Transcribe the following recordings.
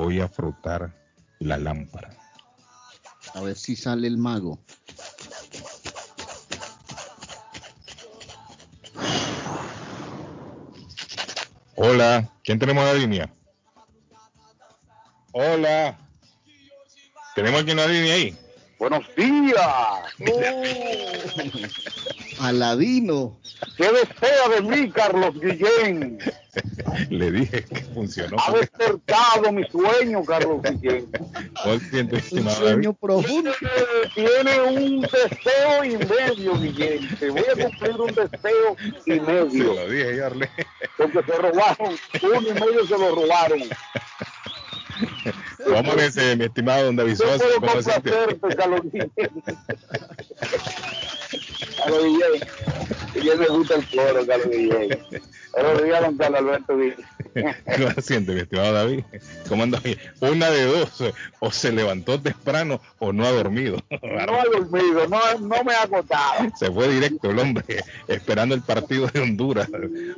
voy a frotar la lámpara. A ver si sale el mago. Hola, ¿quién tenemos en la línea? Hola. ¿Tenemos aquí en la línea ahí? Buenos días. Oh. Aladino. ¿Qué desea de mí, Carlos Guillén? Le dije que funcionó. Ha despertado mi sueño, Carlos Guillén. ¿Cuál siente, Un sueño profundo. Tiene un deseo y medio, Guillén. Te voy a cumplir un deseo y David? Se medio. lo dije, Yarle. Porque se robaron. Uno y medio se lo robaron. ¿Cómo ese, mi estimado don David Sosa? ¿Cómo se Carlos Guillén. Carlos Guillén. Guillén me gusta el floro, Carlos Guillén. Buenos días, don Carlos Alberto. ¿Cómo se siente, mi estimado David? ¿Cómo anda hoy? Una de dos, o se levantó temprano o no ha dormido. No he dormido, no, no me ha acostado. Se fue directo el hombre, esperando el partido de Honduras.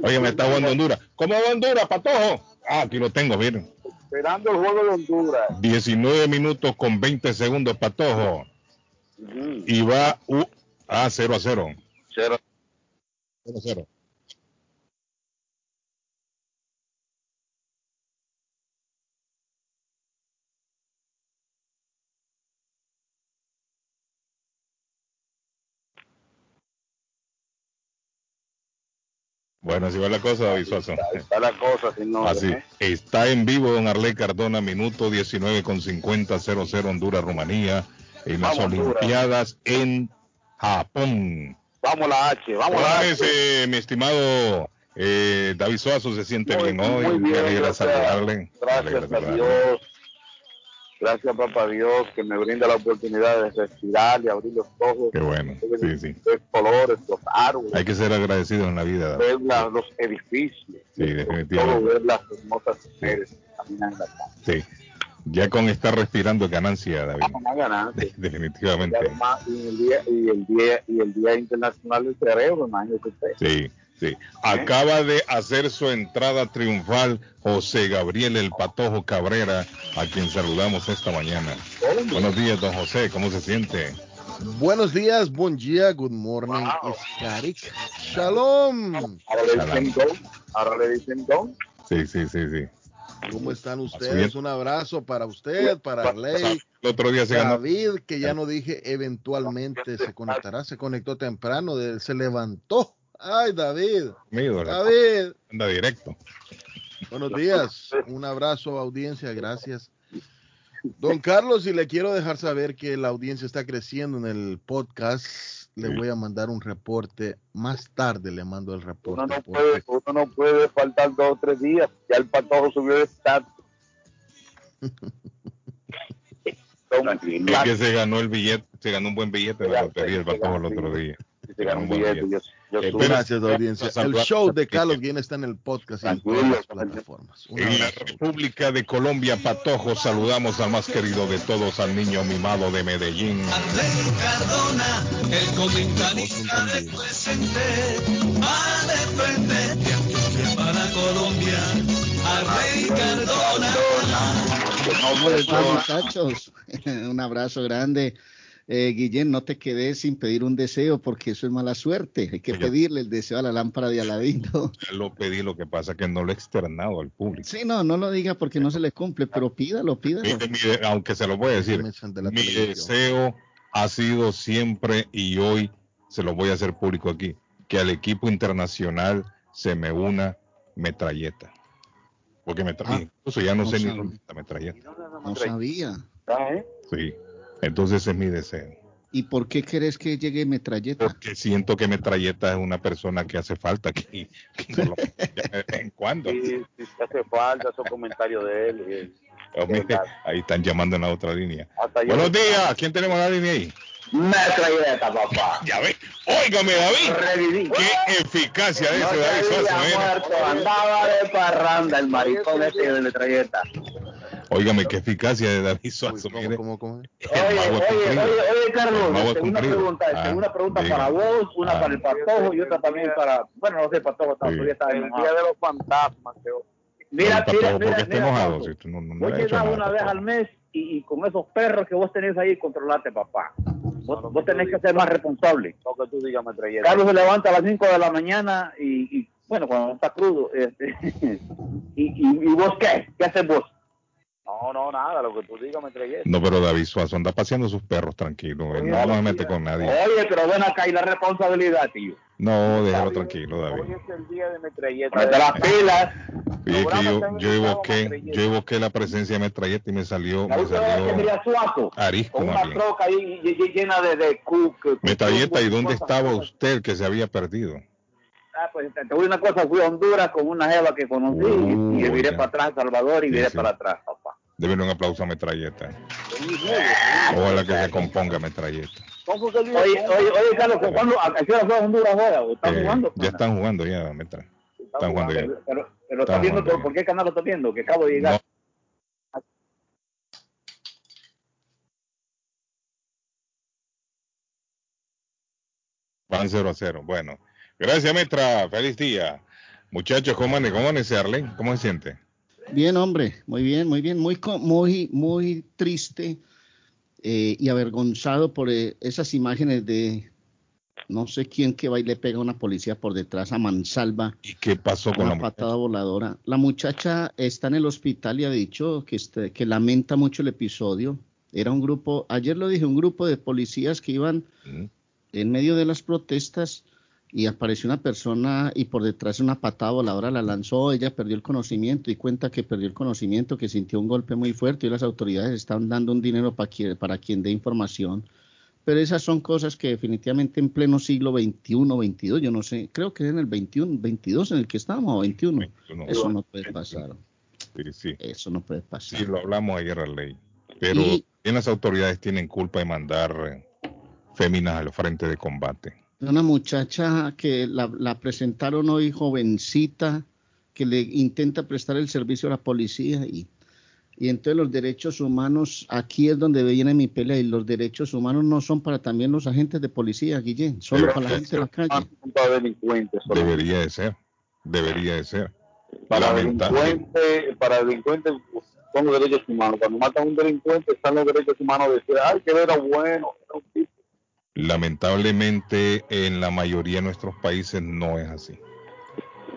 Oye, me está jugando Honduras. ¿Cómo va Honduras, patojo? Ah, aquí lo tengo, miren. Esperando el juego de Honduras. 19 minutos con 20 segundos, patojo. Ujú. Y va u- a 0 a 0. Cero. 0 a 0. Bueno, así va la cosa, David Suazo. Está la cosa, no. Así, ¿eh? está en vivo don Arley Cardona, minuto 19 con 50, 0-0 Honduras, Rumanía, en las Honduras. Olimpiadas en Japón. Vamos la H, vamos la H. ese, mi estimado eh, David Suazo, se siente Muy- bien hoy. muy Me bien, alegra gracias, saludarle. Me Gracias a saludarle. Dios. Gracias, papá Dios, que me brinda la oportunidad de respirar y abrir los ojos. Qué bueno, sí, sí. Ver colores, los árboles, Hay que ser agradecido en la vida. Ver la- los edificios. Sí, Todo definitivamente. ver las hermosas mujeres que caminan en la calle. Sí. Ya con estar respirando es ganancia, David. Vamos a ganar. De- Y definitivamente. además, y el día y el día y el día internacional del cerebro, imagínese usted. Sí, sí. Acaba de hacer su entrada triunfal José Gabriel El Patojo Cabrera, a quien saludamos esta mañana. Buenos días, don José, ¿cómo se siente? Buenos días, buen día, good morning, Wow. Iskarik. Shalom. Ahora le dicen don, ahora le dicen don. Sí, sí, sí, sí. ¿Cómo están ustedes? Un abrazo para usted, para Arley, El otro día se ganó. David, que ya no dije eventualmente se conectará, se conectó temprano, se levantó. Ay, David, David. anda directo. Buenos días, un abrazo audiencia, gracias. Don Carlos, y le quiero dejar saber que la audiencia está creciendo en el podcast, le Sí. voy a mandar un reporte más tarde, le mando el Uno reporte. no, porque- puede, uno no puede faltar dos o tres días. Ya el patojo subió de estatus. Es que se ganó el billete, se ganó un buen billete en la lotería el Patojo el otro día. Se ganó un billete. Yo, yo Eh, Gracias, audiencia. El show de Carlos Guillén está en el podcast y en todas las plataformas. Un En la. República de Colombia, Patojo, saludamos al más querido de todos, al niño mimado de Medellín. Arley Cardona, el comentarista también. represente, va de frente, para Colombia. Arley Cardona. ¿Cómo les va, muchachos? Un abrazo grande. Eh, Guillén, no te quedes sin pedir un deseo porque eso es mala suerte. Hay que pedirle el deseo a la lámpara de Aladino. Lo pedí, lo que pasa que no lo he externado al público. Sí, no, no lo diga porque no se le cumple, pero pídalo, pídalo. Mire, mire, aunque se lo voy a decir, de mi televisión. deseo ha sido siempre y hoy se lo voy a hacer público aquí, que al equipo internacional se me una metralleta. Porque me Ah, incluso ya no, no sé ni sabe. dónde está metralleta. No sabía. ¿eh? Sí, entonces es mi deseo. ¿Y por qué querés que llegue metralleta? Porque siento que metralleta es una persona que hace falta aquí, que no lo de vez en cuando. Sí, sí, hace falta esos comentarios de él. eh. Hombre, ahí están llamando en la otra línea. Hasta Buenos días, ¿quién tenemos en la línea ahí? Metralleta, papá. Ya ve, óigame David, Reviví. qué eficacia de No ese se David muerto, andaba de parranda el maricón ese de metralleta. Óigame, qué eficacia de David Suazo. ¿Cómo, mire. cómo, cómo? Oye, oye, oye, Carlos, ha este, una pregunta, Ah, una pregunta diga. para vos, una Ah. para el patojo y otra también para, bueno, no sé, patojo, Sí. todavía está el día de los fantasmas, Mira, mira, mira, está mira, enojado. Si no, Vos llegás una vez al mes y, y con esos perros que vos tenés ahí, controlate, papá. Vos, vos tenés que ser más responsable. Lo que tú digas. Carlos se levanta a las 5 de la mañana y, y, bueno, cuando está crudo, este, y, y, y vos qué? ¿Qué haces vos? No, no, nada, lo que tú digas, metralleta. No, pero David Suazo anda paseando sus perros tranquilo. él no, no se mete con nadie. Oye, pero ven acá y la responsabilidad, tío. No, déjalo tranquilo, Hoy David. es el día de metralleta. Las pilas. Es que yo, yo evoqué, yo evoqué la presencia de metralleta y me salió, me salió arisco con una bien. troca ahí ll- ll- llena de, de cook. Metralleta, ¿y dónde estaba usted que se había perdido? Ah, pues te, voy a una cosa, fui a Honduras con una jeva que conocí Uh, y, y viré ya. para atrás a Salvador y Sí, viré sí. para atrás, Deben un aplauso a Metralleta. Ojalá que se componga Metralleta. ¿Cómo que Oye, oye, oye, Carlos, ¿cuándo, ¿a qué hora fue Honduras ahora? ¿O ¿Están Eh, jugando? ya están jugando ya, Metra. Están jugando ya. Pero, pero, ¿estás viendo por, por qué canal lo estás viendo? Que acabo de llegar. No. Van 0 a 0. Bueno, gracias, Metra. Feliz día. Muchachos, ¿cómo, ane- cómo Arlen? ¿Cómo se siente? Bien, hombre, muy bien, muy bien, muy, muy, muy triste eh, y avergonzado por eh, esas imágenes de no sé quién que va y le pega a una policía por detrás a mansalva, ¿Y qué pasó con la patada voladora. La muchacha está en el hospital y ha dicho que, este- que lamenta mucho el episodio. Era un grupo, ayer lo dije, un grupo de policías que iban Mm, en medio de las protestas y apareció una persona y por detrás una patada voladora la lanzó, ella perdió el conocimiento y cuenta que perdió el conocimiento, que sintió un golpe muy fuerte y las autoridades están dando un dinero para quien, para quien dé información. Pero esas son cosas que definitivamente en pleno siglo XXI, XXII, yo no sé, creo que en el 21, 22 en el que estamos, o 21, 21. eso no puede pasar, Sí, sí. eso no puede pasar. Sí, lo hablamos ayer, Arley. Pero Y- las autoridades tienen culpa de mandar eh, féminas al frente de combate. Una muchacha que la, la presentaron hoy jovencita, que le intenta prestar el servicio a la policía y, y entonces los derechos humanos, aquí es donde viene mi pelea y los derechos humanos no son para también los agentes de policía, Guillén, solo Pero para la gente de la calle. Para delincuentes. Debería de ser. Debería de ser. Para delincuentes, para delincuentes son los derechos humanos. Cuando matan a un delincuente están los derechos humanos de decir, ay, que era bueno. era un tipo". Lamentablemente en la mayoría de nuestros países no es así.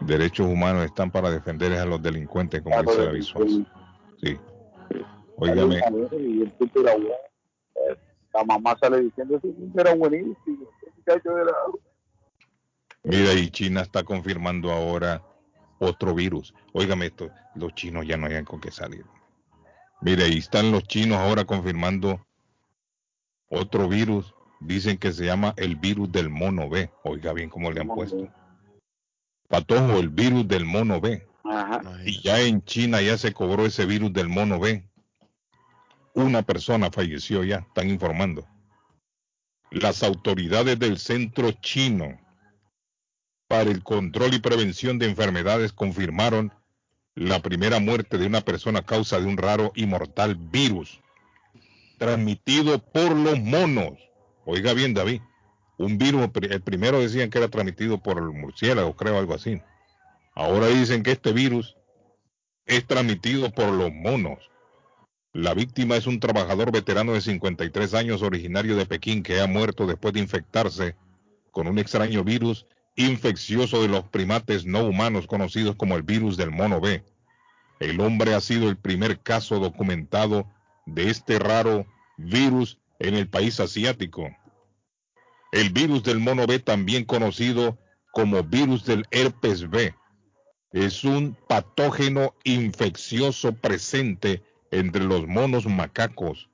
Derechos humanos están para defender a los delincuentes, como Para dice David Suárez. Sí. Óigame, Y el tipo era bueno. Eh, La mamá sale diciendo, era buenísimo. era... mira, y China está confirmando ahora otro virus. Óigame esto, los chinos ya no hayan con qué salir. Mire, ahí están los chinos ahora confirmando otro virus. Dicen que se llama el virus del mono B. Oiga bien cómo le han puesto. Patojo, el virus del mono B. Ajá. Y ya en China ya se cobró ese virus del mono B. Una persona falleció ya, están informando. Las autoridades del centro chino para el control y prevención de enfermedades confirmaron la primera muerte de una persona a causa de un raro y mortal virus transmitido por los monos. Oiga bien, David, un virus, el primero decían que era transmitido por el murciélago, creo, algo así. Ahora dicen que este virus es transmitido por los monos. La víctima es un trabajador veterano de 53 años originario de Pekín que ha muerto después de infectarse con un extraño virus infeccioso de los primates no humanos conocidos como el virus del mono B. El hombre ha sido el primer caso documentado de este raro virus en el país asiático. El virus del mono B, también conocido como virus del herpes B, es un patógeno infeccioso presente entre los monos macacos.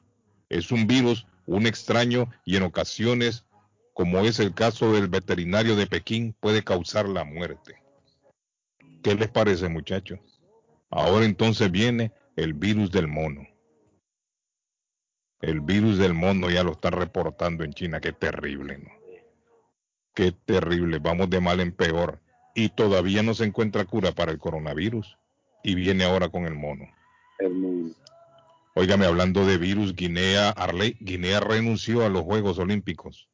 Es un virus, un extraño y en ocasiones, como es el caso del veterinario de Pekín, puede causar la muerte. ¿Qué les parece, muchachos? Ahora entonces viene el virus del mono. El virus del mono ya lo están reportando en China. Qué terrible, ¿no? Qué terrible. Vamos de mal en peor. Y todavía no se encuentra cura para el coronavirus. Y viene ahora con el mono. El. Óigame, hablando de virus, Guinea, Arley, Guinea renunció a los Juegos Olímpicos.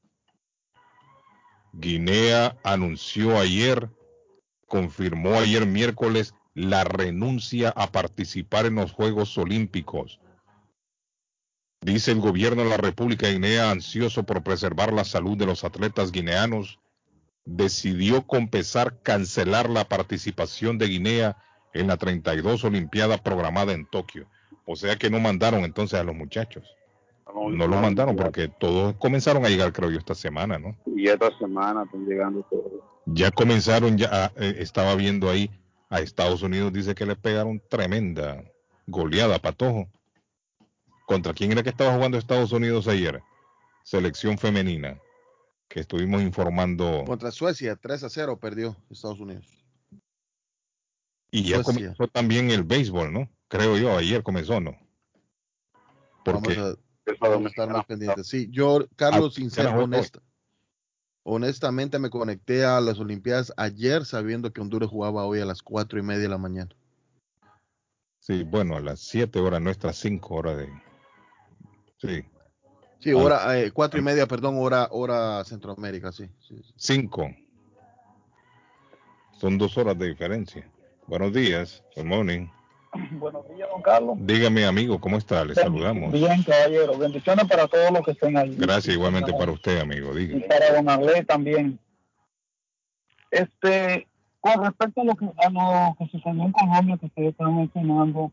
Guinea anunció ayer, confirmó ayer miércoles la renuncia a participar en los Juegos Olímpicos. Dice el gobierno de la República de Guinea, ansioso por preservar la salud de los atletas guineanos, decidió compensar cancelar la participación de Guinea en la 32 Olimpiada programada en Tokio. O sea que no mandaron entonces a los muchachos. No lo mandaron porque todos comenzaron a llegar, creo yo, esta semana, ¿no? Y esta semana están llegando todos. Ya comenzaron, ya eh, estaba viendo ahí a Estados Unidos, dice que le pegaron tremenda goleada, patojo. ¿Contra quién era que estaba jugando Estados Unidos ayer? Selección femenina, que estuvimos informando. Contra Suecia, 3 a 0 perdió Estados Unidos. Y ya Suecia. comenzó también el béisbol, ¿no? Creo yo, ayer comenzó, ¿no? Porque Vamos a, vamos a estar más pendientes. Sí, yo, Carlos, Ah, sincero, honesta, honestamente me conecté a las Olimpiadas ayer sabiendo que Honduras jugaba hoy a las cuatro y media de la mañana. sí, bueno, a las 7 horas nuestras, 5 horas de... Sí, Sí, hora, eh, cuatro y media, perdón, hora, hora Centroamérica, sí. sí, sí. 5. Son dos horas de diferencia. Buenos días, good morning. Buenos días, don Carlos. Dígame, amigo, ¿cómo está? Le saludamos. Bien, caballero. Bendiciones para todos los que estén ahí. Gracias igualmente para usted, amigo. Y para don Arley también. Este, con respecto a lo que, a lo que sucedió en Colombia, que ustedes están mencionando.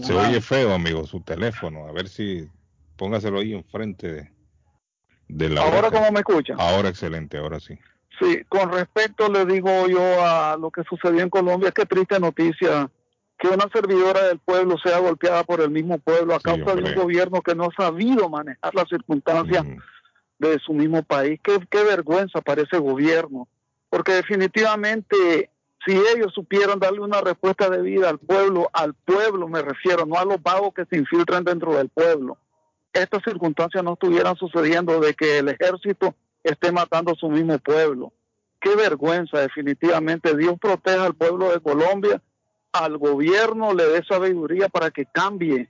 Se oye feo, amigo, su teléfono. A ver si póngaselo ahí enfrente de, de la Ahora. ¿cómo me escuchan? Ahora excelente, ahora sí. Sí, con respecto le digo yo a lo que sucedió en Colombia, qué triste noticia que una servidora del pueblo sea golpeada por el mismo pueblo a Sí, causa de un gobierno que no ha sabido manejar las circunstancias Mm, de su mismo país. Qué, qué vergüenza para ese gobierno, porque definitivamente si ellos supieran darle una respuesta de vida al pueblo, al pueblo me refiero, no a los vagos que se infiltran dentro del pueblo, estas circunstancias no estuvieran sucediendo de que el ejército esté matando a su mismo pueblo. Qué vergüenza, definitivamente. Dios proteja al pueblo de Colombia, al gobierno le dé sabiduría para que cambie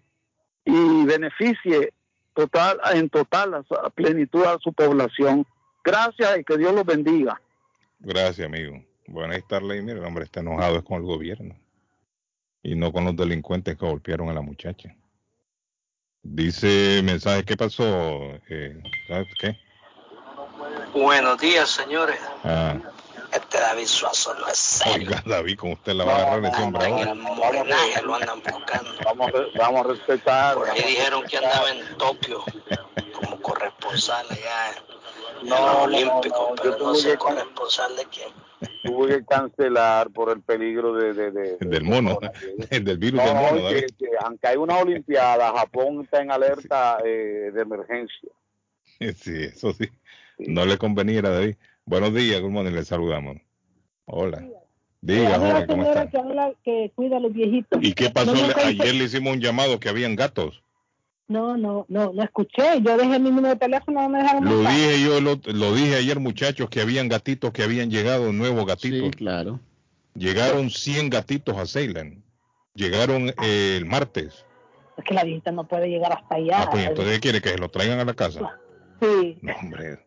y beneficie total en total a, plenitud a su población. Gracias y que Dios los bendiga. Gracias, amigo. Bueno, ahí está ley. Mira, el hombre está enojado es con el gobierno y no con los delincuentes que golpearon a la muchacha. Dice mensaje, ¿qué pasó? Eh, ¿Sabes qué? Buenos días, señores. Ah, Este David Suazo no es serio. oiga, David, con usted la va a agarrar ese hombre En ahora. el morenaje lo andan buscando. Vamos, a- vamos a respetar. Por ahí dijeron que andaba en Tokio como corresponsal allá en No, los Olímpicos, no, pero no sé que- corresponsal de quién. Tuve que cancelar por el peligro de, de, de- Del mono, del virus No, del mono, David. que aunque hay una olimpiada, Japón está en alerta eh, de emergencia. Sí, eso sí. No le convenía a David. Buenos días, good morning, le saludamos. Hola. Diga, la ¿cómo está? que habla que cuida a los viejitos. ¿Y qué pasó? No, no, Ayer le hicimos un llamado que habían gatos. No, no, no, no escuché. Yo dejé mi número de teléfono, no me dejaron Lo dije yo, lo, lo dije ayer, muchachos, que habían gatitos que habían llegado, nuevos gatitos. Sí, claro. Llegaron 100 gatitos a Ceylan. Llegaron eh, el martes. Es que la viejita no puede llegar hasta allá. Ah, pues entonces ¿qué quiere que se lo traigan a la casa. Sí. No, hombre.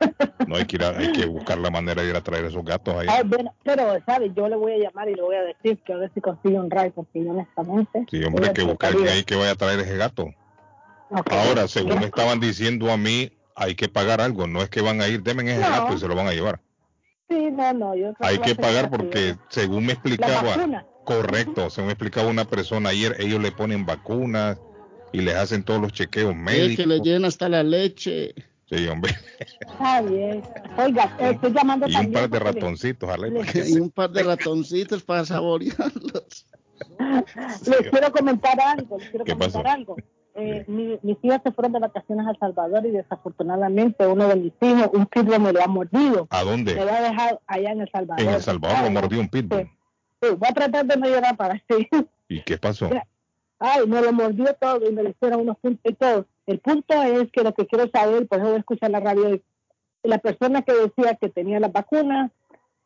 No hay que ir a- hay que buscar la manera de ir a traer esos gatos Ay, allá. bueno, pero, ¿sabes? Yo le voy a llamar y le voy a decir que a ver si consigue un ride, porque yo honestamente... Sí, hombre, hay que buscar ahí que vaya a traer ese gato. Ok. Ahora, según me estaban diciendo a mí, hay que pagar algo. No es que van a ir, denme ese No. gato y se lo van a llevar. Sí, no, no. Yo creo Hay que pagar porque, según me explicaba, correcto, según me explicaba una persona ayer, ellos le ponen vacunas y les hacen todos los chequeos Es médicos. que le llena hasta la leche. Sí, hombre. Está bien. Oiga, estoy llamando Y un también par de ratoncitos, Y un par de ratoncitos para saborearlos. Les quiero comentar algo, les quiero ¿Qué comentar pasó? algo. Eh, mi- mis hijas se fueron de vacaciones a El Salvador y desafortunadamente uno de mis hijos, un pitbull me lo ha mordido. ¿A Me dónde? lo ha dejado allá en El Salvador. En El Salvador lo mordió un pitbull. Sí, sí, voy a tratar de no llorar para sí. ¿Y qué pasó? Ay, me lo mordió todo y me le hicieron unos puntos y todo. El punto es que lo que quiero saber, por eso escuchar la radio, la persona que decía que tenía las vacunas,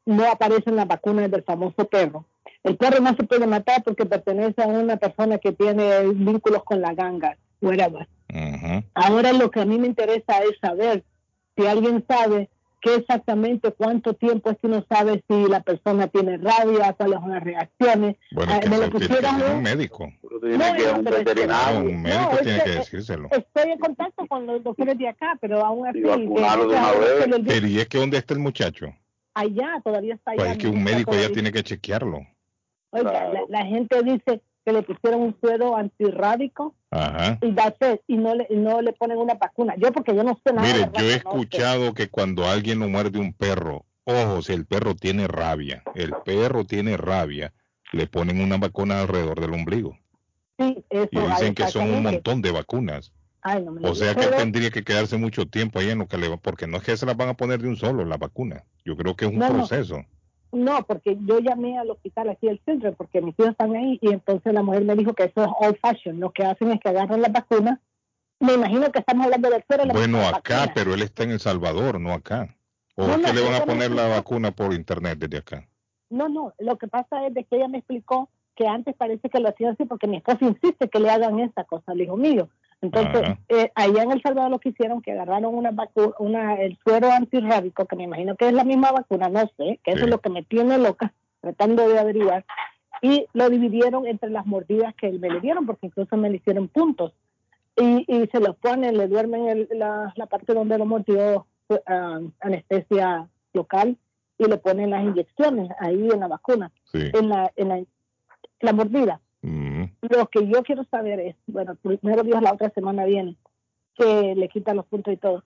no aparece en las vacunas del famoso perro. El perro no se puede matar porque pertenece a una persona que tiene vínculos con la ganga. whatever. Ujú. Ahora lo que a mí me interesa es saber si alguien sabe qué exactamente, cuánto tiempo es que uno sabe si la persona tiene rabia, cuáles son las reacciones. Bueno, Ah, es que me lo ser un- un médico. No, que ir a no, un veterinario un médico es tiene que- que decírselo. Estoy en contacto con los doctores de acá, pero aún así, Pero ¿y es que dónde está el muchacho? allá todavía está allá. Pues es que no un médico ya tiene que chequearlo. Oiga, Claro. la, la gente dice que le pusieron un suero antirrábico Ajá. y y no le, y no le ponen una vacuna. Yo porque yo no sé nada. Mire, yo he No escuchado que cuando alguien lo muerde un perro, ojo, si el perro tiene rabia, el perro tiene rabia, le ponen una vacuna alrededor del ombligo. Sí, eso, Y dicen que son un montón de vacunas. Ay, no me lo O sea que tendría que quedarse mucho tiempo ahí en lo que le va, porque no es que se las van a poner de un solo, la vacuna. Yo creo que es un No, no. proceso. No, porque yo llamé al hospital aquí del Children porque mis hijos están ahí y entonces la mujer me dijo que eso es old fashion. Lo que hacen es que agarran las vacunas. Me imagino que estamos hablando del suero. la Bueno, vacuna. acá, pero él está en El Salvador, no acá. ¿O No, es no, que le van a no poner la vacuna por internet desde acá? No, no, lo que pasa es de que ella me explicó que antes parece que lo hacían así porque mi esposo insiste que le hagan esta cosa al hijo mío. Entonces, eh, allá en El Salvador lo que hicieron que agarraron una vacuna, una, el suero antirrábico, que me imagino que es la misma vacuna, no sé, que eso es lo que me tiene loca, tratando de averiguar, y lo dividieron entre las mordidas que me le dieron, porque incluso me le hicieron puntos. Y, y se los ponen, le duermen el- la, la parte donde lo mordió ah, anestesia local y le ponen las inyecciones ahí en la vacuna, Sí. en la, en la, la mordida. Lo que yo quiero saber es, bueno, primero Dios la otra semana viene, que le quitan los puntos y todo.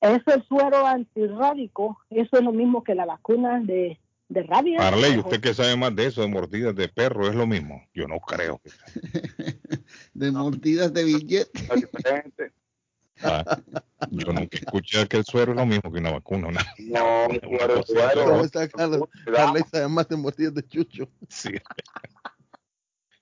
Eso el suero antirrábico, eso es lo mismo que la vacuna de, de rabia. Arley, ¿O- usted que sabe más de eso, de mordidas de perro, es lo mismo. Yo no creo. de mordidas de billete. es diferente. Ah, yo nunca escuché que el suero es lo mismo que una vacuna. una- No, una suero, cosa suero. ¿Cómo está Carlos? Carlos sabe más de mordidas de chucho. Sí.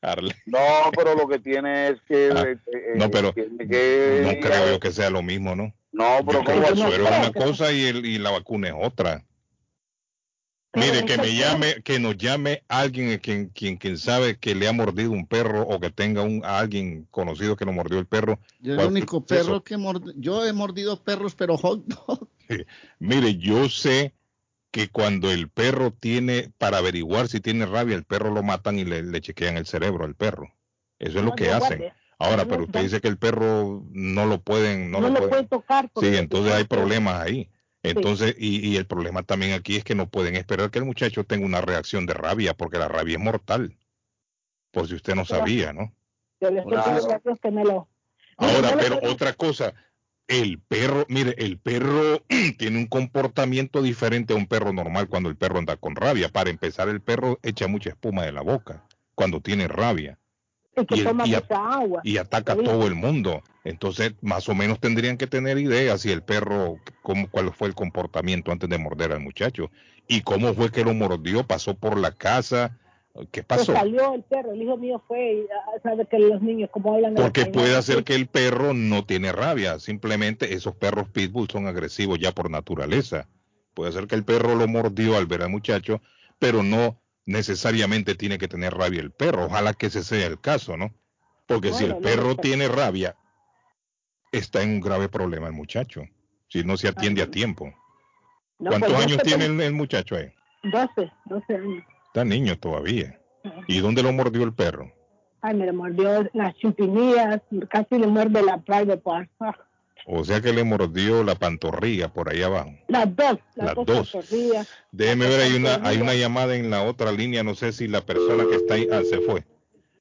No, pero lo que tiene es que. Ah, eh, eh, no, pero que- no creo yo que sea lo mismo, ¿no? No, pero Yo creo ¿cómo que el no suero es una cosa y, el, y la vacuna es otra. Mire, que me llame, que nos llame alguien quien, quien, quien sabe que le ha mordido un perro o que tenga un a alguien conocido que lo mordió el perro. Yo el ¿Cuál único eso? perro que mord- yo he mordido perros, pero hot dog. Mire, yo sé que cuando el perro tiene, para averiguar si tiene rabia, el perro lo matan y le, le chequean el cerebro al perro. Eso es lo No, que no, hacen. guarde. Ahora, No, pero usted no. dice que el perro no lo pueden, no, no, lo lo pueden. puede tocar. Sí, entonces hay problemas ahí. Sí. Entonces, y, y el problema también aquí es que no pueden esperar que el muchacho tenga una reacción de rabia, porque la rabia es mortal. Por si usted no sabía, ¿no? Yo le estoy Claro. que me lo... Ahora, pero otra cosa, el perro, mire, el perro tiene un comportamiento diferente a un perro normal cuando el perro anda con rabia. Para empezar, el perro echa mucha espuma de la boca cuando tiene rabia y que y el- toma y mucha agua. y ataca a todo el mundo. Entonces, más o menos tendrían que tener idea si el perro, cómo, cuál fue el comportamiento antes de morder al muchacho y cómo fue que lo mordió, pasó por la casa, ¿qué Pues pasó? salió el perro, el hijo mío fue y ah, sabe que los niños como hablan Porque puede ser que el perro no tiene rabia, simplemente esos perros pitbull son agresivos ya por naturaleza. Puede ser que el perro lo mordió al ver al muchacho, pero no necesariamente tiene que tener rabia el perro. Ojalá que ese sea el caso, ¿no? Porque si el perro tiene rabia, está en un grave problema el muchacho, si no se atiende a tiempo. No, ¿Cuántos pues, años tiene el, el muchacho ahí? 12, 12 años. Está niño todavía. ¿Y dónde lo mordió el perro? Ay, me le mordió las chimpinillas, casi le muerde la private part. Ah, O sea que le mordió la pantorrilla por ahí abajo. Las dos, las, Las dos, dos. pantorrillas. Déjeme Las ver, hay una, hay una llamada en la otra línea, no sé si la persona que está ahí, ah, se fue.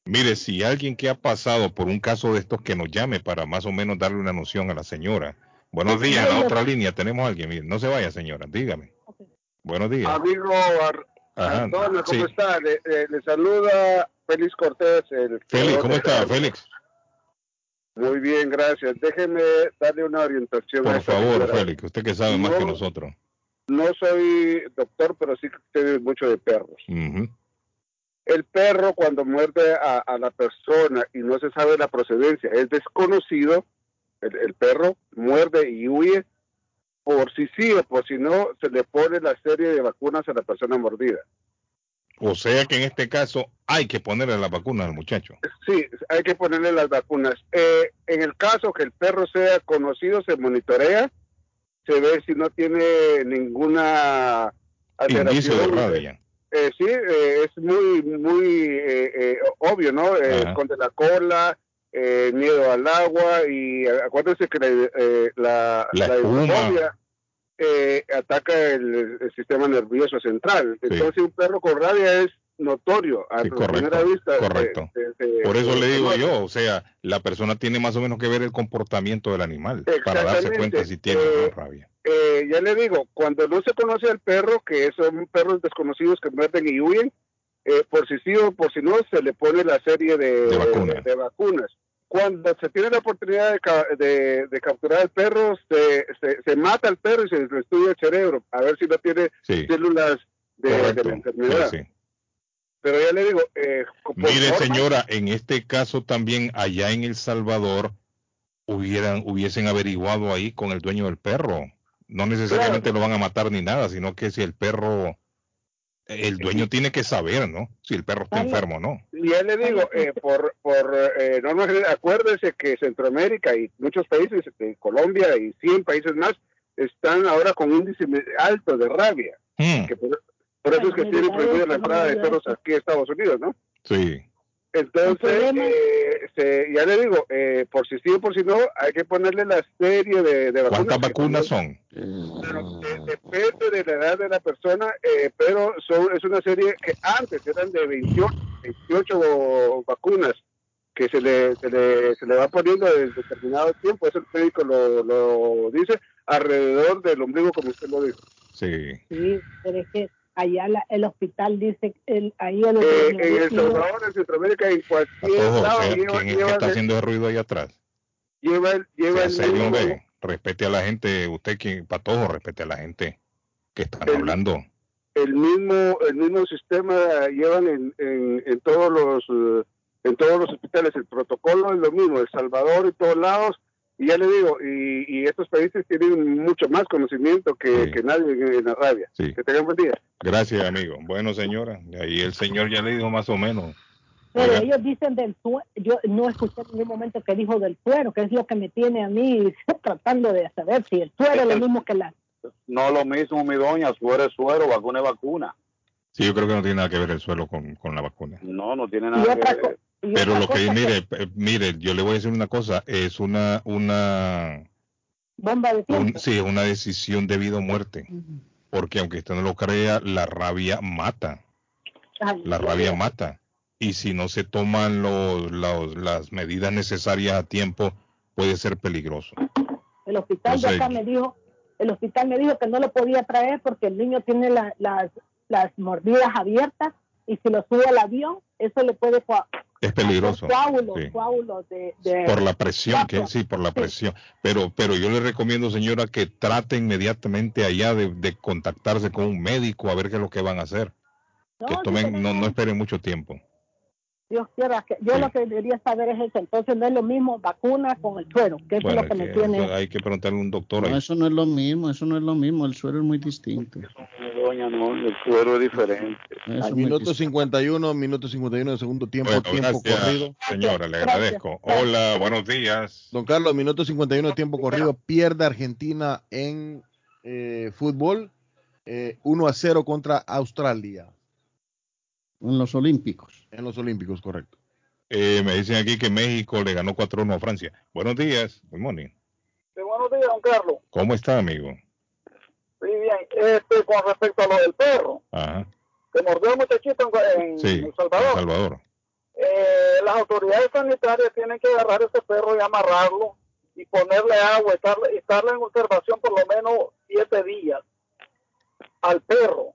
Mire, si alguien que ha pasado por un caso de estos que nos llame para más o menos darle una noción a la señora. Buenos días, en la otra línea tenemos a alguien, mire, no se vaya señora, dígame. Buenos días. Amigo Ar- Ajá, Antonio, ¿cómo sí. está? Le, le- le saluda Félix Cortés. El Félix, ¿cómo está, Félix? Muy bien, gracias. Déjeme darle una orientación. a Por esta favor, señora. Félix, usted que sabe más que No. nosotros. No soy doctor, pero sí que sé mucho de perros. El perro cuando muerde a, a la persona y no se sabe la procedencia, es desconocido, el, el perro muerde y huye, por si sí o por si no, se le pone la serie de vacunas a la persona mordida. O sea que en este caso hay que ponerle la vacuna al muchacho. Sí, hay que ponerle las vacunas. Eh, en el caso que el perro sea conocido, se monitorea. se ve si no tiene ninguna Indicio de alteración. rabia. Eh, sí, eh, es muy, muy eh, eh, obvio, ¿no? Esconde la cola, eh, miedo al agua y acuérdense que la, eh, la, eh, ataca el, el sistema nervioso central. Sí. Entonces un perro con rabia es notorio a Sí, primera correcto, vista. correcto. Por eso le digo yo, o sea, la persona tiene más o menos que ver el comportamiento del animal para darse cuenta si tiene Eh, rabia. eh, ya le digo, cuando no se conoce al perro, que son perros desconocidos que muerden y huyen, eh, por si sí o por si no, se le pone la serie de, De vacunas. de vacunas. Cuando se tiene la oportunidad de, ca- de- de capturar al perro, se, se, se mata al perro y se le estudia el cerebro, a ver si no tiene Sí, células de, la enfermedad. Sí. Pero ya le digo, eh, Mire, norma- señora, en este caso también allá en El Salvador hubieran, hubiesen averiguado ahí con el dueño del perro. No necesariamente lo van a matar ni nada, sino que si el perro, el dueño tiene que saber, ¿no? Si el perro está enfermo o no. Ya le digo, eh, por, por eh, norma general, acuérdese que Centroamérica y muchos países, eh, Colombia y 100 países más, están ahora con índice alto de rabia. Hmm, Que por, por eso es que tienen prohibida la entrada de perros aquí a Estados Unidos, ¿no? sí, Entonces, eh, se- ya le digo, eh, por si sí o por si no, hay que ponerle la serie de, de vacunas. ¿cuántas vacunas son? pero, eh, depende de la edad de la persona, eh, pero son, es una serie que antes eran de 28, 28 vacunas que se le, se le, se le va poniendo en determinado tiempo, eso el médico lo, lo dice, alrededor del ombligo, como usted lo dijo. Sí, Sí, pero es que allá la- el hospital dice, el, ahí el, Eh, el- en El el- Salvador, en Centroamérica, en cualquier lado, o sea, lleva, ¿quién es que está haciendo ese ruido ahí atrás? lleva, el- Sea el mismo-. Respete a la gente, usted quien, Patojo, respete a la gente que están El- hablando. el mismo el mismo sistema llevan en, en, en todos los eh, en todos los hospitales el protocolo es lo mismo El Salvador y todos lados y ya le digo y, y estos países tienen mucho más conocimiento que, Sí. que nadie en, en la rabia Sí. que tengan buen día Gracias, amigo. Bueno, señora, y ahí el señor ya le dijo más o menos. Pero Oiga. ellos dicen del suero, yo no escuché en ningún momento que dijo del suero, que es lo que me tiene a mí tratando de saber si el suero es lo mismo que la... No lo mismo, mi doña, suero es suero, vacuna es vacuna. Sí, yo creo que no tiene nada que ver el suelo con, con la vacuna. No, no tiene Y nada que ver. Pero lo que, mire, eh, mire, yo le voy a decir una cosa, es una, una, bomba de tiempo. un- sí, es una decisión de vida o muerte. Porque aunque usted no lo crea, la rabia mata. Ay, La rabia mata. Y si no se toman los, los- las medidas necesarias a tiempo, puede ser peligroso. El hospital No de acá me dijo, el hospital me dijo que no lo podía traer porque el niño tiene la- las, las mordidas abiertas y si lo sube al avión, eso le puede Es peligroso. coágulos, sí. coágulos de, de- Por la presión, que sí, por la presión. Pero, pero yo le recomiendo, señora, que trate inmediatamente allá de, de contactarse con un médico a ver qué es lo que van a hacer. No, Que tomen, no, tenemos- no esperen mucho tiempo. Dios quiera que yo Sí. lo que debería saber es eso. Entonces no es lo mismo vacuna con el suero, que Bueno, es lo que me tiene. eso hay que preguntarle a un doctor No, ahí. eso no es lo mismo, eso no es lo mismo, el suero es muy distinto. Doña, no, el suero es diferente. Eso es Minuto distinto. 51, minuto 51 de segundo tiempo, Bueno, tiempo gracias, corrido. señora, le Gracias. agradezco. Hola, buenos días. Don Carlos, minuto 51 de tiempo corrido, pierde Argentina en eh, fútbol eh, 1 a 0 contra Australia En los Olímpicos. en los Olímpicos, correcto. Eh, me dicen aquí que México le ganó 4-1 a Francia. Buenos días, good morning. Sí, buenos días, don Carlos. ¿Cómo está, amigo? Sí, bien. Este, con respecto a lo del perro, Ajá. que mordió el muchachito en, en Sí, El Salvador. El Salvador. Eh, las autoridades sanitarias tienen que agarrar a ese perro y amarrarlo y ponerle agua, estarle, estarle en observación por lo menos siete días al perro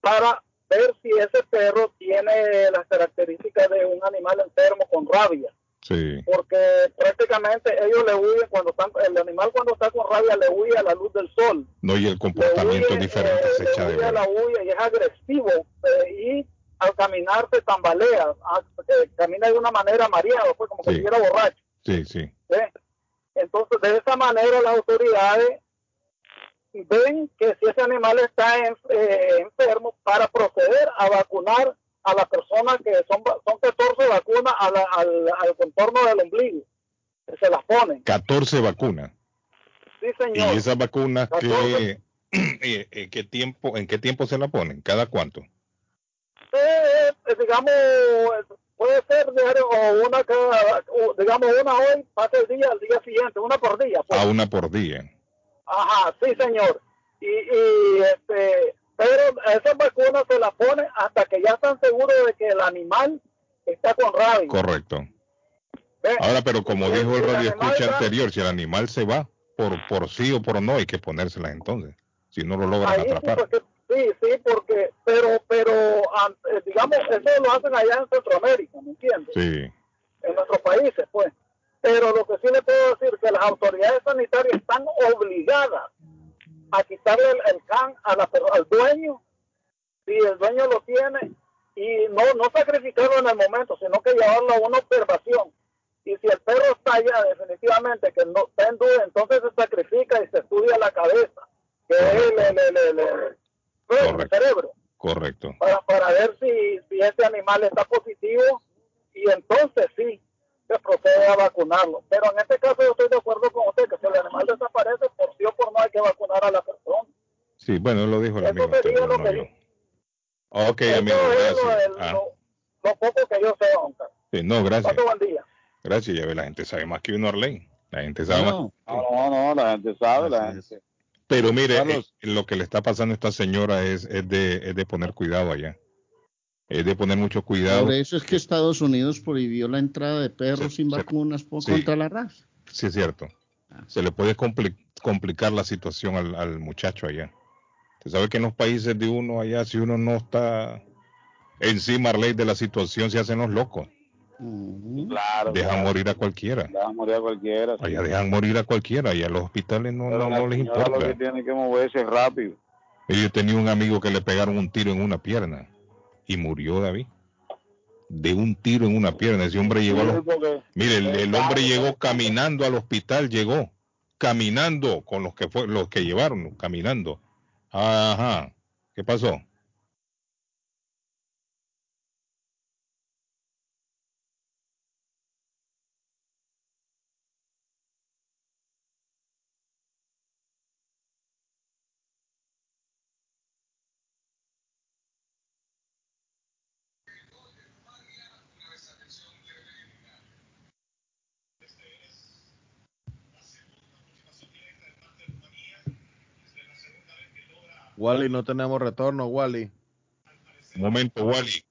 para ver si ese perro tiene las características de un animal enfermo con rabia, Sí, porque prácticamente ellos le huyen cuando están, el animal cuando está con rabia le huye a la luz del sol no, y el comportamiento huye, es diferente, eh, se le echa de huye a la huya y es agresivo eh, y al caminar se tambalea, ah, eh, camina de una manera mareado, pues como que Sí. estuviera borracho. Sí, sí. Entonces, de esa manera las autoridades ven que si ese animal está en- eh, enfermo para proceder a vacunar a la persona que son, son 14 vacunas a la- al, al contorno del ombligo, que se las ponen. 14 vacunas. Sí, ¿Y señor. esas vacunas qué, eh, eh, qué tiempo, en qué tiempo se la ponen? ¿Cada cuánto? Eh, digamos, puede ser o una cada, digamos, una hoy, pasa el día, al día siguiente, una por día. pues. A una por día. Ajá, sí, señor. Y, y este, pero esas vacunas se las ponen hasta que ya están seguros de que el animal está con rabia. Correcto. Ahora, pero como Si- dijo si el el radio escucha anterior, si el animal se va por, por sí o por no, hay que ponérselas entonces. Si no lo logran Ahí sí, atrapar. que- sí, sí, porque, pero, pero, eh, digamos, eso lo hacen allá en Centroamérica, ¿me entiendes? Sí, En nuestros países, pues. Pero lo que sí le puedo decir que las autoridades sanitarias están obligadas a quitarle el, el can a la, al dueño, si el dueño lo tiene, y no, no sacrificarlo en el momento, sino que llevarlo a una observación. Y si el perro está allá, definitivamente que no está en duda, entonces se sacrifica y se estudia la cabeza, que es el, cerebro, correcto. para, para ver si, si ese animal está positivo y entonces sí se procede a vacunarlo. Pero en este caso yo estoy de acuerdo con usted que si el animal desaparece, por sí o por no hay que vacunar a la persona. Sí, bueno, lo dijo el Eso amigo sería lo no que yo. Ok, Eso amigo, es lo, gracias. el- Ah, lo- lo poco que yo sé, Carlos. sí, no, gracias. Pase buen día. Gracias, ya ve, la gente sabe más que uno, Arlene. La gente sabe más. No, No, no, no, la gente sabe, la gente. Pero mire, Carlos. eh, lo que le está pasando a esta señora es, es, de, es de poner cuidado allá. Es de poner mucho cuidado. por eso es que Estados Unidos prohibió la entrada de perros Sí, sin vacunas por, Sí. contra la raza. Sí, es cierto. Se le puede compli- complicar la situación al, al muchacho allá. Usted sabe que en los países de uno allá, si uno no está encima ley de la situación, se hacen los locos. Claro. Dejan claro. morir a cualquiera. Dejan morir a cualquiera. sí. Allá dejan morir a cualquiera. Y a los hospitales no, no, no les señora Lo importa. que tiene que moverse rápido. Y Yo tenía un amigo que le pegaron un tiro en una pierna y murió David. De un tiro en una pierna. Ese hombre llegó a los... Mire, el, el hombre llegó caminando al hospital, llegó caminando con los que fue, los que llevaron, caminando. Ajá. ¿Qué pasó? Wally, no tenemos retorno, Wally. Un momento, Wally.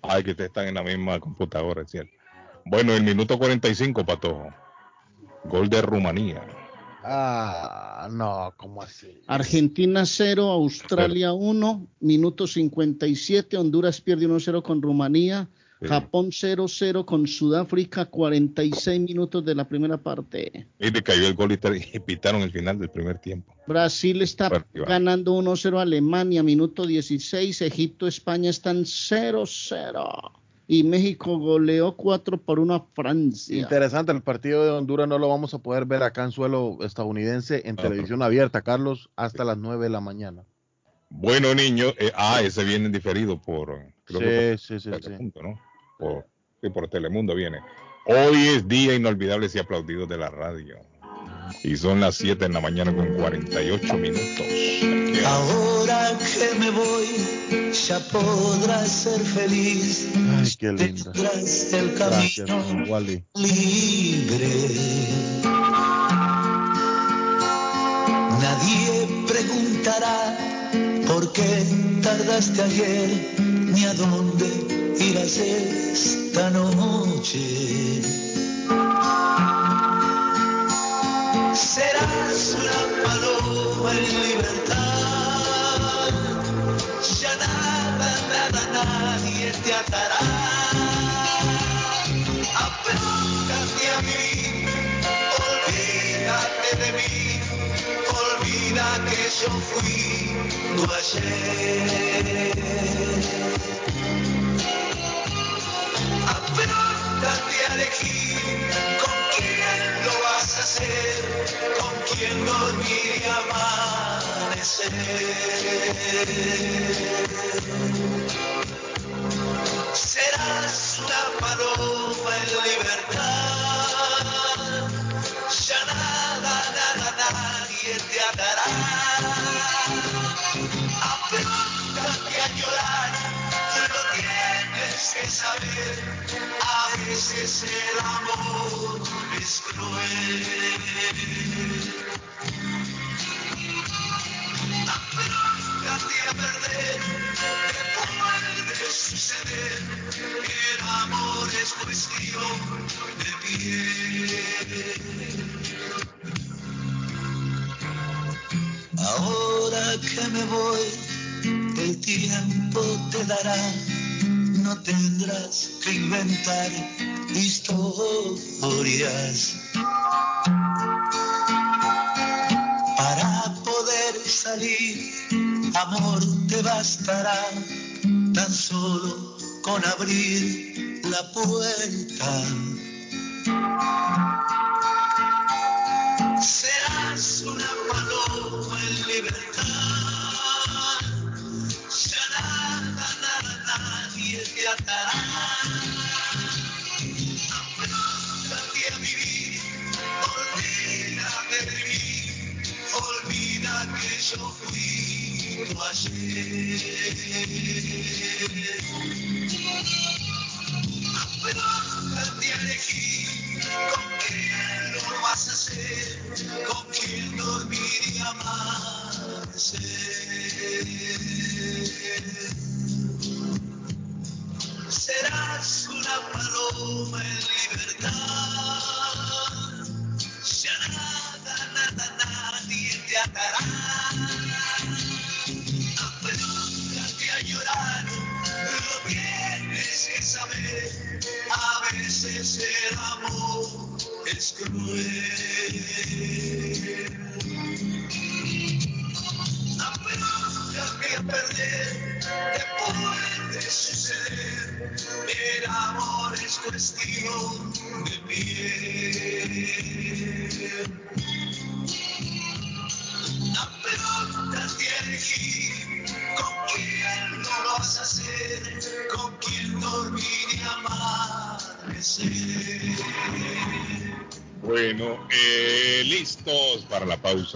Ay, que ustedes están en la misma computadora, es cierto. Bueno, el minuto 45, Patojo. Gol de Rumanía. Ah, no, ¿cómo así? Argentina 0, Australia 1, minuto 57, Honduras pierde 1-0 con Rumanía, Sí. Japón 0-0 con Sudáfrica, 46 minutos de la primera parte. Y le cayó el gol y, pitaron el final del primer tiempo. Brasil está Iván. ganando 1-0 a Alemania, minuto 16, Egipto, España están 0-0 y México goleó 4 por 1 a Francia. Interesante, el partido de Honduras no lo vamos a poder ver acá en suelo estadounidense en Ah, televisión abierta, Carlos, hasta las 9 de la mañana. Bueno, niños, eh, ah, ese viene diferido por, creo que Sí, sí, sí, por sí. Telemundo, ¿no? Por, sí, por Telemundo viene. Hoy es día inolvidable y aplaudido de la radio. Y son las 7 en la mañana con 48 minutos. Ahora que me voy, ya podrás ser feliz. Ay, qué linda. Tendrás el Gracias, Wally. libre. Nadie preguntará por qué tardaste ayer ni a dónde irás esta noche. Serás una paloma en libertad. Ya nada, nada, nadie te atará. Apróchate a mí, olvídate de mí, yo fui tu ayer. Apróchate a elegir con quién lo vas a hacer, con quién dormir y amanecer. Serás una paloma en libertad, ya nada, nada, nadie te atará. Apróntate a llorar, lo tienes que saber, a veces el amor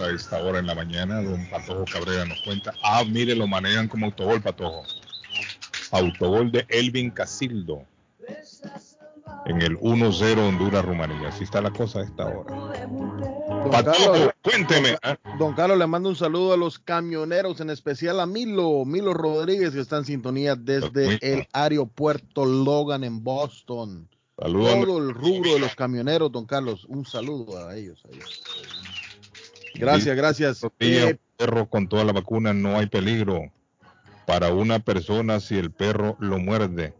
a esta hora en la mañana. Don Patojo Cabrera nos cuenta. Ah, mire, lo manejan como autogol, Patojo. Autogol de Elvin Casildo en el 1-0 Honduras-Rumanía. Así está la cosa a esta hora. Don Patojo, Carlos, cuénteme. ¿ah? Don Carlos le mando un saludo a los camioneros, en especial a Milo, Milo Rodríguez, que está en sintonía desde el aeropuerto Logan en Boston. Saludos. Todo el rubro de los camioneros, don Carlos, un saludo a ellos. a ellos. Gracias, gracias. Eh, perro con toda la vacuna no hay peligro para una persona si el perro lo muerde.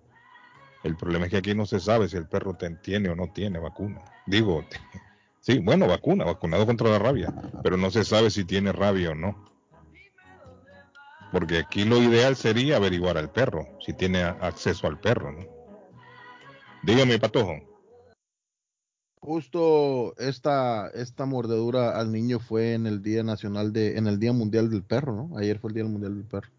El problema es que aquí no se sabe si el perro tiene o no tiene vacuna. Digo, sí, bueno, vacuna, vacunado contra la rabia, pero no se sabe si tiene rabia o no. Porque aquí lo ideal sería averiguar al perro, si tiene acceso al perro, ¿no? Dígame, Patojo. Justo esta, esta mordedura al niño fue en el Día Nacional de, en el Día Mundial del Perro, ¿no? Ayer fue el Día Mundial del Perro.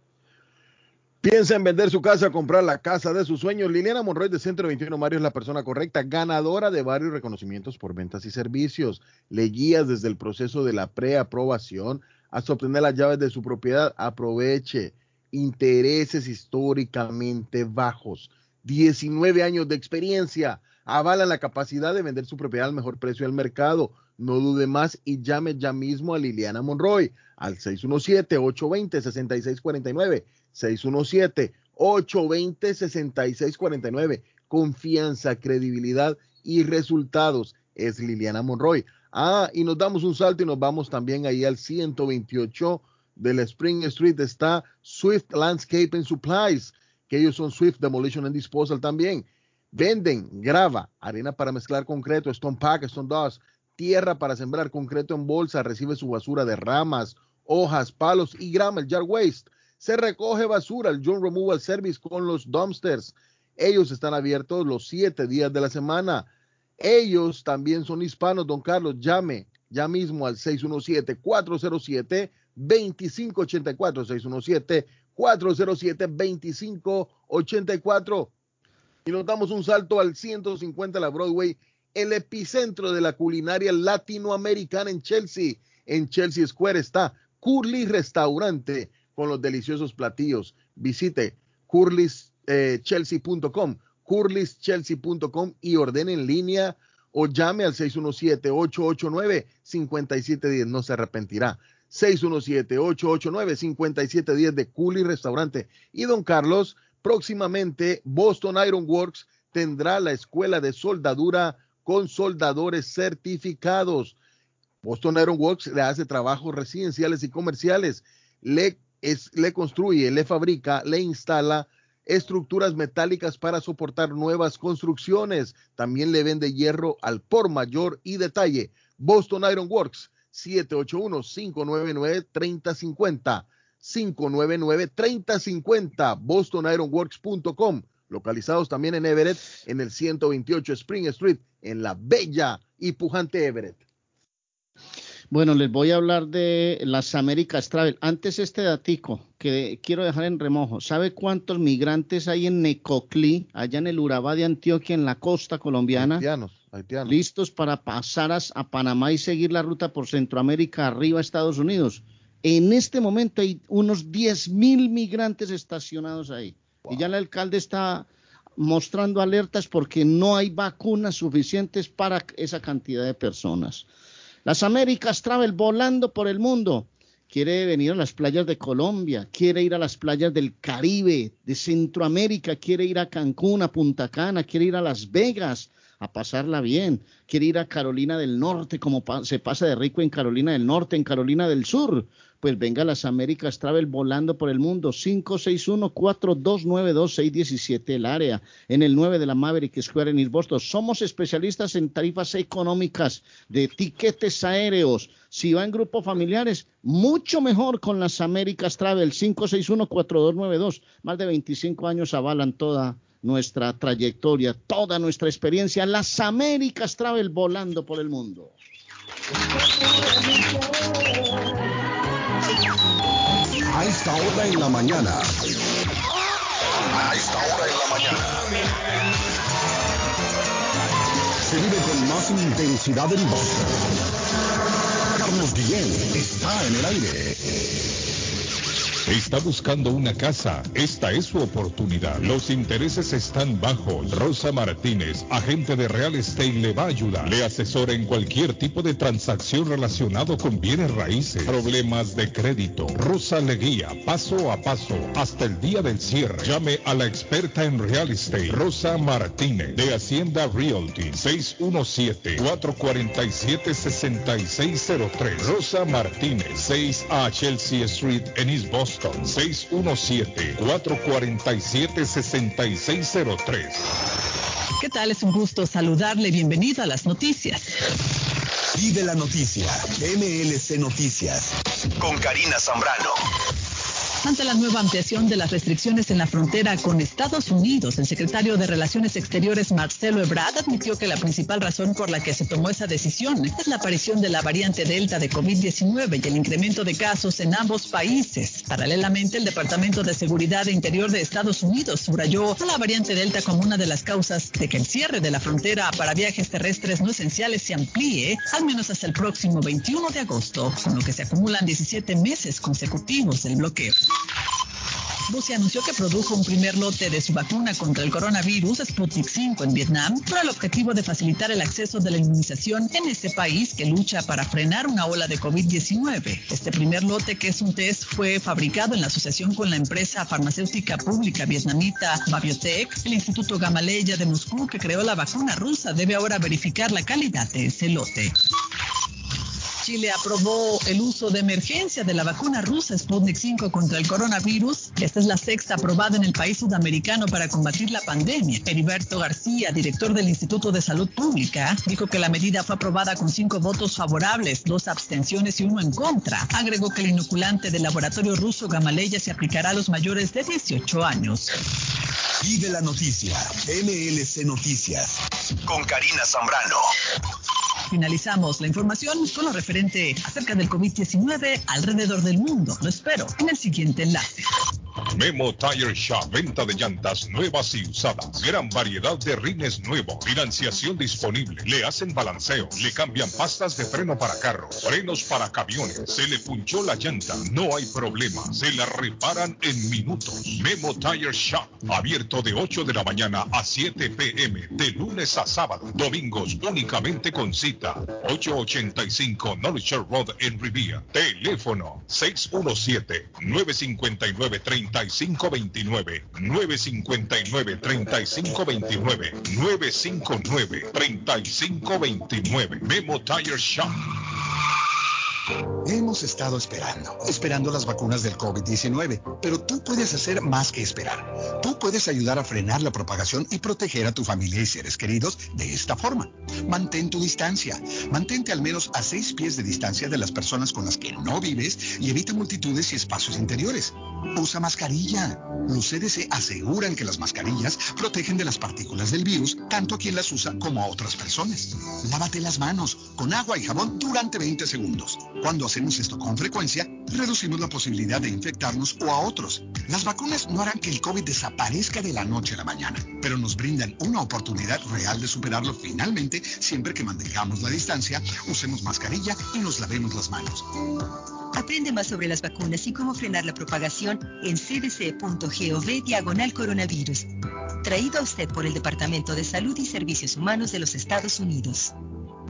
Piensa en vender su casa, comprar la casa de sus sueños. Liliana Monroy de Centro 21 Mario es la persona correcta, ganadora de varios reconocimientos por ventas y servicios. Le guías desde el proceso de la preaprobación hasta obtener las llaves de su propiedad. Aproveche intereses históricamente bajos. 19 años de experiencia avalan la capacidad de vender su propiedad al mejor precio del mercado. No dude más y llame ya mismo a Liliana Monroy al 617-820-6649. 617-820-6649. Confianza, credibilidad y resultados. Es Liliana Monroy. Ah, y nos damos un salto y nos vamos también ahí al 128 de la Spring Street. Está Swift Landscape and Supplies, que ellos son Swift Demolition and Disposal también. Venden grava, arena para mezclar concreto, stone pack, stone dust, tierra para sembrar concreto en bolsa, recibe su basura de ramas, hojas, palos y grama, el yard waste. Se recoge basura, el John Removal Service con los dumpsters. Ellos están abiertos los siete días de la semana. Ellos también son hispanos, don Carlos. Llame ya mismo al 617-407-2584, 617-407-2584. Nos damos un salto al 150 la Broadway, el epicentro de la culinaria latinoamericana en Chelsea. En Chelsea Square está Curly Restaurante con los deliciosos platillos. Visite curlyschelsea.com, curlyschelsea.com y ordene en línea o llame al 617-889-5710. No se arrepentirá. 617-889-5710 de Curly Restaurante. Y don Carlos, próximamente Boston Iron Works tendrá la escuela de soldadura con soldadores certificados. Boston Iron Works le hace trabajos residenciales y comerciales, le, construye, le fabrica, le instala estructuras metálicas para soportar nuevas construcciones. También le vende hierro al por mayor y detalle. Boston Iron Works, 781-599-3050. 599-3050. BostonIronWorks.com. Localizados también en Everett, en el 128 Spring Street, en la bella y pujante Everett. Bueno, les voy a hablar de las Américas Travel. Antes este datico que quiero dejar en remojo. ¿Sabe cuántos migrantes hay en Necoclí, allá en el Urabá de Antioquia, en la costa colombiana? Haitianos, haitianos. Listos para pasar a, a Panamá y seguir la ruta por Centroamérica arriba a Estados Unidos. En este momento hay unos 10 mil migrantes estacionados ahí. Y ya el alcalde está mostrando alertas porque no hay vacunas suficientes para esa cantidad de personas. Las Américas Travel volando por el mundo. Quiere venir a las playas de Colombia, quiere ir a las playas del Caribe, de Centroamérica, quiere ir a Cancún, a Punta Cana, quiere ir a Las Vegas a pasarla bien, quiere ir a Carolina del Norte, como se pasa de rico en Carolina del Norte, en Carolina del Sur. Pues venga las Américas Travel volando por el mundo, 561-4292-617 el área, en el 9 de la Maverick Square en East Boston. Somos especialistas en tarifas económicas de tiquetes aéreos. Si va en grupos familiares, mucho mejor con las Américas Travel, 561-4292. Más de 25 años avalan toda nuestra trayectoria, toda nuestra experiencia, las Américas Travel volando por el mundo. A esta hora en la mañana. A esta hora en la mañana. Se vive con más intensidad en Boston. Carlos Guillén está en el aire. Está buscando una casa. Esta es su oportunidad. Los intereses están bajos. Rosa Martínez, agente de Real Estate, le va a ayudar. Le asesora en cualquier tipo de transacción relacionado con bienes raíces, problemas de crédito. Rosa le guía paso a paso hasta el día del cierre. Llame a la experta en Real Estate, Rosa Martínez, de Hacienda Realty, 617-447-6603. Rosa Martínez, 6 a Chelsea Street en East Boston. 617-447-6603. ¿Qué tal? Es un gusto saludarle. Bienvenido a las noticias. Y de la noticia, MLC Noticias, con Karina Zambrano. Ante la nueva ampliación de las restricciones en la frontera con Estados Unidos, el secretario de Relaciones Exteriores Marcelo Ebrard admitió que la principal razón por la que se tomó esa decisión es la aparición de la variante Delta de COVID-19 y el incremento de casos en ambos países. Paralelamente, el Departamento de Seguridad e Interior de Estados Unidos subrayó a la variante Delta como una de las causas de que el cierre de la frontera para viajes terrestres no esenciales se amplíe al menos hasta el próximo 21 de agosto, con lo que se acumulan 17 meses consecutivos del bloqueo. Rusia anunció que produjo un primer lote de su vacuna contra el coronavirus Sputnik 5 en Vietnam con el objetivo de facilitar el acceso de la inmunización en este país que lucha para frenar una ola de COVID-19. Este primer lote, que es un test, fue fabricado en la asociación con la empresa farmacéutica pública vietnamita Babiotech. El Instituto Gamaleya de Moscú, que creó la vacuna rusa, debe ahora verificar la calidad de ese lote. Chile aprobó el uso de emergencia de la vacuna rusa Sputnik 5 contra el coronavirus. Esta es la sexta aprobada en el país sudamericano para combatir la pandemia. Heriberto García, director del Instituto de Salud Pública, dijo que la medida fue aprobada con cinco votos favorables, dos abstenciones y uno en contra. Agregó que el inoculante del laboratorio ruso Gamaleya se aplicará a los mayores de 18 años. Y de la noticia, MLC Noticias, con Karina Zambrano. Finalizamos la información con lo acerca del COVID-19 alrededor del mundo. Lo espero en el siguiente enlace. Memo Tire Shop, venta de llantas nuevas y usadas. Gran variedad de rines nuevos. Financiación disponible. Le hacen balanceo. Le cambian pastas de freno para carros. Frenos para camiones. Se le punchó la llanta. No hay problema. Se la reparan en minutos. Memo Tire Shop. Abierto de 8 de la mañana a 7 pm. De lunes a sábado. Domingos únicamente con cita. 885 Knowledge Road en. Teléfono 617 959 3529 959 3529 959 3529 Memo Tire Shop. Hemos estado esperando, esperando las vacunas del COVID-19, pero tú puedes hacer más que esperar. Tú puedes ayudar a frenar la propagación y proteger a tu familia y seres queridos de esta forma. Mantén tu distancia. Mantente al menos a seis pies de distancia de las personas con las que no vives y evita multitudes y espacios interiores. Usa mascarilla. Los CDC aseguran que las mascarillas protegen de las partículas del virus tanto a quien las usa como a otras personas. Lávate las manos con agua y jabón durante 20 segundos. Cuando hacemos esto con frecuencia, reducimos la posibilidad de infectarnos o a otros. Las vacunas no harán que el COVID desaparezca de la noche a la mañana, pero nos brindan una oportunidad real de superarlo finalmente siempre que mantengamos la distancia, usemos mascarilla y nos lavemos las manos. Aprende más sobre las vacunas y cómo frenar la propagación en cdc.gov diagonal coronavirus. Traído a usted por el Departamento de Salud y Servicios Humanos de los Estados Unidos.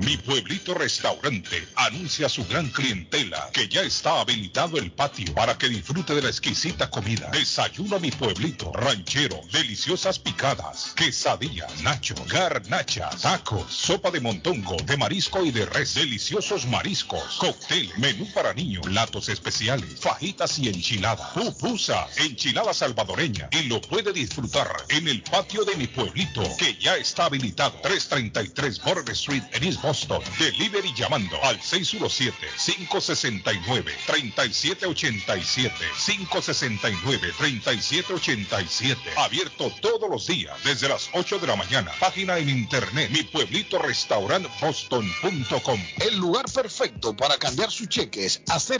Mi pueblito restaurante anuncia a su gran clientela que ya está habilitado el patio para que disfrute de la exquisita comida. Desayuno mi pueblito, ranchero, deliciosas picadas, quesadillas, nachos, garnachas, tacos, sopa de montongo, de marisco y de res, deliciosos mariscos, cóctel, menú para niños, platos especiales, fajitas y enchiladas, pupusas, enchilada salvadoreña y lo puede disfrutar en el patio de mi pueblito que ya está habilitado 333 Border Street en East Boston. Delivery llamando al 617-569-3787. 569-3787. Abierto todos los días desde las 8 de la mañana. Página en internet mi pueblito restaurant boston.com. El lugar perfecto para cambiar sus cheques, hacer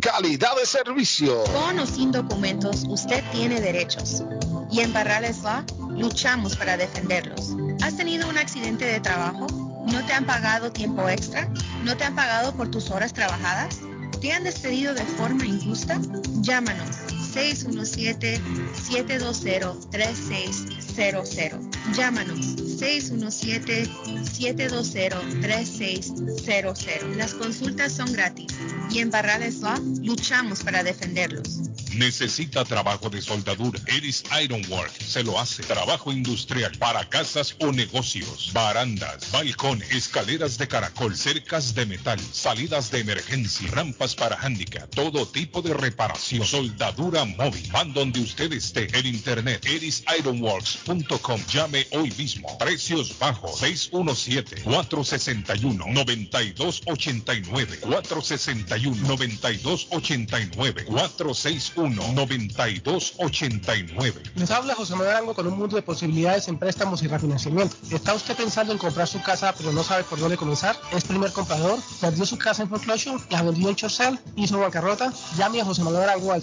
calidad de servicio. Con o sin documentos, usted tiene derechos. Y en Barrales Law luchamos para defenderlos. ¿Has tenido un accidente de trabajo? ¿No te han pagado tiempo extra? ¿No te han pagado por tus horas trabajadas? ¿Te han despedido de forma injusta? Llámanos 617-720-3600. Llámanos 617-720-3600. Las consultas son gratis y en Barrales Law luchamos para defenderlos. Necesita trabajo de soldadura. Eris Ironwork se lo hace. Trabajo industrial para casas o negocios. Barandas, balcón, escaleras de caracol, cercas de metal, salidas de emergencia, rampas para handicap, todo tipo de reparación. Soldadura móvil. Van donde usted esté. En internet, erisironworks.com. Llame hoy mismo. Precios bajos. 617-461-9289. 461-9289. 461 9289. Les habla José Manuel Arango con un mundo de posibilidades en préstamos y refinanciamiento. ¿Está usted pensando en comprar su casa pero no sabe por dónde comenzar? ¿Es primer comprador? ¿Perdió su casa en foreclosure? ¿La vendió en Chorcel? ¿Hizo bancarrota? Llame a José Manuel Arango al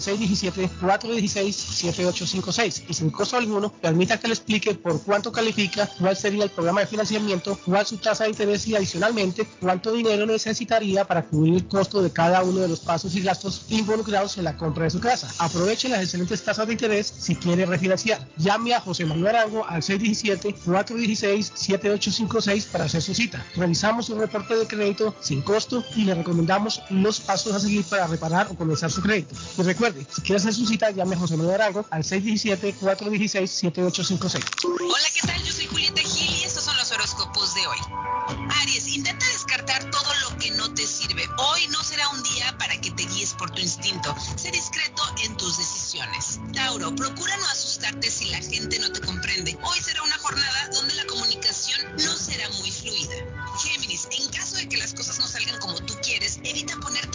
617-416-7856 y sin costo alguno permita que le explique por cuánto califica, cuál sería el programa de financiamiento, cuál su tasa de interés y adicionalmente cuánto dinero necesitaría para cubrir el costo de cada uno de los pasos y gastos involucrados en la compra de su casa. Aproveche las excelentes tasas de interés si quiere refinanciar. Llame a José Manuel Arango al 617-416-7856 para hacer su cita. Realizamos un reporte de crédito sin costo y le recomendamos los pasos a seguir para reparar o comenzar su crédito. Y recuerde, si quiere hacer su cita, llame a José Manuel Arango al 617-416-7856. Hola, ¿qué tal? Yo soy Julieta Gil y estos son los horóscopos de hoy. Aries, intenta descartar todo lo que no te sirve. Hoy no será un día para que te guíes por tu instinto. Sé discreto en tus decisiones. Tauro, procura no asustarte si la gente no te comprende. Hoy será una jornada donde la comunicación no será muy fluida. Géminis, en caso de que las cosas no salgan como tú quieres, evita ponerte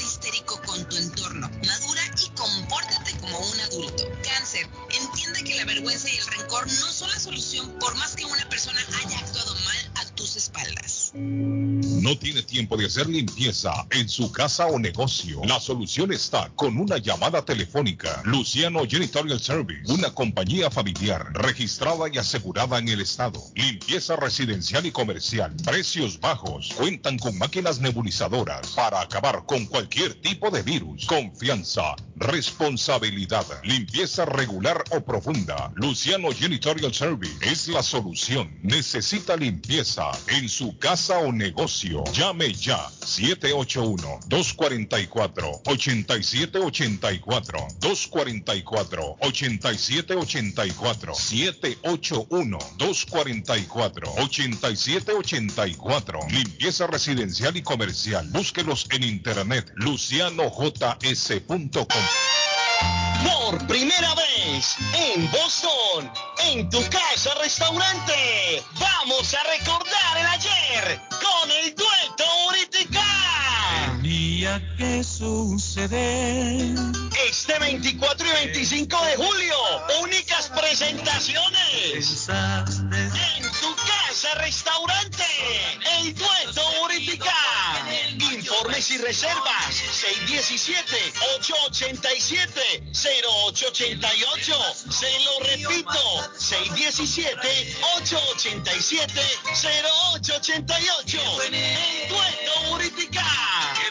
adulto. Cáncer, entiende que la vergüenza y el rencor no son la solución por más que una persona haya actuado mal tus espaldas. No tiene tiempo de hacer limpieza en su casa o negocio. La solución está con una llamada telefónica. Luciano Janitorial Service, una compañía familiar registrada y asegurada en el estado. Limpieza residencial y comercial. Precios bajos. Cuentan con máquinas nebulizadoras para acabar con cualquier tipo de virus. Confianza, responsabilidad, limpieza regular o profunda. Luciano Janitorial Service es la solución. Necesita limpieza en su casa o negocio. Llame ya 781-244-8784. 244-8784. 781-244-8784. Limpieza residencial y comercial. Búsquelos en internet lucianojs.com. Por primera vez en Boston, en tu casa restaurante, vamos a recordar el ayer con el dueto Uritica. Tenía que suceder. Este 24 y 25 de julio, únicas presentaciones. En tu casa restaurante, el dueto Uritica. Informes y reservas 617-887-0888. Se lo repito, 617-887-0888. El dueto Uritica.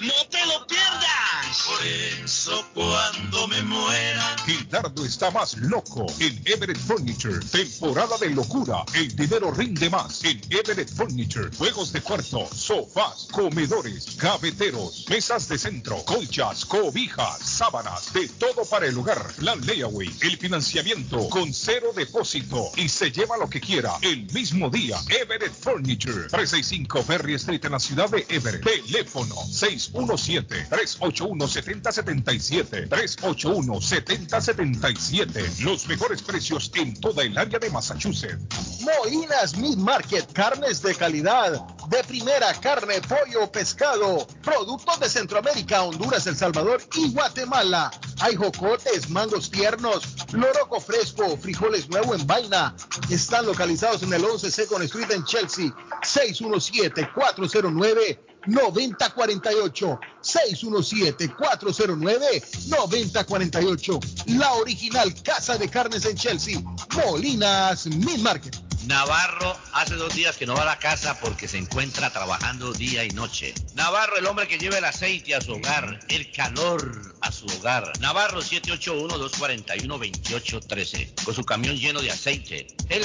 No te lo pierdas. Por eso cuando me muera. Gildardo está más loco en Everett Furniture. Temporada de locura. El dinero rinde más en Everett Furniture. Juegos de cuarto, sofás, comedores, gaveteros, mesas de centro, colchas, cobijas, sábanas, de todo para el hogar. Plan layaway, el financiamiento con cero depósito y se lleva lo que quiera el mismo día. Everett Furniture. 365 Ferry Street en la ciudad de Everett. Teléfono 617-381-7077. 381-7077. Los mejores precios en toda el área de Massachusetts. Molinas Meat Market, carnes de calidad, de primera carne, pollo, pescado, productos de Centroamérica, Honduras, El Salvador y Guatemala. Hay jocotes, mangos tiernos, loroco fresco, frijoles nuevo en vaina. Están localizados en el 11 Second Street en Chelsea. 617-409. 9048 617-409-9048 La original Casa de Carnes en Chelsea Molinas Meat Market Navarro hace dos días que no va a la casa porque se encuentra trabajando día y noche. Navarro, el hombre que lleva el aceite a su hogar, el calor a su hogar. Navarro 781-241-2813, con su camión lleno de aceite. Él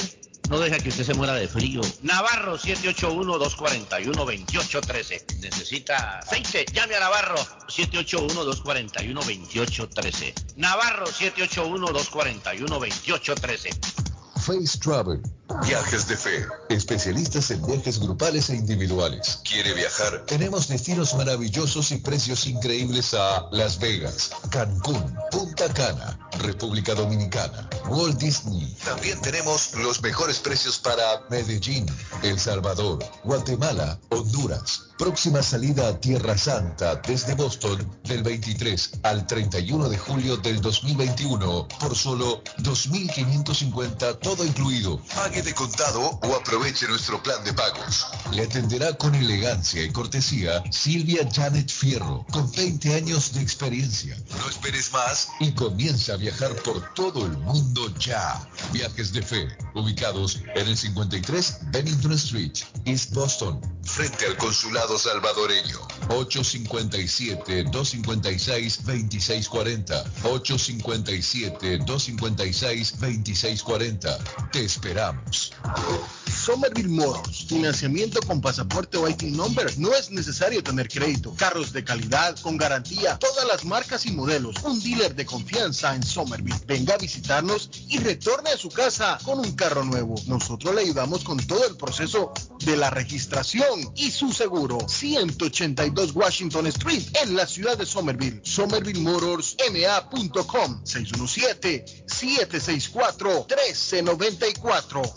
no deja que usted se muera de frío. Navarro 781-241-2813. Necesita aceite. Llame a Navarro 781-241-2813. Navarro 781-241-2813. Face Travel. Viajes de fe. Especialistas en viajes grupales e individuales. ¿Quiere viajar? Tenemos destinos maravillosos y precios increíbles a Las Vegas, Cancún, Punta Cana, República Dominicana, Walt Disney. También tenemos los mejores precios para Medellín, El Salvador, Guatemala, Honduras. Próxima salida a Tierra Santa desde Boston del 23 al 31 de julio del 2021 por solo 2.550 todo incluido. De contado o aproveche nuestro plan de pagos. Le atenderá con elegancia y cortesía Silvia Janet Fierro, con 20 años de experiencia. No esperes más y comienza a viajar por todo el mundo ya. Viajes de fe, ubicados en el 53 Bennington Street, East Boston, frente al consulado salvadoreño. 857-256-2640. 857-256-2640. Te esperamos. Somerville Motors. Financiamiento con pasaporte o IT number. No es necesario tener crédito. Carros de calidad, con garantía, todas las marcas y modelos. Un dealer de confianza en Somerville. Venga a visitarnos y retorne a su casa con un carro nuevo. Nosotros le ayudamos con todo el proceso de la registración y su seguro. 182 Washington Street en la ciudad de Somerville. SomervilleMotorsMA.com 617-764-1394.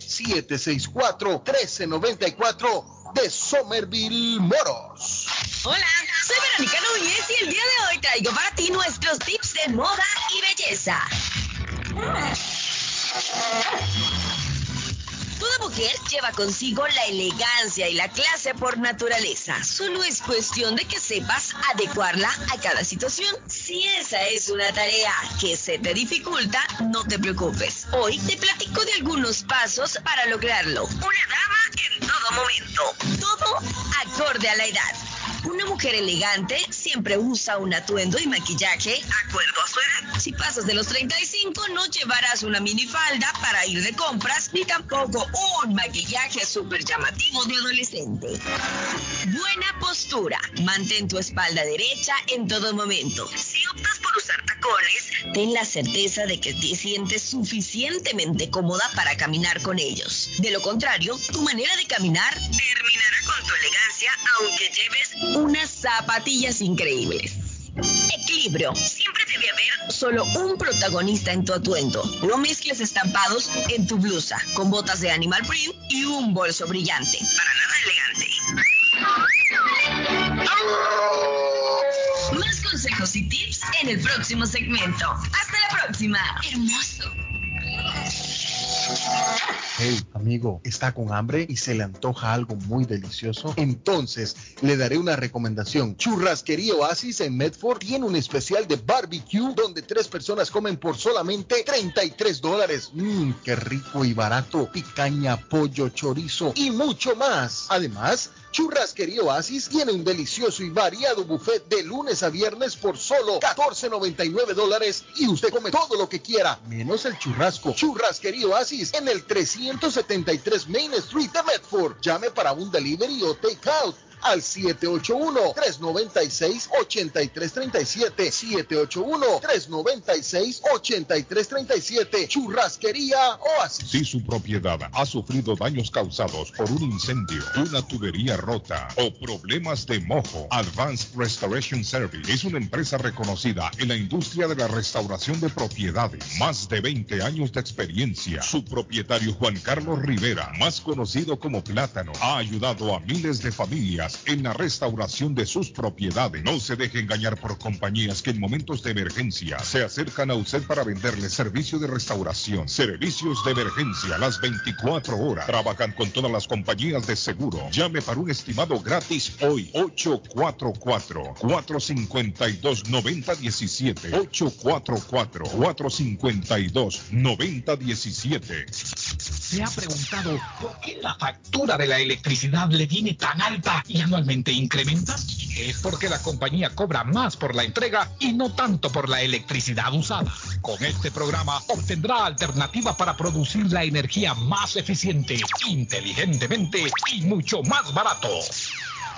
617-764-1394 de Somerville Motors. Hola, soy Verónica Núñez y el día de hoy traigo para ti nuestros tips de moda y belleza. Toda mujer lleva consigo la elegancia y la clase por naturaleza. Solo es cuestión de que sepas adecuarla a cada situación. Si esa es una tarea que se te dificulta, no te preocupes. Hoy te platico de algunos pasos para lograrlo. Una dama en todo momento. Todo acorde a la edad. Una mujer elegante siempre usa un atuendo y maquillaje acuerdo a su edad. Si pasas de los 35, no llevarás una minifalda para ir de compras, ni tampoco un maquillaje súper llamativo de adolescente. Buena postura. Mantén tu espalda derecha en todo momento. Si optas por usar tacones, ten la certeza de que te sientes suficientemente cómoda para caminar con ellos. De lo contrario, tu manera de caminar terminará con tu elegancia, aunque lleves unas zapatillas increíbles. Equilibrio. Siempre debe haber solo un protagonista en tu atuendo. No mezcles estampados en tu blusa con botas de animal print y un bolso brillante. Para nada elegante. Más consejos y tips en el próximo segmento. Hasta la próxima. Hermoso. Hey, amigo, ¿está con hambre y se le antoja algo muy delicioso? Entonces, le daré una recomendación. Churrasquería Oasis en Medford tiene un especial de barbecue donde tres personas comen por solamente 33 dólares. Mmm, qué rico y barato. Picaña, pollo, chorizo y mucho más. Además, Churrasquería Oasis tiene un delicioso y variado buffet de lunes a viernes por solo 14.99 dólares y usted come todo lo que quiera, menos el churrasco. Churrasquería Oasis en el 373 Main Street de Medford. Llame para un delivery o take out al 781-396-8337. 781-396-8337. Churrasquería Oasis. Si su propiedad ha sufrido daños causados por un incendio, una tubería rota o problemas de mojo, Advanced Restoration Service es una empresa reconocida en la industria de la restauración de propiedades. Más de 20 años de experiencia. Su propietario Juan Carlos Rivera, más conocido como Plátano, ha ayudado a miles de familias en la restauración de sus propiedades. No se deje engañar por compañías que en momentos de emergencia se acercan a usted para venderle servicio de restauración, servicios de emergencia las 24 horas. Trabajan con todas las compañías de seguro. Llame para un estimado gratis hoy. 844-452-9017. 844-452-9017. ¿Se ha preguntado por qué la factura de la electricidad le viene tan alta anualmente incrementa? Es porque la compañía cobra más por la entrega y no tanto por la electricidad usada. Con este programa obtendrá alternativa para producir la energía más eficiente, inteligentemente y mucho más barato.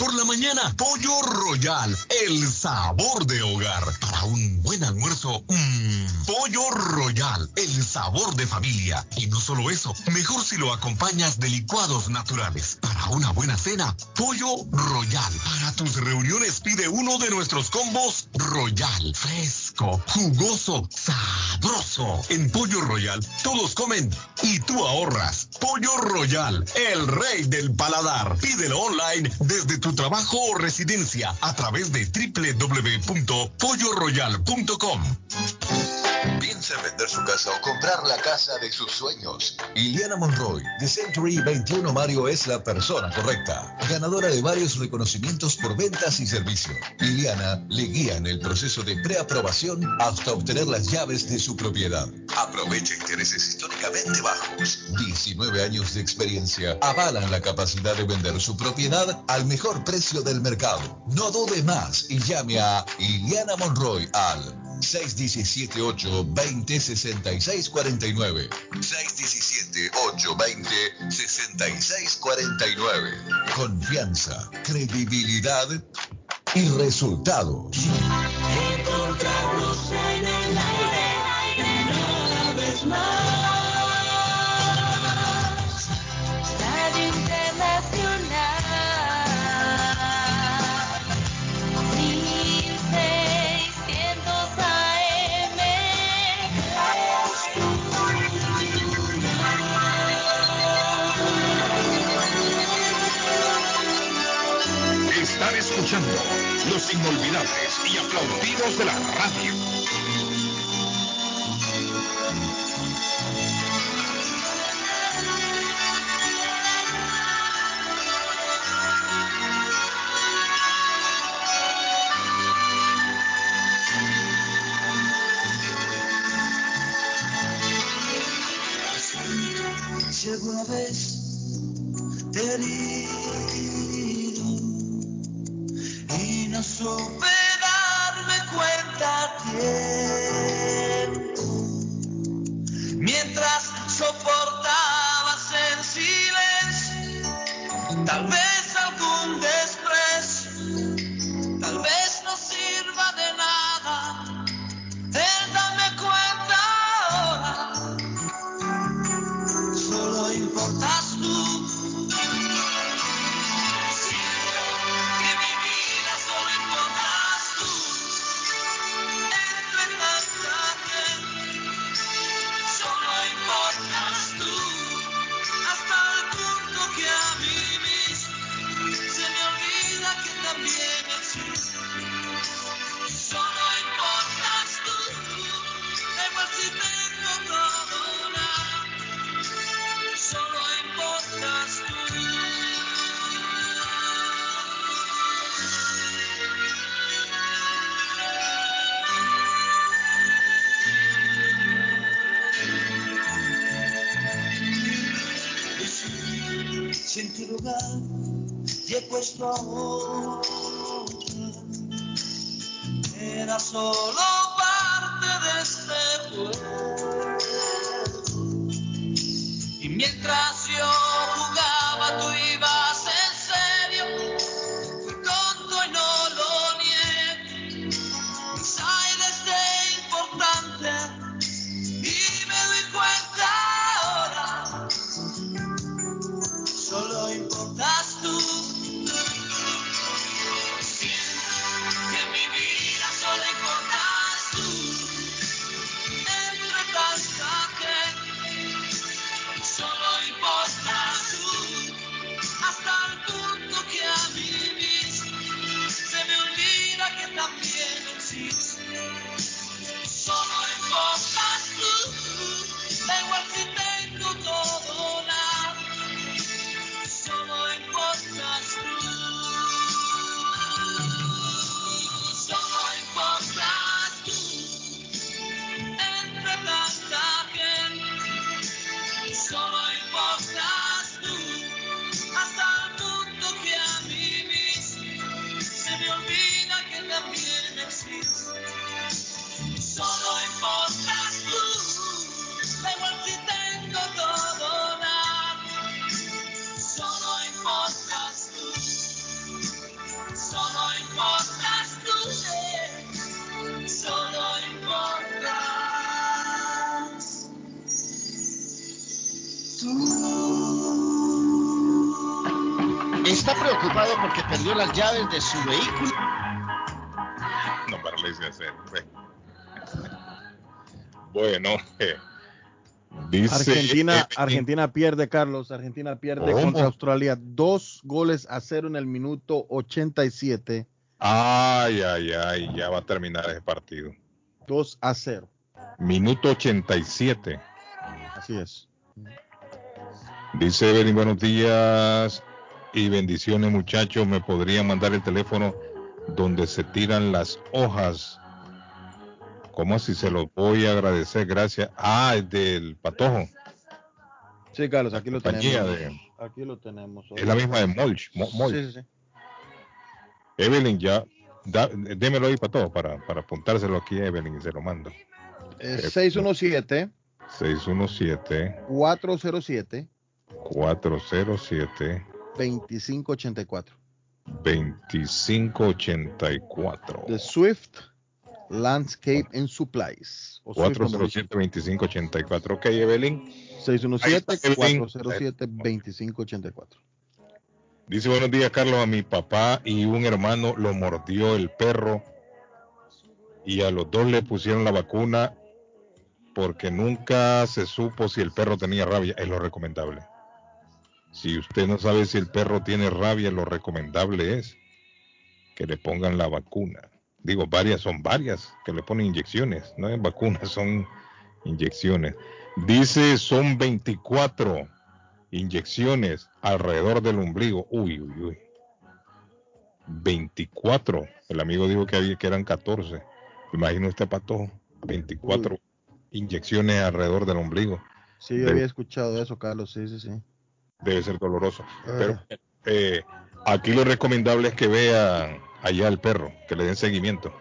Por la mañana, Pollo Royal, el sabor de hogar. Para un buen almuerzo, mmm, Pollo Royal, el sabor de familia. Y no solo eso, mejor si lo acompañas de licuados naturales. Para una buena cena, Pollo Royal. Para tus reuniones pide uno de nuestros combos Royal. Fresco, jugoso, sabroso. En Pollo Royal, todos comen y tú ahorras. Pollo Royal, el rey del paladar. Pídelo online desde tu trabajo o residencia a través de www.polloroyal.com vender su casa o comprar la casa de sus sueños, Iliana Monroy de Century 21 Mario es la persona correcta, ganadora de varios reconocimientos por ventas y servicio. Iliana le guía en el proceso de preaprobación hasta obtener las llaves de su propiedad. Aprovecha intereses históricamente bajos. 19 años de experiencia avalan la capacidad de vender su propiedad al mejor precio del mercado. No dude más y llame a Iliana Monroy al 617 820 6649 617-820-6649. Confianza, credibilidad y resultados. Encontrarnos en el aire, aire, una vez más. los inolvidables y aplaudidos de la radio. Argentina. Eh, eh, Argentina pierde, Carlos. Argentina pierde contra Australia. Dos goles a cero en el minuto 87. Ay, ay, ay, ya va a terminar ese partido. 2 a 0. Minuto 87. Así es. Dice Evelyn, buenos días y bendiciones muchachos. ¿Me podrían mandar el teléfono donde se tiran las hojas ¿Cómo así se los voy a agradecer? Gracias. Ah, es del patojo. Sí, Carlos, aquí lo tenemos. de- Aquí lo tenemos. Es la misma de Mulch. Mo- Mulch. Sí, sí, sí. Evelyn, ya, da- démelo ahí para todo, para, para apuntárselo aquí a Evelyn y se lo mando. Es 617 617 407 407 2584 2584 de Swift Landscape and Supplies. O Swift, como dice. 407-2584. Ok, Evelyn. 617-407-2584. Dice buenos días, Carlos. A mi papá y un hermano lo mordió el perro y a los dos le pusieron la vacuna porque nunca se supo si el perro tenía rabia. Es lo recomendable. Si usted no sabe si el perro tiene rabia, lo recomendable es que le pongan la vacuna. Digo, varias son varias que le ponen inyecciones, no es vacunas, son inyecciones. Dice, son 24 inyecciones alrededor del ombligo. Uy, uy, uy. 24. El amigo dijo que había que eran 14. Imagino este pato. 24 inyecciones alrededor del ombligo. Sí, yo Debe- había escuchado eso, Carlos. Sí, sí, sí. Debe ser doloroso. Ah. Pero eh, aquí lo recomendable es que vean allá al perro, que le den seguimiento.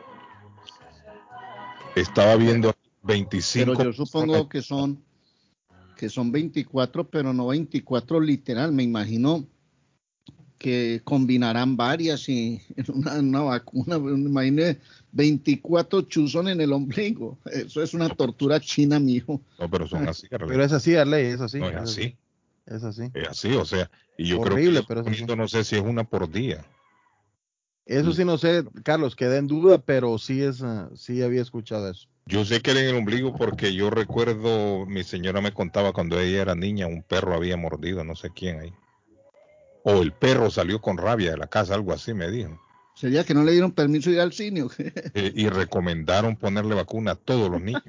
Estaba viendo 25. Pero yo supongo que son que son 24, pero no 24 literal. Me imagino que combinarán varias y en una, una vacuna, me imagino 24 chuzón en el ombligo. Eso es una tortura china, mijo. No, pero son así. Arley. Pero es así, Arley, es así. No, es es así. Es así. Es así, o sea, y yo Horrible, creo que pero es así. poniendo, no sé si es una por día. Eso sí no sé, Carlos, quedé en duda, pero sí es, ah, sí había escuchado eso. Yo sé que era en el ombligo porque yo recuerdo, mi señora me contaba cuando ella era niña, un perro había mordido, no sé quién ahí. O el perro salió con rabia de la casa, algo así me dijo. Sería que no le dieron permiso de ir al cine. Eh, y recomendaron ponerle vacuna a todos los niños.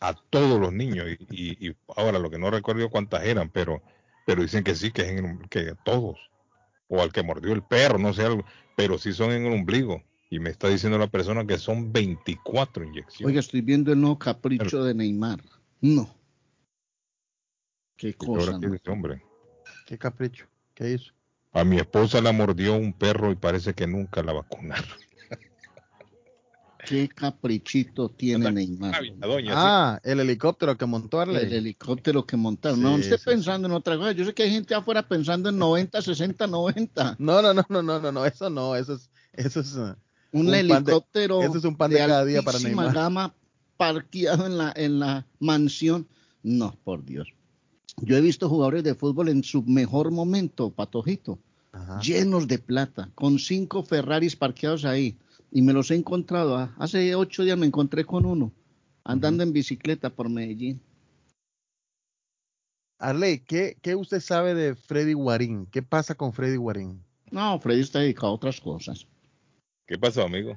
A todos los niños. Y, y- y ahora lo que no recuerdo cuántas eran, pero, pero dicen que sí, que, es en el- que a todos. O al que mordió el perro, no sé algo. Pero sí son en el ombligo. Y me está diciendo la persona que son 24 inyecciones. Oiga, estoy viendo el nuevo capricho de Neymar. No. Qué ¿Y ahora cosa. qué hombre? Qué capricho. ¿Qué hizo? A mi esposa la mordió un perro y parece que nunca la vacunaron. Qué caprichito tiene Neymar. Ah, el helicóptero que montó Arley. El helicóptero que montaron. no Sí, esté sí, pensando en otra cosa. Yo sé que hay gente afuera pensando en 90, 60, 90. No, no, no, no, no, no, no, eso no, eso es, eso es uh, Un, pan de- helicóptero eso es un pan de cada día para Neymar. gama parqueado en la, en la mansión. No, por Dios. Yo he visto jugadores de fútbol en su mejor momento, Patojito, llenos de plata, con cinco Ferraris parqueados ahí. Y me los he encontrado. ah, Hace ocho días me encontré con uno, andando en bicicleta por Medellín. Arley, ¿qué, ¿qué usted sabe de Freddy Guarín? ¿Qué pasa con Freddy Guarín? No, Freddy está dedicado a otras cosas. ¿Qué pasó, amigo?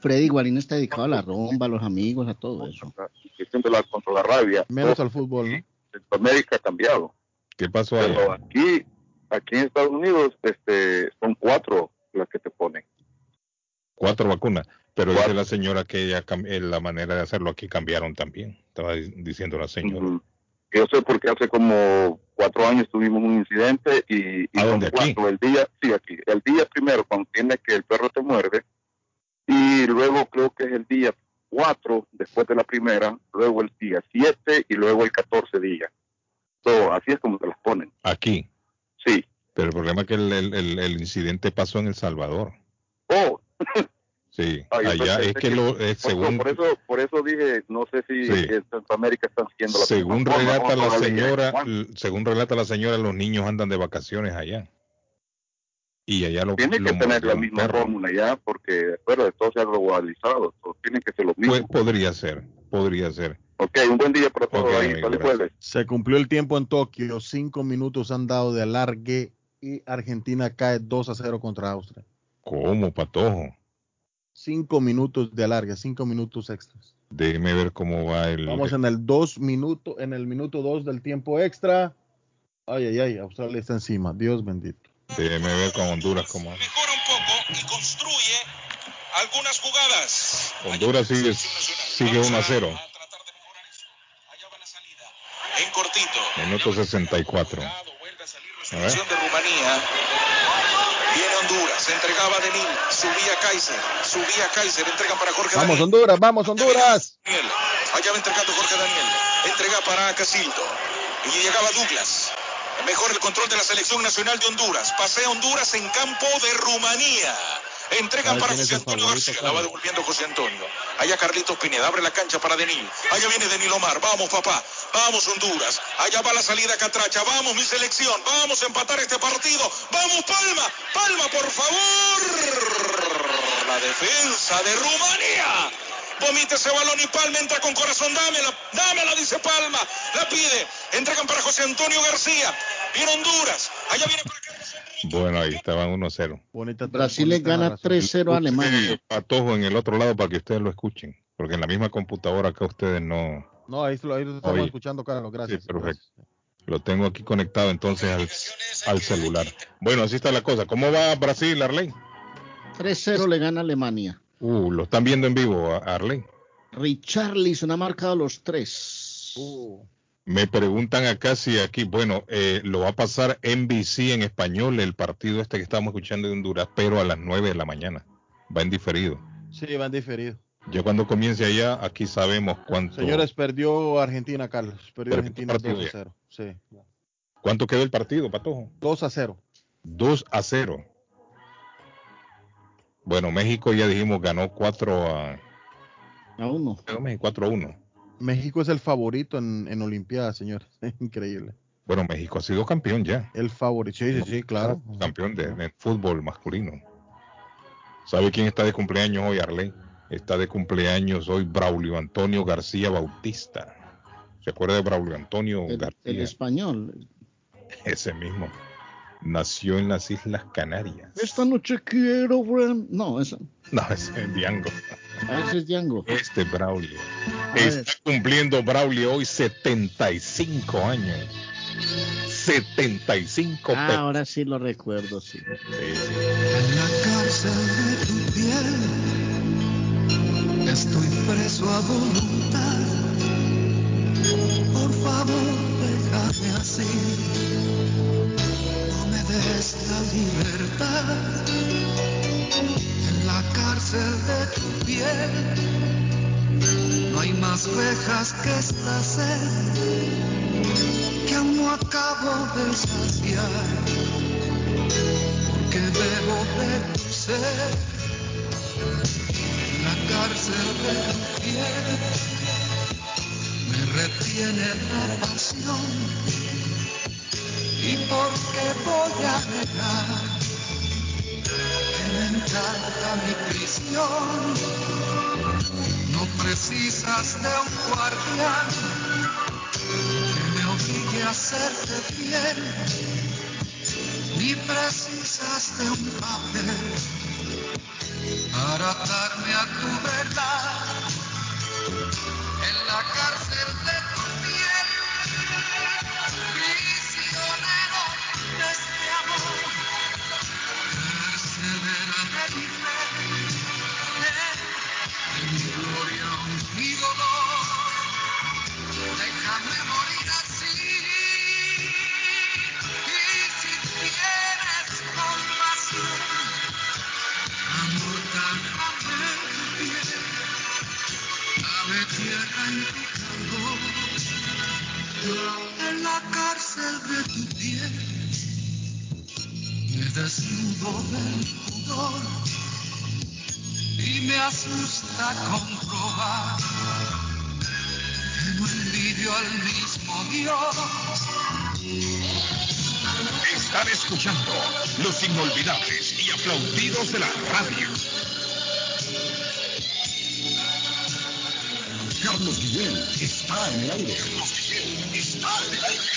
Freddy Guarín está dedicado a la rumba, a los amigos, a todo eso. de la, contra la rabia. Menos al fútbol, ¿no? Centroamérica ha cambiado. ¿Qué pasó Pero aquí, aquí en Estados Unidos, este, son cuatro las que te ponen. Cuatro vacunas. Pero dice la señora que ella eh, la manera de hacerlo aquí cambiaron también. Estaba di- diciendo la señora. Yo sé porque hace como cuatro años tuvimos un incidente y, y ¿A dónde? cuatro. El día, sí, aquí. El día primero, cuando tiene que el perro te muerde, y luego creo que es el día cuatro después de la primera, luego el día siete y luego el catorce día. So, así es como te las ponen. Aquí. Sí. Pero el problema es que el, el- el- el incidente pasó en El Salvador. Oh, Sí, yo allá es que lo, es por, según, por eso, por eso dije, no sé si Sí. en Centroamérica están siguiendo la según relata la señora, según relata la señora, los niños andan de vacaciones allá. Y allá lo, Tiene lo que tener la misma fórmula ya, porque bueno, de todo se ha globalizado, tiene que ser lo mismo. Pues, podría ser, podría ser. ok, un buen día para todos Ok, ahí. Se cumplió el tiempo en Tokio, cinco minutos han dado de alargue y Argentina cae 2 a 0 contra Austria. ¿Cómo, patojo? Cinco minutos de alargue, cinco minutos extras. Déjeme ver cómo va el. Vamos en el dos minuto, en el minuto dos del tiempo extra. Ay, ay, ay, Australia está encima. Dios bendito. Déjeme ver con Honduras cómo va. y construye algunas jugadas. Honduras sigue, sigue 1 a 0. En cortito. Minuto 64. A ver. De Rumanía. Honduras. Entregaba a Denil. Subía Kaiser. Subía Kaiser. Entregan para Jorge Vamos, Daniel. Honduras, vamos, Honduras. Daniel. Allá va entregando Jorge Daniel. Entrega para Casildo. Y llegaba Douglas. Mejor el control de la selección nacional de Honduras. Pasea Honduras en campo de Rumanía. Entregan ¿Sabe para José Antonio García. La va devolviendo José Antonio. Allá Carlitos Pineda. Abre la cancha para Denil. Allá viene Denil Omar. Vamos, papá. Vamos, Honduras. Allá va la salida Catracha. Vamos, mi selección. Vamos a empatar este partido. Vamos, Palma. Palma, por favor. La defensa de Rumanía. Vomita ese balón y Palma entra con corazón. Dámela, dámela, dice Palma. La pide. Entregan para José Antonio García. Viene Honduras. Allá viene Bueno, ahí estaban 1 a 0. Bonita, Brasil le gana narración. 3-0 a Alemania. Patojo en el otro lado para que ustedes lo escuchen. Porque en la misma computadora acá ustedes no. No, ahí, lo- ahí lo estamos Oye. escuchando, Carlos. Gracias. Sí, perfecto. Lo tengo aquí conectado entonces al, al celular. Bueno, así está la cosa. ¿Cómo va Brasil, Arley? 3-0 le gana Alemania. Uh, lo están viendo en vivo, Arley. Richarlison ha marcado los tres. Me preguntan acá si aquí, bueno, eh, lo va a pasar NBC en español el partido este que estamos escuchando de Honduras, pero a las 9 de la mañana. Va en diferido. Sí, van diferido. Ya cuando comience allá, aquí sabemos cuánto, Señores, perdió Argentina, Carlos. Perdió Perdió Argentina partido 2 a ya. 0. Sí. cuánto quedó el partido, Patojo. 2 a 0. 2 a 0. Bueno, México ya dijimos ganó 4 a, a 1. 4 a 1. México es el favorito en, en Olimpiadas, señores. Increíble. Bueno, México ha sido campeón ya. El favorito, sí, sí, sí, claro. Campeón de, de fútbol masculino. ¿Sabe quién está de cumpleaños hoy, Arley? Está de cumpleaños hoy Braulio Antonio García Bautista. ¿Se acuerda de Braulio Antonio El, García? el español. Ese mismo. Nació en las Islas Canarias. Esta noche quiero. No, esa. No, ese es Diango. Ah, ese es Django. Este Braulio. A Está cumpliendo Braulio hoy 75 años. 75 Ah, ahora sí lo recuerdo, sí. En la cárcel de tu piel estoy preso a voluntad. Por favor, déjame así. No me des la libertad. De tu piel. No hay más rejas que esta sed que aún acabo de saciar. Porque bebo de tu la cárcel de tu piel. Me retiene la pasión y porque voy a negar encanta mi prisión. No precisas de un guardián que me obligue a hacerte fiel ni precisas de un papel para darme a tu verdad en la cárcel de tu piel, prisionero de este amor, perseveraré cárcel de tu piel, me desnudo del y me asusta comprobar que no envidio al mismo Dios. Están escuchando los inolvidables y aplaudidos de la radio. Carlos Guillén está en el aire. Carlos Guillén está en el aire.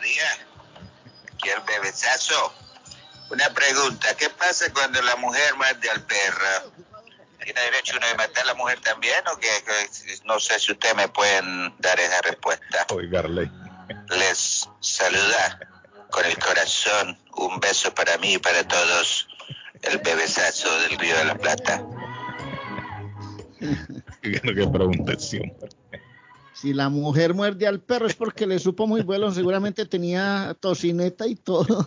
Días. Aquí el bebesazo. Una pregunta, ¿qué pasa cuando la mujer muerde al perro? ¿Tiene derecho uno de matar a la mujer también o? Que- No sé si ustedes me pueden dar esa respuesta. Oigarle. Les saluda con el corazón. Un beso para mí y para todos. El bebesazo del Río de la Plata. Qué preguntación. Si la mujer muerde al perro es porque le supo muy bueno, seguramente tenía tocineta y todo.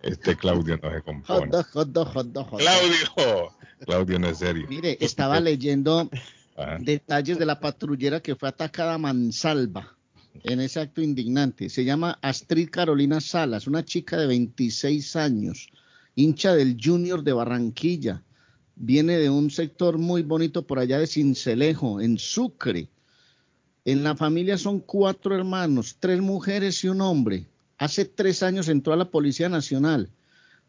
Este Claudio no se compone. dog, hot dog, hot dog, hot dog. Claudio. Claudio no es serio. Mire, estaba leyendo Ajá. detalles de la patrullera que fue atacada a mansalva en ese acto indignante. Se llama Astrid Carolina Salas, una chica de 26 años, hincha del Junior de Barranquilla. Viene de un sector muy bonito por allá de Cincelejo, en Sucre. En la familia son cuatro hermanos, tres mujeres y un hombre. Hace tres años entró a la Policía Nacional.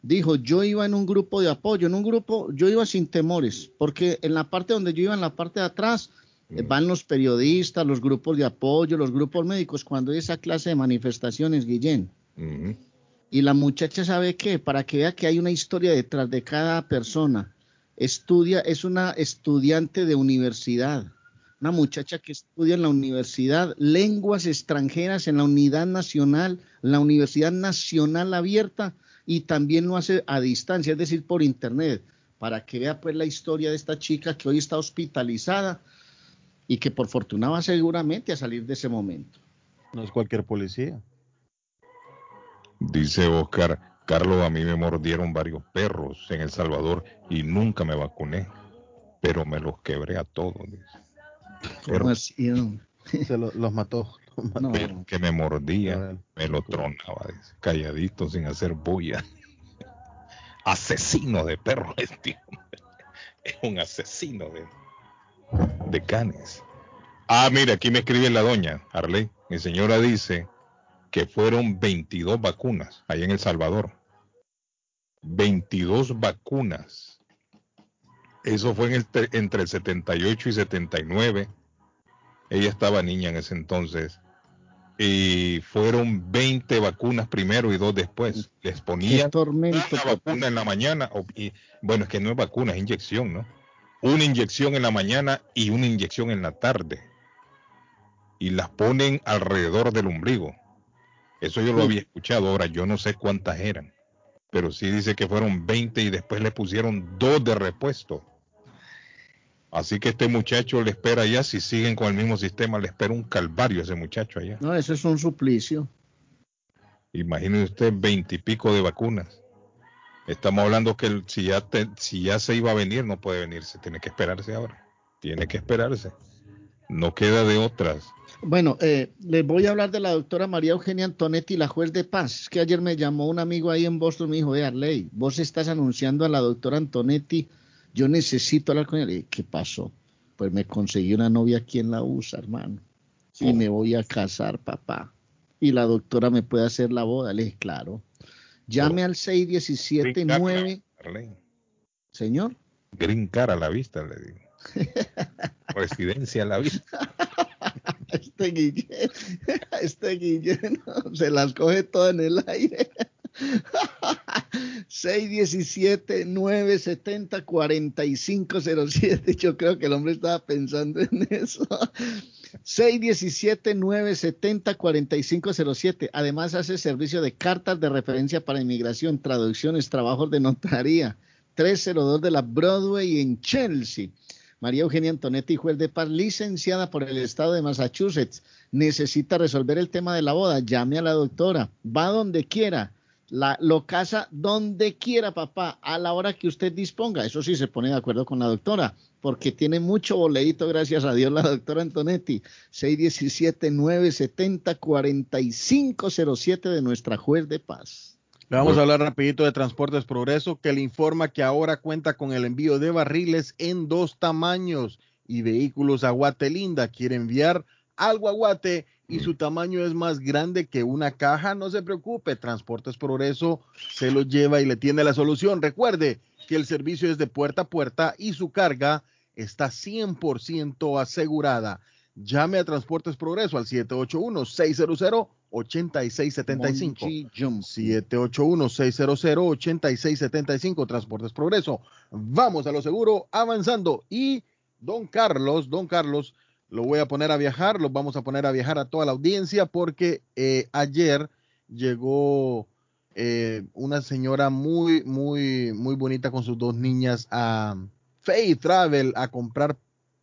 Dijo, yo iba en un grupo de apoyo, en un grupo, yo iba sin temores, porque en la parte donde yo iba, en la parte de atrás, eh, van los periodistas, los grupos de apoyo, los grupos médicos, cuando hay esa clase de manifestaciones, Guillén. Y la muchacha sabe qué, para que vea que hay una historia detrás de cada persona. Estudia, es una estudiante de universidad, una muchacha que estudia en la universidad lenguas extranjeras en la Unidad Nacional, la Universidad Nacional Abierta, y también lo hace a distancia, es decir, por internet, para que vea pues la historia de esta chica que hoy está hospitalizada y que por fortuna va seguramente a salir de ese momento. No es cualquier policía. Dice Oscar, Carlos, a mí me mordieron varios perros en El Salvador y nunca me vacuné, pero me los quebré a todos. dice. ¿Cómo Pero? Se lo- los mató. los mató. pero que me mordía, me lo tronaba, calladito, sin hacer bulla. Asesino de perros, este hombre. Es un asesino de, de canes. Ah, mira, aquí me escribe la doña, Arley. Mi señora dice que fueron 22 vacunas allá en El Salvador. 22 vacunas. Eso fue en el entre el 78 y 79. Ella estaba niña en ese entonces. Y fueron 20 vacunas primero y dos después. Les ponían tormento, una vacuna en la mañana. o- y, bueno, es que no es vacuna, es inyección, ¿no? Una inyección en la mañana y una inyección en la tarde. Y las ponen alrededor del ombligo. Eso yo lo había escuchado. Ahora, yo no sé cuántas eran. Pero sí dice que fueron 20 y después le pusieron dos de repuesto. Así que este muchacho le espera allá, si siguen con el mismo sistema, le espera un calvario a ese muchacho allá. No, eso es un suplicio. Imagínese usted veintipico de vacunas. Estamos hablando que el- si, ya te- si ya se iba a venir, no puede venirse, tiene que esperarse ahora. Tiene que esperarse. No queda de otras. Bueno, eh, les voy a hablar de la doctora María Eugenia Antonetti, la juez de paz. Es que ayer me llamó un amigo ahí en Boston, me dijo, Arley, vos estás anunciando a la doctora Antonetti, yo necesito hablar con. Le dije, ¿qué pasó? Pues me conseguí una novia aquí en la USA, hermano. Y me voy a casar, papá. Y la doctora me puede hacer la boda. Le dije, claro. Llame al 617-9. Arley. Señor. Green cara a la vista, le digo. Residencia a la vista. Este Guillén, este Guillén se las coge todas en el aire. 617-970-4507. Yo creo que el hombre estaba pensando en eso. 617-970-4507. Además hace servicio de cartas de referencia para inmigración, traducciones, trabajos de notaría. 302 de la Broadway en Chelsea. María Eugenia Antonetti, juez de paz, licenciada por el estado de Massachusetts, necesita resolver el tema de la boda. Llame a la doctora, va donde quiera, la, lo casa donde quiera, papá, a la hora que usted disponga. Eso sí, se pone de acuerdo con la doctora, porque tiene mucho boleíto, gracias a Dios, la doctora Antonetti. 617-970-4507 de nuestra juez de paz. Le vamos a hablar rapidito de Transportes Progreso, que le informa que ahora cuenta con el envío de barriles en dos tamaños y vehículos a Guatelinda. Quiere enviar algo a Guate y su tamaño es más grande que una caja. No se preocupe, Transportes Progreso se lo lleva y le tiene la solución. Recuerde que el servicio es de puerta a puerta y su carga está 100% asegurada. Llame a Transportes Progreso al 781-600 8675. Bungee jump. 781-600-8675, Transportes Progreso. Vamos a lo seguro, avanzando. Y don Carlos, don Carlos, lo voy a poner a viajar, lo vamos a poner a viajar a toda la audiencia porque eh, ayer llegó eh, una señora muy, muy, muy bonita con sus dos niñas a Faith Travel a comprar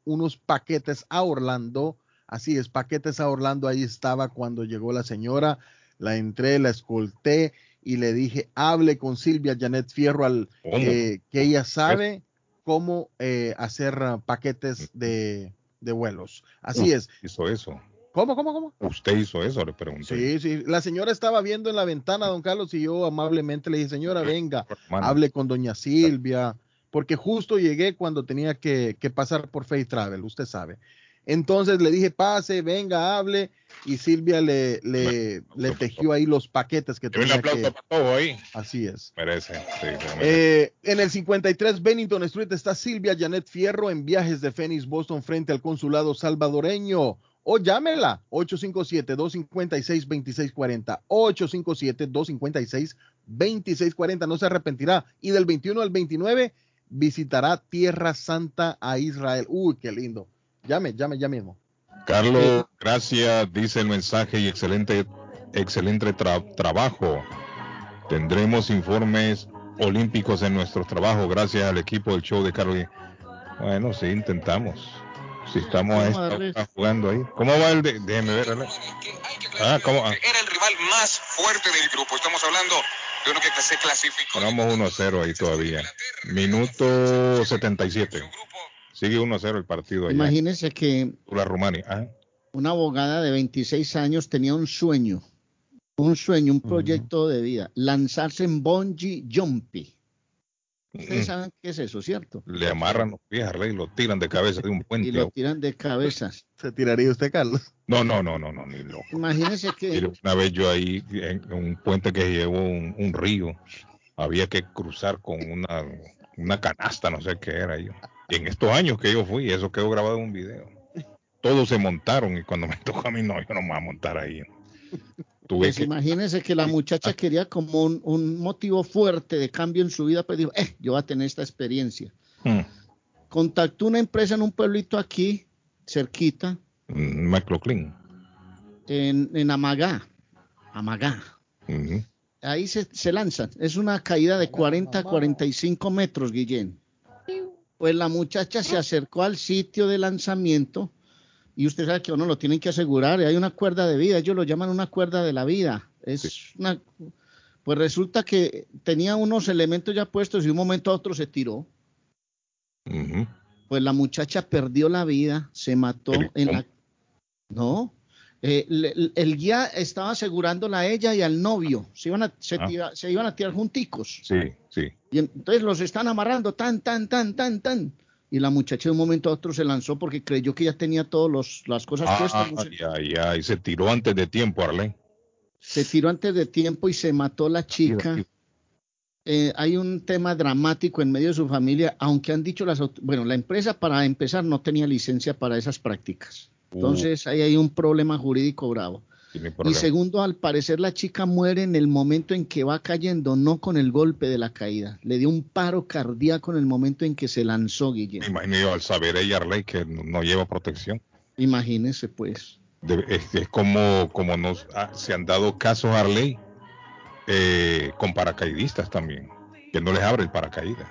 unos paquetes a Orlando. Así es, paquetes a Orlando. Ahí estaba cuando llegó la señora. La entré, la escolté y le dije, hable con Silvia Janet Fierro, al, eh, que ella sabe cómo eh, hacer uh, paquetes de, de vuelos. Así es. Hizo eso. ¿Cómo, cómo, cómo? Usted hizo eso, le pregunté. Sí, sí. La señora estaba viendo en la ventana, don Carlos, y yo amablemente le dije, señora, venga, hable con doña Silvia, porque justo llegué cuando tenía que, que pasar por Faith Travel, usted sabe. Entonces le dije, pase, venga, hable, y Silvia le, le, le tejió ahí los paquetes que Un tenía aplauso que... para todo ahí. Así es. Merece. Sí, merece. Eh, en el 53 Bennington Street está Silvia Janet Fierro en viajes de Phoenix, Boston, frente al consulado salvadoreño. O llámela 857-256-2640. 857-256-2640. No se arrepentirá. Y del 21 al 29 visitará Tierra Santa a Israel. Uy, qué lindo. Llame, llame ya mismo. Carlos, gracias, dice el mensaje y excelente, excelente tra- trabajo. Tendremos informes olímpicos en nuestro trabajo gracias al equipo del show de Carlos. Bueno, sí, intentamos. Si estamos a Vamos a esta jugando ahí. ¿Cómo va el de? Déjeme ver. ¿verdad? Ah, ¿cómo? Ah, Era el rival más fuerte del grupo. Estamos hablando de uno que se clasificó. Ganamos 1-0 ahí todavía. Minuto 77. Sigue 1-0 el partido allá. Imagínense que La Rumania. Una abogada de 26 años tenía un sueño, un sueño, un proyecto de vida, lanzarse en bungee jumping. Ustedes Mm. saben qué es eso, ¿cierto? Le amarran los pies a Rey y lo tiran de cabeza de un puente. Y lo tiran de cabezas. ¿Se tiraría usted, Carlos? No, no, no, no, no, ni loco. Imagínense Mire, que Una vez yo ahí en un puente que llevó un, un río, había que cruzar con una, una canasta, no sé qué era yo. Y en estos años que yo fui, eso quedó grabado en un video. Todos se montaron y cuando me tocó a mí, no, yo no me voy a montar ahí. Tuve pues que, imagínense que la muchacha quería como un, un motivo fuerte de cambio en su vida, pues dijo, eh, yo voy a tener esta experiencia. Mm, Contactó una empresa en un pueblito aquí, cerquita, mm, McLaughlin. en, en Amagá. Amagá. Ahí se, se lanzan. Es una caída de 40 a 45 metros, Guillén. Pues la muchacha se acercó al sitio de lanzamiento y usted sabe que uno lo tienen que asegurar. y Hay una cuerda de vida, ellos lo llaman una cuerda de la vida. Es una, pues resulta que tenía unos elementos ya puestos y de un momento a otro se tiró. Pues la muchacha perdió la vida, se mató Pero, en la... No, eh, el guía estaba asegurándola a ella y al novio. Se iban a, se Ah. tira- se iban a tirar junticos. Sí, sí. Y entonces los están amarrando tan, tan, tan, tan, tan. Y la muchacha de un momento a otro se lanzó porque creyó que ya tenía todas las cosas Ah, puestas. no sé. ya, ya. Y se tiró antes de tiempo, Arley. Se tiró antes de tiempo y se mató la chica. Eh, hay un tema dramático en medio de su familia, aunque han dicho las... Bueno, la empresa para empezar no tenía licencia para esas prácticas. Entonces ahí hay un problema jurídico bravo. Y segundo, al parecer la chica muere en el momento en que va cayendo, no con el golpe de la caída. Le dio un paro cardíaco en el momento en que se lanzó, Guillermo. Yo al saber ella, Arley, que no, lleva protección. Imagínese, pues. De- es, es como, como nos ah, se han dado casos, Arley, eh, con paracaidistas también, que no les abre el paracaídas.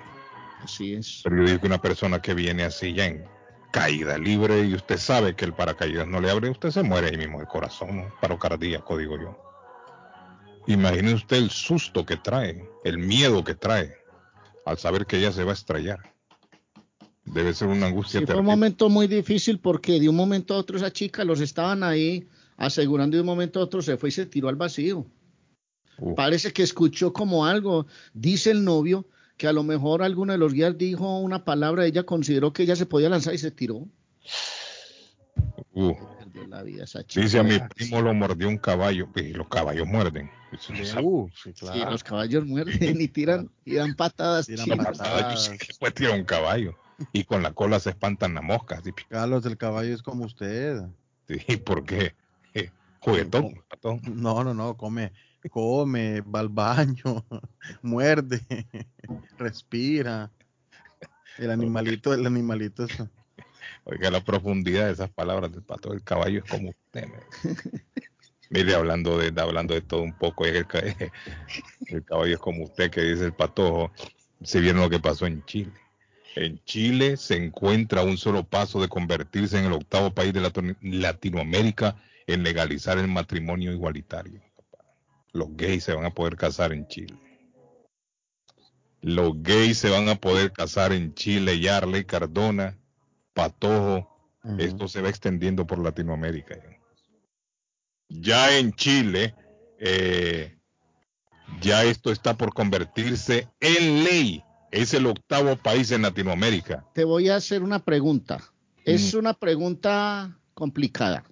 Así es. Pero yo digo que una persona que viene así ya en caída libre y usted sabe que el paracaídas no le abre, usted se muere ahí mismo de corazón, ¿no? paro cardíaco, digo yo. Imagine usted el susto que trae, el miedo que trae al saber que ella se va a estrellar. Debe ser una angustia Sí, fue un momento muy difícil porque de un momento a otro esa chica los estaban ahí asegurando y de un momento a otro se fue y se tiró al vacío. Parece que escuchó como algo, dice el novio, que a lo mejor alguno de los guías dijo una palabra, ella consideró que ella se podía lanzar y se tiró. Uh, Perdió la vida esa chica. dice a mi primo lo mordió un caballo, y los caballos muerden. Uh, sí, Sí, claro. los caballos muerden y tiran y dan patadas. Tiran patadas. Después tira un caballo y con la cola se espantan las moscas. Carlos, el caballo es como usted. Sí, ¿por qué? Eh, Juguetón. No, no, no, come, come, va al baño, muerde, respira. El animalito, el animalito. Oiga la profundidad de esas palabras del pato. El caballo es como usted. Mire, hablando de, hablando de todo un poco, el, el caballo es como usted que dice el patojo. Se vieron lo que pasó en Chile. En Chile se encuentra a un solo paso de convertirse en el octavo país de Latinoamérica en legalizar el matrimonio igualitario. Los gays se van a poder casar en Chile. Los gays se van a poder casar en Chile, Yarley, Cardona, Patojo. Esto se va extendiendo por Latinoamérica. Ya, en Chile, eh, ya esto está por convertirse en ley. Es el octavo país en Latinoamérica. Te voy a hacer una pregunta. Es una pregunta complicada.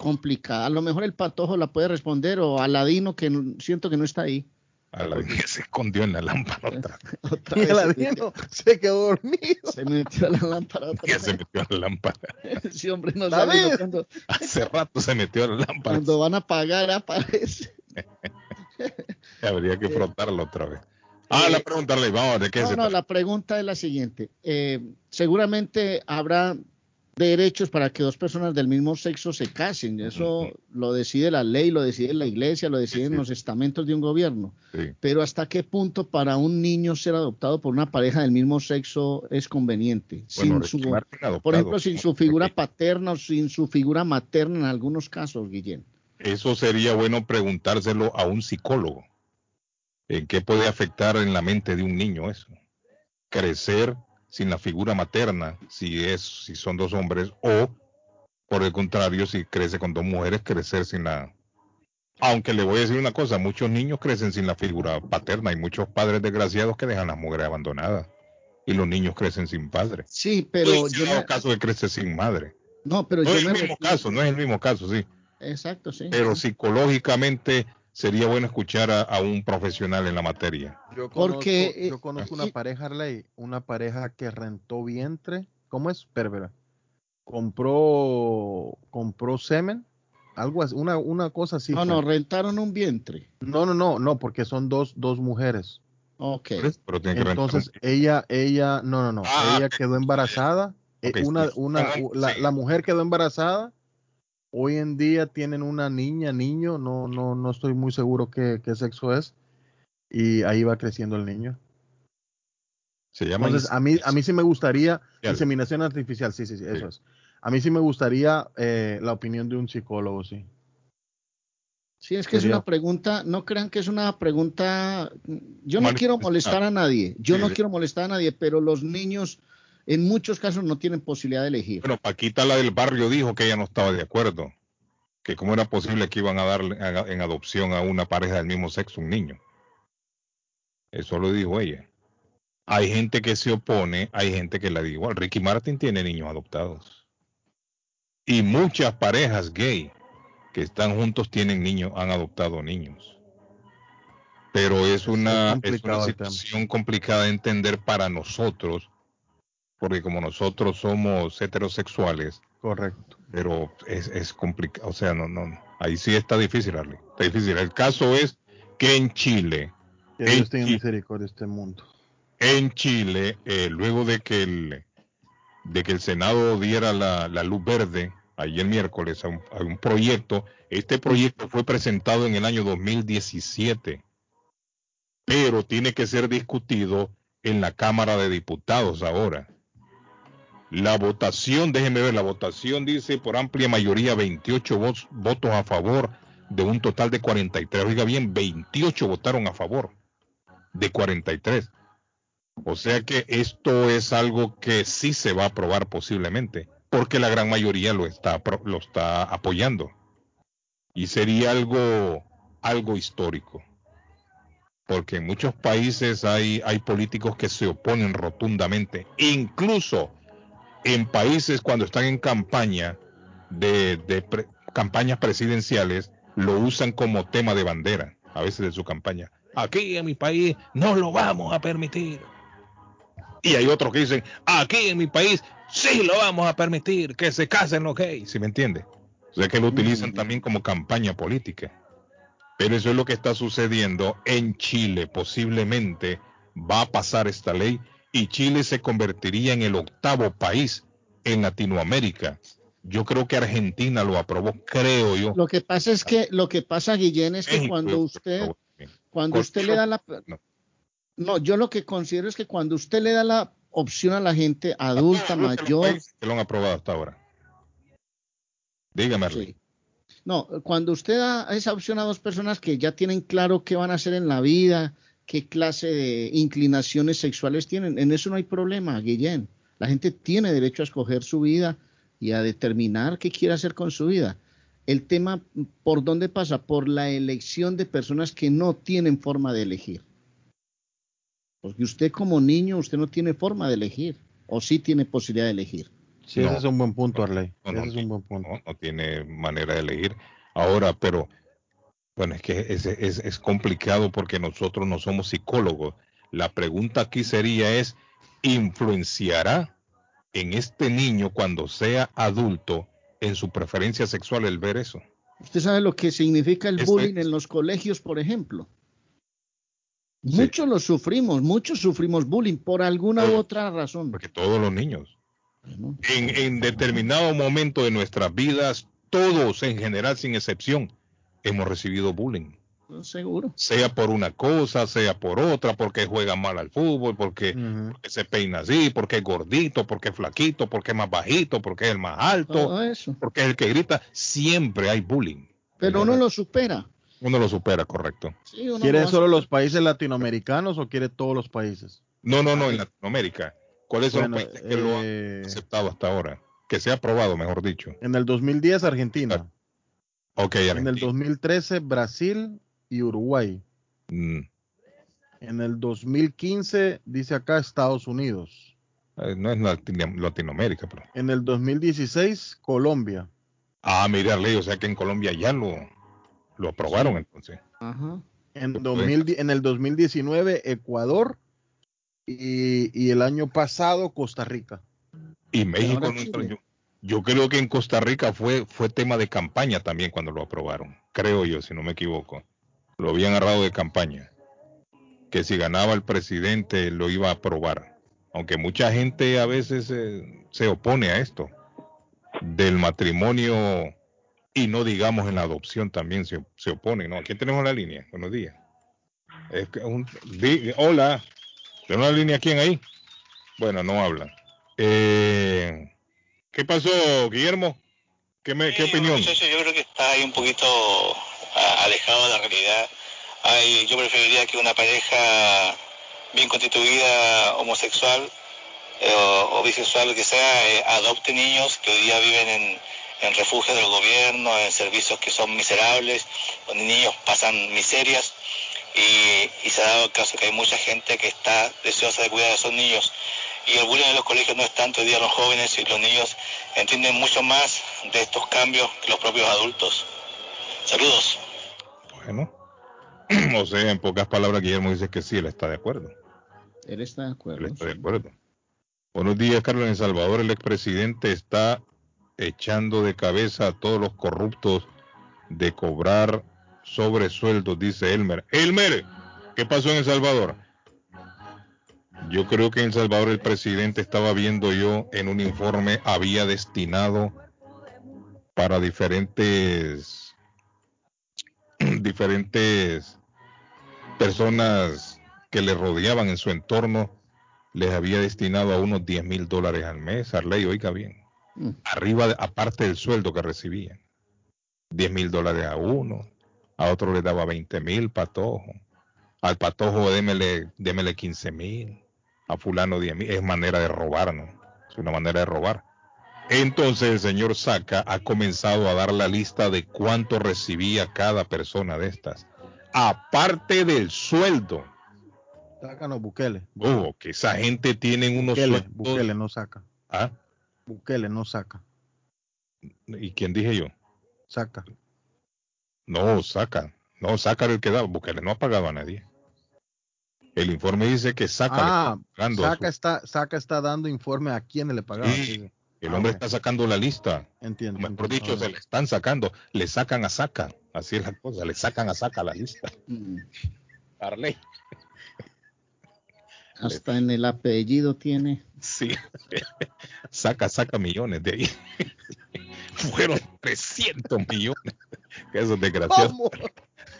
Complicada. A lo mejor el patojo la puede responder o Aladino, que no- siento que no está ahí. A la que se escondió en la lámpara otra vez. Y Aladino se quedó dormido. Se metió a la lámpara otra Ya vez. se metió en la lámpara. Sí, hombre, no sabe cuando, Hace rato se metió en la lámpara. cuando van a pagar aparece. Habría que frotarlo otra vez. Ah, la pregunta, Ley, vamos a ver de qué No, se no, la pregunta es la siguiente. Eh, seguramente habrá derechos para que dos personas del mismo sexo se casen. Eso lo decide la ley, lo decide la iglesia, lo deciden los estamentos de un gobierno. Sí. Pero ¿hasta qué punto para un niño ser adoptado por una pareja del mismo sexo es conveniente? Bueno, Sin su- adoptado. por ejemplo, sin su figura paterna o sin su figura materna en algunos casos, Guillén. Eso sería bueno preguntárselo a un psicólogo. ¿En qué puede afectar en la mente de un niño eso? Crecer sin la figura materna, si es, si son dos hombres, o por el contrario, si crece con dos mujeres, crecer sin la. Aunque le voy a decir una cosa, muchos niños crecen sin la figura paterna. Hay muchos padres desgraciados que dejan a las mujeres abandonadas y los niños crecen sin padre. Sí, pero yo me- caso que crece sin madre. no, pero no yo es el me mismo refiero- caso, no es el mismo caso, sí. Exacto, sí. Pero psicológicamente sería bueno escuchar a, a un profesional en la materia. Yo Porque, conozco, eh, yo conozco una pareja, Arley, una pareja que rentó vientre. ¿Cómo es? Pervera. Compró, compró semen, algo así, una, una cosa así. no, no, rentaron un vientre. no, no, no, no, porque son dos, dos mujeres. Ok. Pero tiene que rentar Entonces ella, ella, no, no, no, Ah, ella quedó embarazada. eh, una, sí. una, la, sí. la mujer quedó embarazada. Hoy en día tienen una niña, niño, no, no, no estoy muy seguro qué, qué sexo es. Y ahí va creciendo el niño. se llama Entonces, a mí, a mí sí me gustaría, Artificial. inseminación artificial, sí, sí, sí, eso Sí. es. A mí sí me gustaría eh, la opinión de un psicólogo, sí. Sí, es que es una pregunta, no crean que es una pregunta, yo no quiero molestar a nadie, yo no quiero molestar a nadie, pero los niños en muchos casos no tienen posibilidad de elegir. Bueno, Paquita, la del barrio, dijo que ella no estaba de acuerdo. Que cómo era posible que iban a darle a- en adopción a una pareja del mismo sexo un niño. Eso lo dijo ella. Hay gente que se opone, hay gente que la dice igual. Ricky Martin tiene niños adoptados. Y muchas parejas gay que están juntos tienen niños, han adoptado niños. Pero es una, es una situación complicada de entender para nosotros, porque como nosotros somos heterosexuales, Correcto. pero es, es complicado, o sea, no, no, ahí sí está difícil, Arley. Está difícil. El caso es que en Chile, Que en, Dios tenga Chi- misericordia este mundo. en Chile, eh, luego de que el de que el Senado diera la, la luz verde ayer miércoles a un, a un proyecto, este proyecto fue presentado en el año 2017, pero tiene que ser discutido en la Cámara de Diputados ahora. La votación, déjenme ver, la votación dice por amplia mayoría 28 votos, a favor de un total de 43. Oiga bien, 28 votaron a favor de 43. O sea que esto es algo que sí se va a aprobar posiblemente, porque la gran mayoría lo está, lo está apoyando. Y sería algo, algo histórico. Porque en muchos países hay, hay políticos que se oponen rotundamente, incluso en países cuando están en campaña de, de pre- campañas presidenciales, lo usan como tema de bandera, a veces de su campaña. Aquí en mi país no lo vamos a permitir. Y hay otros que dicen, aquí en mi país sí lo vamos a permitir, que se casen los gays, ¿sí me entiende? O sea que lo utilizan también como campaña política. Pero eso es lo que está sucediendo en Chile. Posiblemente va a pasar esta ley y Chile se convertiría en el octavo país en Latinoamérica. Yo creo que Argentina lo aprobó, creo yo. Lo que pasa es que, lo que pasa, Guillén, es que cuando usted, cuando usted le da la... No, yo lo que considero es que cuando usted le da la opción a la gente adulta, mayor... Que lo han aprobado hasta ahora. Dígame, sí. No, cuando usted da esa opción a dos personas que ya tienen claro qué van a hacer en la vida, qué clase de inclinaciones sexuales tienen, en eso no hay problema, Guillén. La gente tiene derecho a escoger su vida y a determinar qué quiere hacer con su vida. El tema, ¿por dónde pasa? Por la elección de personas que no tienen forma de elegir. Porque usted como niño, usted no tiene forma de elegir, o sí tiene posibilidad de elegir. Sí, ese es un buen punto, Arley. ese es un buen punto. No, tiene manera de elegir. Ahora, pero, bueno, es que es, es, es complicado porque nosotros no somos psicólogos. La pregunta aquí sería es, ¿influenciará en este niño cuando sea adulto en su preferencia sexual el ver eso? ¿Usted sabe lo que significa el Este- bullying en los colegios, por ejemplo? Muchos lo sufrimos, muchos sufrimos bullying por alguna u otra razón. Porque todos los niños. En, en determinado momento de nuestras vidas, todos en general, sin excepción, hemos recibido bullying. Seguro. Sea por una cosa, sea por otra, porque juega mal al fútbol, porque, porque se peina así, porque es gordito, porque es flaquito, porque es más bajito, porque es el más alto, eso. porque es el que grita. Siempre hay bullying. Pero uno lo supera. Uno lo supera, correcto. Sí, uno ¿Quiere lo solo los países latinoamericanos o quiere todos los países? No, no, no, en Latinoamérica. ¿Cuáles son los países que lo eh, han aceptado hasta ahora? Que se ha aprobado, mejor dicho. En el 2010 Argentina. Ok, En el Argentina. 2013 Brasil y Uruguay. Mm, En el 2015 dice acá Estados Unidos. eh, no es Latino- Latinoamérica, pero. En el 2016 Colombia. Ah, mira, Ley, o sea que en Colombia ya lo, lo aprobaron entonces. Ajá. En, 2000 di- en el 2019 Ecuador y, y el año pasado Costa Rica. Y México ahora no entró. Yo, creo que en Costa Rica fue, fue tema de campaña también cuando lo aprobaron. Creo yo, si no me equivoco. Lo habían agarrado de campaña. Que si ganaba el presidente lo iba a aprobar. Aunque mucha gente a veces eh, se opone a esto. Del matrimonio y no digamos en la adopción también se, se opone. ¿no? ¿Quién tenemos en la línea? Buenos días. Es que un- di- hola. ¿Tenemos la línea quién ahí? Bueno, no habla. Eh, ¿Qué pasó, Guillermo? ¿Qué, me, ¿qué opinión? Yo creo que está ahí un poquito a- alejado de la realidad. Ay, yo preferiría que una pareja bien constituida, homosexual eh, o, o bisexual, lo que sea, eh, adopte niños que hoy día viven en, en refugios del gobierno, en servicios que son miserables, donde niños pasan miserias. Y, y se ha dado el caso que hay mucha gente que está deseosa de cuidar a esos niños. Y el bullying en los colegios no es tanto hoy día los jóvenes y los niños entienden mucho más de estos cambios que los propios adultos. Saludos. Bueno, o sea, en pocas palabras, Guillermo dice que sí, él está de acuerdo. Él está de acuerdo. Él está de acuerdo. Buenos días, Carlos. En El Salvador, el expresidente está echando de cabeza a todos los corruptos de cobrar sobresueldos, dice Elmer. Elmer, ¿qué pasó en El Salvador? Yo creo que en El Salvador el presidente estaba viendo yo en un informe, había destinado para diferentes diferentes personas que le rodeaban en su entorno, les había destinado a unos 10 mil dólares al mes. Arley, oiga bien. Mm. Arriba, de- aparte del sueldo que recibían. 10 mil dólares a uno, a otro le daba 20 mil patojo. Al patojo démele, démele 15 mil, a fulano 10 mil. Es manera de robar, ¿no? Es una manera de robar. Entonces el señor Saca ha comenzado a dar la lista de cuánto recibía cada persona de estas. Aparte del sueldo. Sácanos Bukele. Oh, que esa gente tiene unos Bukele, sueldos. Bukele no saca. ¿Ah? Bukele no saca. ¿Y quién dije yo? Saca. No, saca. No, saca el que da. Bukele no ha pagado a nadie. El informe dice que saca le Ah, está pagando a Saca está, Saca está dando informe a quién le pagaban. Sí. El hombre está sacando la lista. Entiendo. Mejor dicho, se le están sacando. Le sacan a saca. Así es la cosa. Le sacan a saca la lista. Mm. Arley. Hasta en el apellido tiene. Sí. saca, saca millones de ahí. Fueron 300 millones. Que esos desgraciados. ¿Cómo?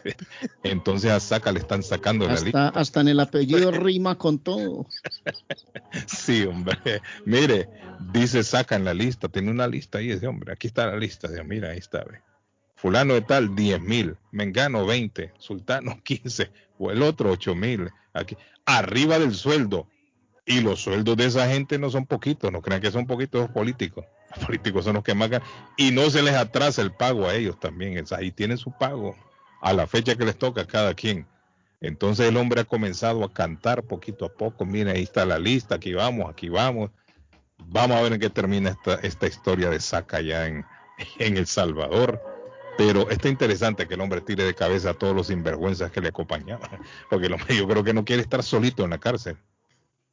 Entonces a Saca le están sacando la lista. Hasta, hasta en el apellido rima con todo. Sí, hombre. Mire, dice Saca en la lista. Tiene una lista ahí ese hombre. Aquí está la lista. Dice, Mira, ahí está. ve. Fulano de tal, 10 mil. Mengano, 20. Sultano, 15. O el otro, 8 mil. Aquí. Arriba del sueldo. Y los sueldos de esa gente no son poquitos. No crean que son poquitos los políticos. Los políticos son los que más ganan. Y no se les atrasa el pago a ellos también. Ahí tienen su pago. A la fecha que les toca a cada quien. Entonces el hombre ha comenzado a cantar poquito a poco. Mira, ahí está la lista. Aquí vamos, aquí vamos. Vamos a ver en qué termina esta, esta historia de Saca allá en, en El Salvador. Pero está interesante que el hombre tire de cabeza a todos los sinvergüenzas que le acompañaban. Porque el hombre yo creo que no quiere estar solito en la cárcel.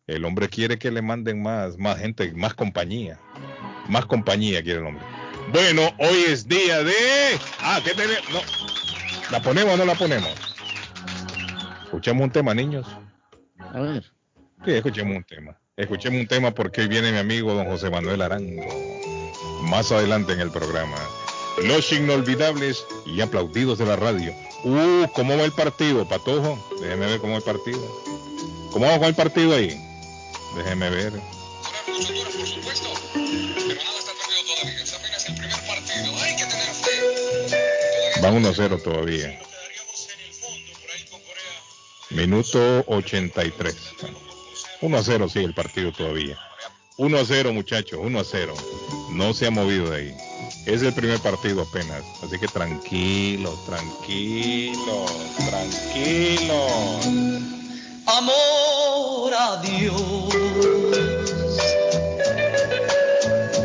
El hombre quiere que le manden más, más gente, más compañía. Más compañía quiere el hombre. Bueno, hoy es día de... Ah, ¿qué tenemos? No. ¿La ponemos o no la ponemos? Escuchemos un tema, niños. A ver. Sí, escuchemos un tema. Escuchemos un tema porque hoy viene mi amigo don José Manuel Arango. Más adelante en el programa. Los inolvidables y aplaudidos de la radio. Uh, ¿cómo va el partido, Patojo? Déjeme ver cómo va el partido. ¿Cómo va con el partido ahí? Déjeme ver. Van 1-0 todavía. Minuto 83. 1 a 0 sigue el partido todavía. 1 a 0 muchachos, 1 a 0. No se ha movido de ahí. Es el primer partido apenas. Así que tranquilos, tranquilos, tranquilos. Amor a Dios.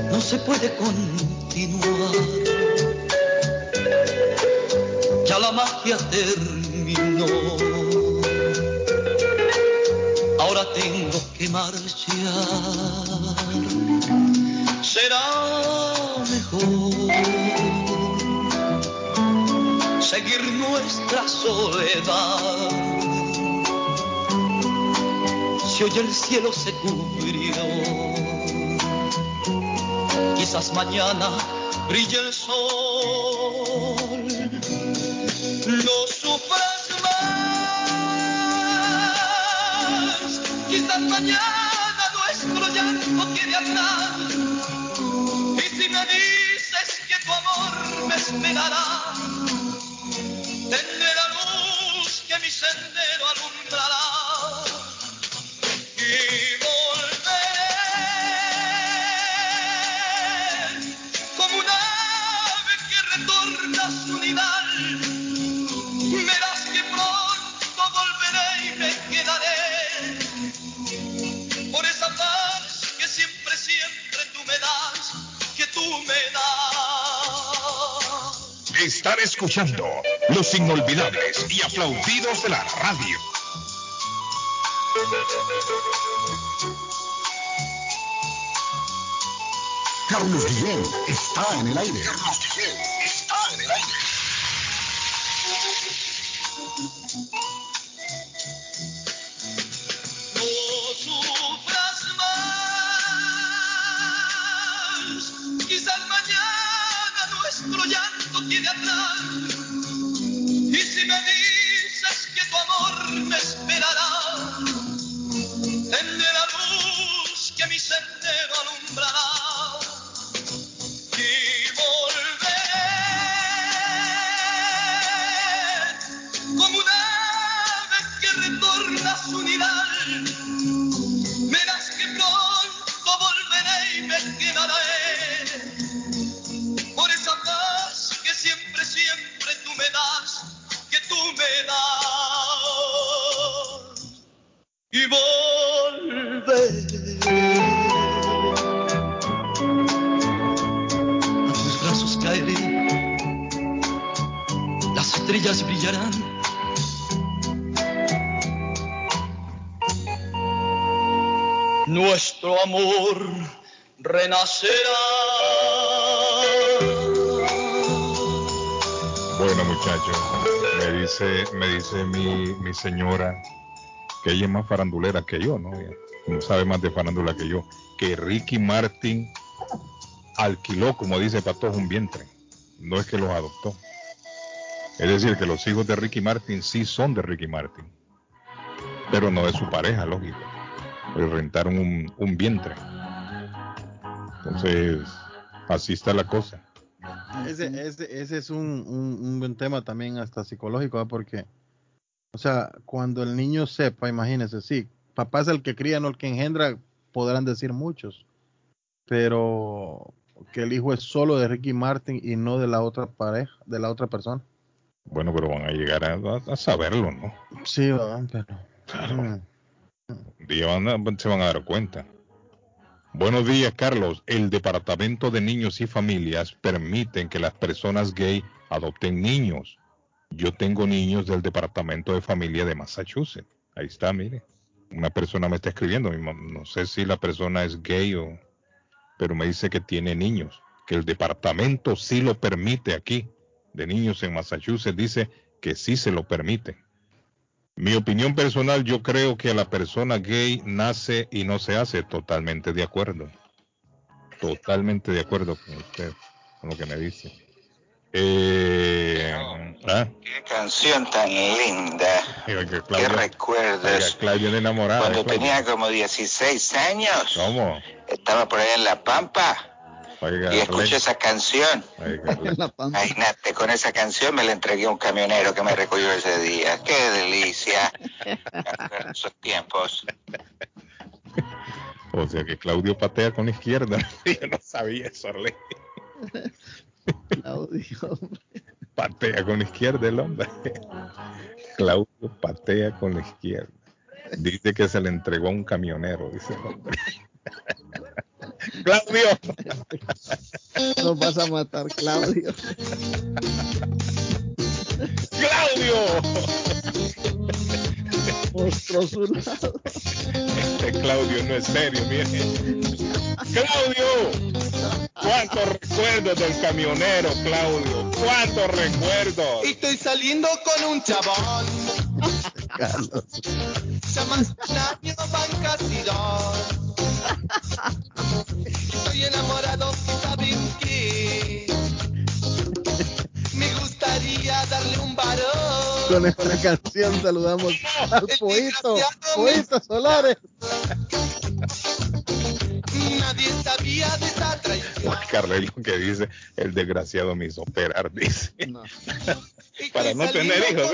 No se puede continuar. Ya la magia terminó. Ahora tengo que marchar. Será mejor seguir nuestra soledad. Si hoy el cielo se cubrió, quizás mañana brille el sol. No sufras más, quizás mañana nuestro llanto quede atrás. Y si me dices que tu amor me esperará, tendré la luz que mi sendero alumbrará. Estar escuchando los inolvidables y aplaudidos de la radio. Carlos Guillén está en el aire. Carlos Guillén me dice, me dice mi, señora que ella es más farandulera que yo, ¿no? No sabe más de farándula que yo, que Ricky Martin alquiló, como dice Patojo, un vientre. No es que los adoptó. Es decir, que los hijos de Ricky Martin sí son de Ricky Martin, pero no de su pareja, lógico. Pues rentaron un, un vientre. Entonces, así está la cosa. Ese, ese, ese es un, un, un buen tema también hasta psicológico, ¿eh? porque, o sea, cuando el niño sepa, imagínese, sí, papá es el que cría, no el que engendra, podrán decir muchos, pero que el hijo es solo de Ricky Martin y no de la otra pareja, de la otra persona. Bueno, pero van a llegar a, a- a saberlo, ¿no? Sí, ¿verdad? pero... mm. Un día van a- se van a dar cuenta. Buenos días, Carlos. El Departamento de Niños y Familias permiten que las personas gay adopten niños. Yo tengo niños del Departamento de Familia de Massachusetts. Ahí está, mire. Una persona me está escribiendo. No sé si la persona es gay o... Pero me dice que tiene niños. Que el departamento sí lo permite aquí. De niños en Massachusetts dice que sí se lo permite. Mi opinión personal, yo creo que la persona gay nace y no se hace totalmente de acuerdo. Totalmente de acuerdo con usted, con lo que me dice. Eh, ah, Qué canción tan linda. oiga, Qué Claudia, recuerdos. oiga, Claudia enamorada. Cuando Claudia. tenía como 16 años, ¿Cómo? estaba por ahí en La Pampa Oiga, y escuché esa canción. oiga, Imagínate, con esa canción me la entregué a un camionero que me recogió ese día. ¡Qué delicia! Esos tiempos. O sea que Claudio patea con la izquierda. Yo no sabía eso, Arley. Claudio. Patea con la izquierda el hombre. Claudio patea con la izquierda. Dice que se le entregó a un camionero, dice el hombre. Claudio. Nos vas a matar, Claudio. Claudio. Mostró su lado. Este Claudio no es serio, mire. Claudio. ¿Cuántos recuerdos del camionero, Claudio? ¿Cuántos recuerdos? Estoy saliendo con un chabón. Carlos. Se llama Nadio Bancasidor. Estoy enamorado y saben qué. Me gustaría darle un varón. Con esta canción saludamos al poito, poito Solares. Nadie sabía de esa traición. Carlos lo que dice, el desgraciado me hizo operar, dice. Para no tener hijos,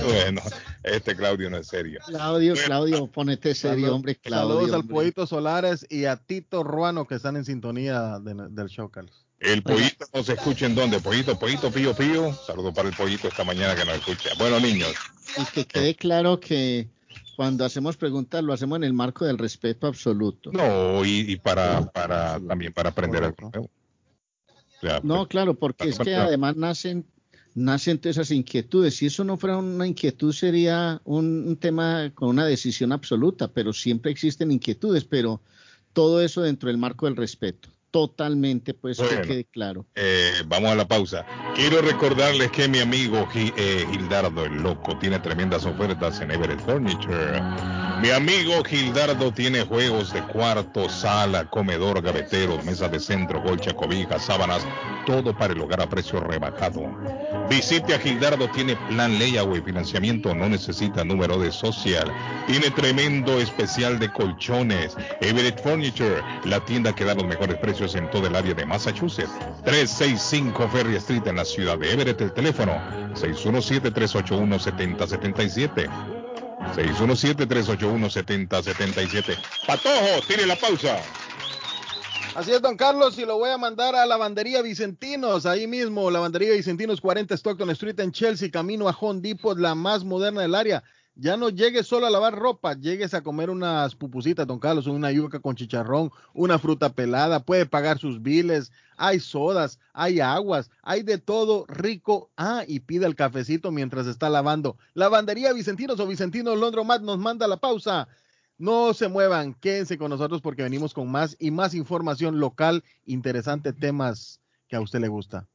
Bueno, este Claudio no es serio. Claudio, Claudio, ponete serio, Salud- hombre, Claudio. Saludos al poito Solares y a Tito Ruano que están en sintonía de- del show, Carlos. El pollito nos escucha en dónde, pollito, pollito, pío, pío. Saludos para el pollito esta mañana que nos escucha. Bueno, niños, Y que quede claro que cuando hacemos preguntas lo hacemos en el marco del respeto absoluto. no, y, y para, para también para aprender algo nuevo. O sea, No, claro, porque es que además nacen nacen todas esas inquietudes. Si eso no fuera una inquietud, sería un, un tema con una decisión absoluta, pero siempre existen inquietudes, pero todo eso dentro del marco del respeto. Totalmente, pues Bueno. que quede claro. Eh, vamos a la pausa. Quiero recordarles que mi amigo Gi- eh, Gildardo el Loco tiene tremendas ofertas en Everett Furniture. Mi amigo Gildardo tiene juegos de cuarto, sala, comedor, gaveteros, mesas de centro, colcha, cobijas, sábanas, todo para el hogar a precio rebajado. Visite a Gildardo, tiene plan layaway financiamiento, no necesita número de social. Tiene tremendo especial de colchones. Everett Furniture, la tienda que da los mejores precios en todo el área de Massachusetts. 365 Ferry Street en la ciudad de Everett. El teléfono 617-381-7077. 617-381-7077. Patojo, tire la pausa. Así es, don Carlos, y lo voy a mandar a Lavandería Vicentinos, ahí mismo, Lavandería Vicentinos 40 Stockton Street en Chelsea, camino a Home Depot, la más moderna del área. Ya no llegues solo a lavar ropa, llegues a comer unas pupusitas, don Carlos, una yuca con chicharrón, una fruta pelada, puede pagar sus biles, hay sodas, hay aguas, hay de todo rico. Ah, y pide el cafecito mientras está lavando. Lavandería Vicentinos o Vicentinos Londromat nos manda la pausa. No se muevan, quédense con nosotros porque venimos con más y más información local, interesante, temas que a usted le gusta.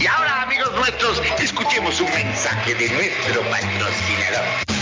Y ahora, amigos nuestros, escuchemos un mensaje de nuestro patrocinador.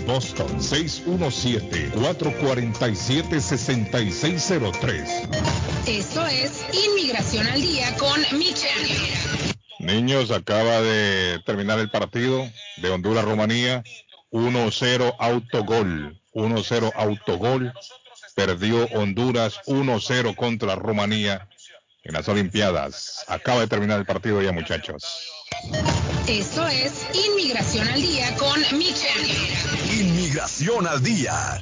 Boston, 617-447-6603. Esto es Inmigración al Día con Michelle. Niños, acaba de terminar el partido de Honduras-Rumanía. 1-0 autogol. 1-0 autogol. Perdió Honduras 1-0 contra Rumanía en las Olimpiadas. Acaba de terminar el partido ya, muchachos. Esto es Inmigración al Día con Michelle. Inmigración al día.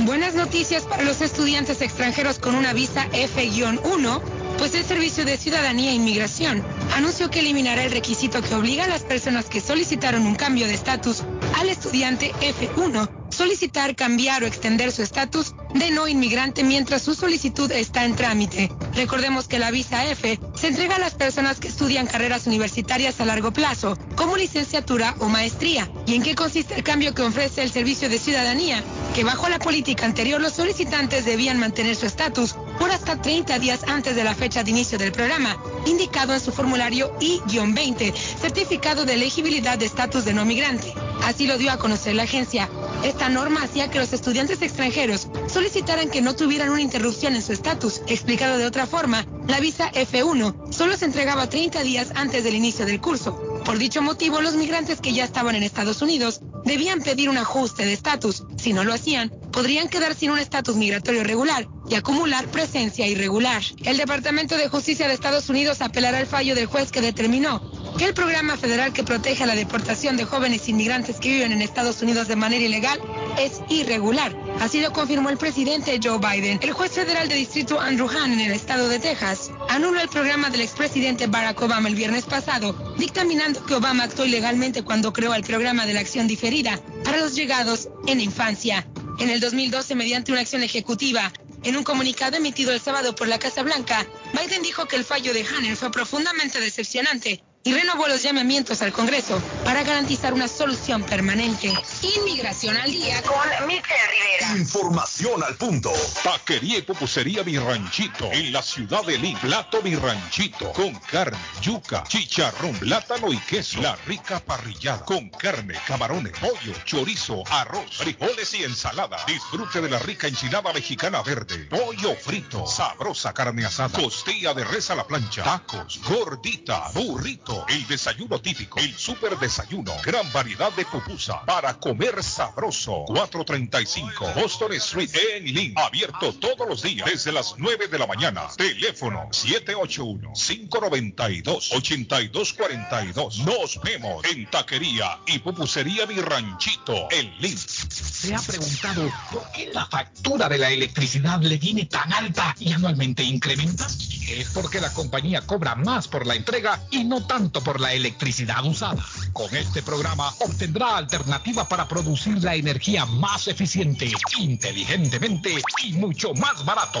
Buenas noticias para los estudiantes extranjeros con una visa F-1, pues el Servicio de Ciudadanía e Inmigración anunció que eliminará el requisito que obliga a las personas que solicitaron un cambio de estatus al estudiante F1 solicitar cambiar o extender su estatus de no inmigrante mientras su solicitud está en trámite. Recordemos que la visa F se entrega a las personas que estudian carreras universitarias a largo plazo, como licenciatura o maestría. ¿Y en qué consiste el cambio que ofrece el Servicio de Ciudadanía? Que bajo la política anterior los solicitantes debían mantener su estatus por hasta 30 días antes de la fecha de inicio del programa, indicado en su formulario I-20, certificado de elegibilidad de estatus de no migrante. Así lo dio a conocer la agencia. Norma hacía que los estudiantes extranjeros solicitaran que no tuvieran una interrupción en su estatus. Explicado de otra forma, la visa F1 solo se entregaba 30 días antes del inicio del curso. Por dicho motivo, los migrantes que ya estaban en Estados Unidos debían pedir un ajuste de estatus. Si no lo hacían, podrían quedar sin un estatus migratorio regular y acumular presencia irregular. El Departamento de Justicia de Estados Unidos apelará al fallo del juez que determinó que el programa federal que protege la deportación de jóvenes inmigrantes que viven en Estados Unidos de manera ilegal es irregular. Así lo confirmó el presidente Joe Biden. El juez federal de distrito Andrew Hahn en el estado de Texas anuló el programa del expresidente Barack Obama el viernes pasado, dictaminando que Obama actuó ilegalmente cuando creó el programa de la acción diferida para los llegados en infancia. En el 2012, mediante una acción ejecutiva, en un comunicado emitido el sábado por la Casa Blanca, Biden dijo que el fallo de Hanner fue profundamente decepcionante y renovó los llamamientos al Congreso para garantizar una solución permanente. Inmigración al día con Michelle Rivera. Información al punto. Taquería y pupusería Mi Ranchito en la ciudad de Lima. Plato Mi Ranchito con carne, yuca, chicharrón, plátano y queso. La rica parrillada con carne, camarones, pollo, chorizo, arroz, frijoles y ensalada. Disfrute de la rica enchilada mexicana verde, pollo frito, sabrosa carne asada, costilla de res a la plancha, tacos, gordita, burrito, el desayuno típico, el super desayuno, gran variedad de pupusa para comer sabroso. 435 Boston Street en Lynn, abierto todos los días desde las 9 de la mañana. Teléfono 781-592-8242. Nos vemos en Taquería y Pupusería Mi Ranchito en Lynn. ¿Se ha preguntado por qué la factura de la electricidad le viene tan alta y anualmente incrementa? Es porque la compañía cobra más por la entrega y no tanto por la electricidad usada. Con este programa obtendrá alternativa para producir la energía más eficiente, inteligentemente y mucho más barato.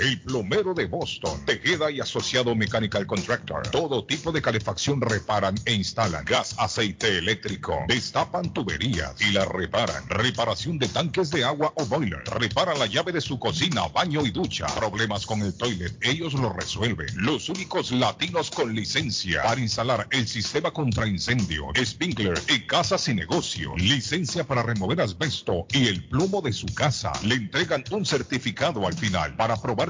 El plomero de Boston, Tejeda y Asociado Mechanical Contractor. Todo tipo de calefacción reparan e instalan. Gas, aceite eléctrico. Destapan tuberías y la reparan. Reparación de tanques de agua o boiler. Reparan la llave de su cocina, baño y ducha. Problemas con el toilet, ellos lo resuelven. Los únicos latinos con licencia para instalar el sistema contra incendio, sprinkler y casas y negocio. Licencia para remover asbesto y el plomo de su casa. Le entregan un certificado al final para probar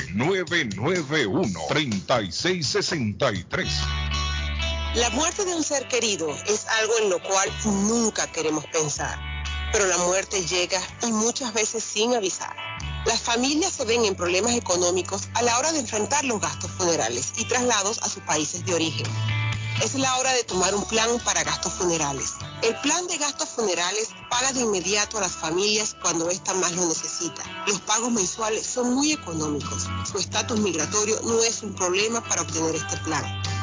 857-991-3663. La muerte de un ser querido es algo en lo cual nunca queremos pensar, pero la muerte llega y muchas veces sin avisar. Las familias se ven en problemas económicos a la hora de enfrentar los gastos funerales y traslados a sus países de origen. Es la hora de tomar un plan para gastos funerales. El plan de gastos funerales paga de inmediato a las familias cuando ésta más lo necesita. Los pagos mensuales son muy económicos. Su estatus migratorio no es un problema para obtener este plan.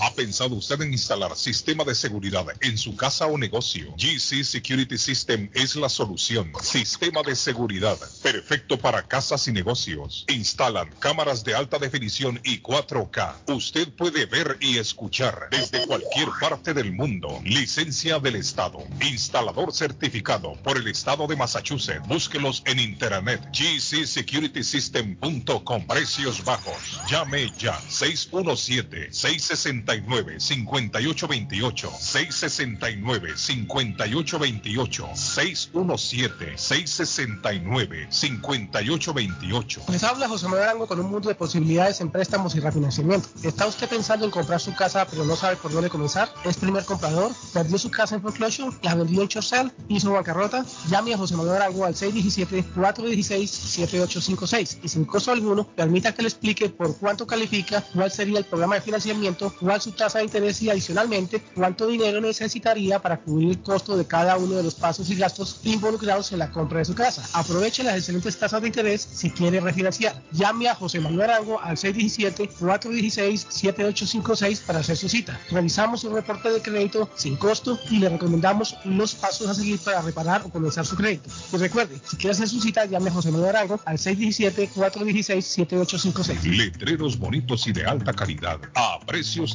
¿Ha pensado usted en instalar sistema de seguridad en su casa o negocio? GC Security System es la solución. Sistema de seguridad perfecto para casas y negocios. Instalan cámaras de alta definición y 4K. Usted puede ver y escuchar desde cualquier parte del mundo. Licencia del Estado. Instalador certificado por el Estado de Massachusetts. Búsquelos en internet. gcsecuritysystem.com. Precios bajos. Llame ya. 617 660 669-5828, 669-5828, 617-669-5828. Les habla José Manuel Arango con un mundo de posibilidades en préstamos y refinanciamiento. ¿Está usted pensando en comprar su casa pero no sabe por dónde comenzar? ¿Es primer comprador? ¿Perdió su casa en foreclosure? ¿La vendió en Chorcel? ¿Hizo bancarrota? Llame a José Manuel Arango al 617-416-7856 y sin costo alguno permita que le explique por cuánto califica, cuál sería el programa de financiamiento, cuál su tasa de interés y adicionalmente cuánto dinero necesitaría para cubrir el costo de cada uno de los pasos y gastos involucrados en la compra de su casa. Aproveche las excelentes tasas de interés si quiere refinanciar. Llame a José Manuel Arango al 617-416-7856 para hacer su cita. Realizamos un reporte de crédito sin costo y le recomendamos los pasos a seguir para reparar o comenzar su crédito. Y recuerde, si quiere hacer su cita, llame a José Manuel Arango al 617-416-7856. Letreros bonitos y de alta calidad a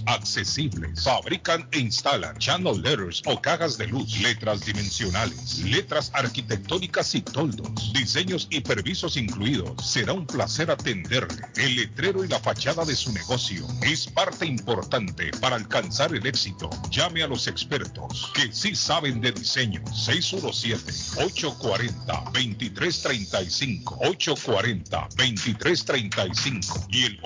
accesibles. Fabrican e instalan channel letters o cajas de luz, letras dimensionales, letras arquitectónicas y toldos, diseños y permisos incluidos. Será un placer atenderle. El letrero y la fachada de su negocio es parte importante para alcanzar el éxito. Llame a los expertos que sí saben de diseño. 617-840-2335, 840-2335 y el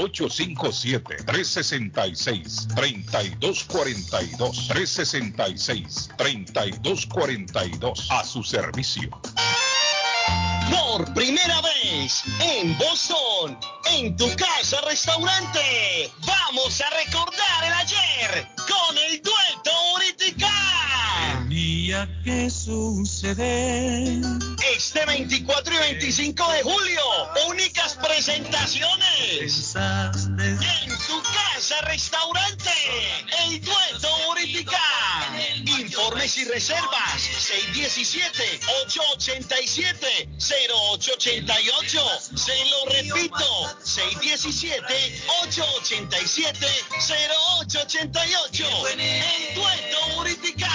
857-366-3242, 366-3242 a su servicio. Por primera vez en Boston, en tu casa restaurante, vamos a recordar el ayer con el dueto Uriticá. Que suceder. Este 24 y 25 de julio, únicas presentaciones. En tu casa restaurante, el dueto Uriticá. Informes y reservas 617-887-0888. Se lo repito, 617-887-0888. El dueto Uriticá.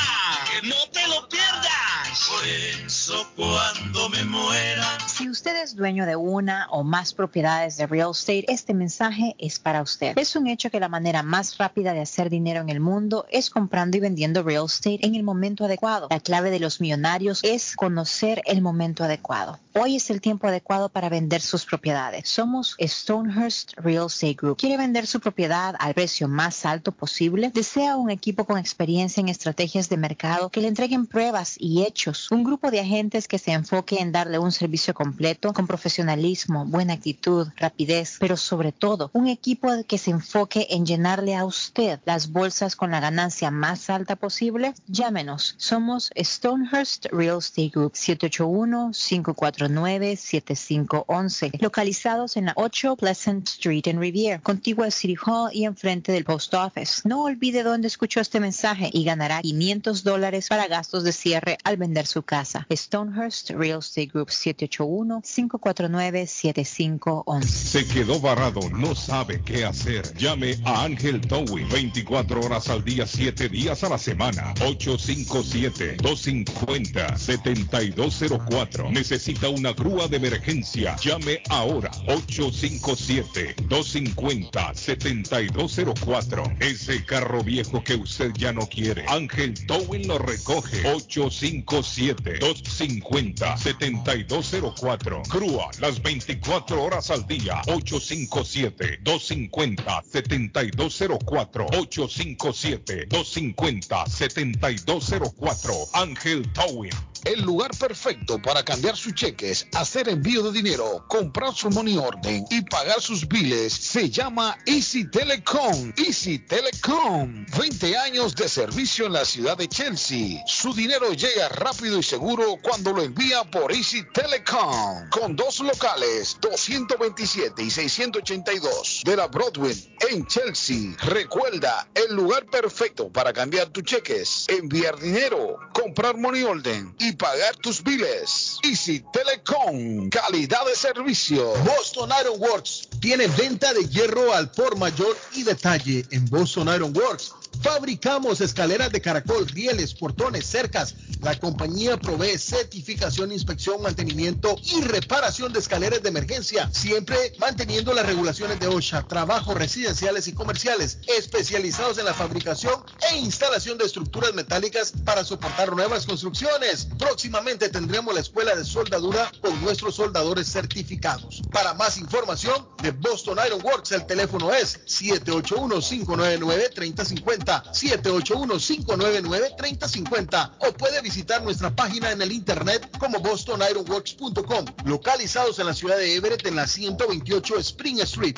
No te lo pierdas. Por eso cuando me muera. Si usted es dueño de una o más propiedades de real estate, este mensaje es para usted. Es un hecho que la manera más rápida de hacer dinero en el mundo es comprando y vendiendo real estate en el momento adecuado. La clave de los millonarios es conocer el momento adecuado. Hoy es el tiempo adecuado para vender sus propiedades. Somos Stonehurst Real Estate Group. ¿Quiere vender su propiedad al precio más alto posible? ¿Desea un equipo con experiencia en estrategias de mercado que le pruebas y hechos? ¿Un grupo de agentes que se enfoque en darle un servicio completo? con profesionalismo, buena actitud, rapidez, pero sobre todo un equipo que se enfoque en llenarle a usted las bolsas con la ganancia más alta posible? Llámenos. Somos Stonehurst Real Estate Group 781-549-7511, localizados en la 8 Pleasant Street en Riviera, contigua al City Hall y enfrente del Post Office. No olvide dónde escuchó este mensaje y ganará 500 dólares para gastos de cierre al vender su casa. Stonehurst Real Estate Group 781-549-7511. Se quedó varado, no sabe qué hacer. Llame a Ángel Towing 24 horas al día, 7 días a la semana. 857-250-7204. Necesita una grúa de emergencia. Llame ahora. 857-250-7204. Ese carro viejo que usted ya no quiere. Ángel Towing lo recoge. 857-250-7204. Grúa las 24 horas al día. 857-250-7204. 857-250-7204. Ángel Towing. El lugar perfecto para cambiar sus cheques, hacer envío de dinero, comprar su money orden y pagar sus biles se llama Easy Telecom. Easy Telecom. 20 años de servicio en la ciudad de Chelsea. Su dinero llega rápido y seguro cuando lo envía por Easy Telecom. Con dos locales, 227 y 682 de la Broadway en Chelsea. Recuerda, el lugar perfecto para cambiar tus cheques, enviar dinero, comprar money order y pagar tus biles. Easy Telecom, calidad de servicio. Boston Iron Works tiene venta de hierro al por mayor y detalle en Boston Iron Works. Fabricamos escaleras de caracol, rieles, portones, cercas. La compañía provee certificación, inspección, mantenimiento y reparación de escaleras de emergencia, siempre manteniendo las regulaciones de OSHA. Trabajos residenciales y comerciales especializados en la fabricación e instalación de estructuras metálicas para soportar nuevas construcciones. Próximamente tendremos la escuela de soldadura con nuestros soldadores certificados. Para más información de Boston Iron Works, el teléfono es 781-599-3050. 781-599-3050 o puede visitar nuestra página en el internet como bostonironworks.com, localizados en la ciudad de Everett en la 128 Spring Street.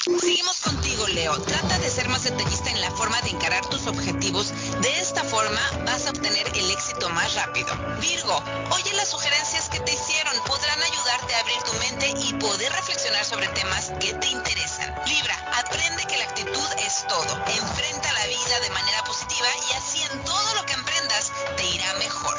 Seguimos contigo, Leo. Trata de ser más detallista en la forma de encarar tus objetivos. De esta forma vas a obtener el éxito más rápido. Virgo, oye las sugerencias que te hicieron. Podrán ayudarte a abrir tu mente y poder reflexionar sobre temas que te interesan. Libra, aprende que la actitud es todo. Enfrenta la vida de manera positiva y así en todo lo que emprendas te irá mejor.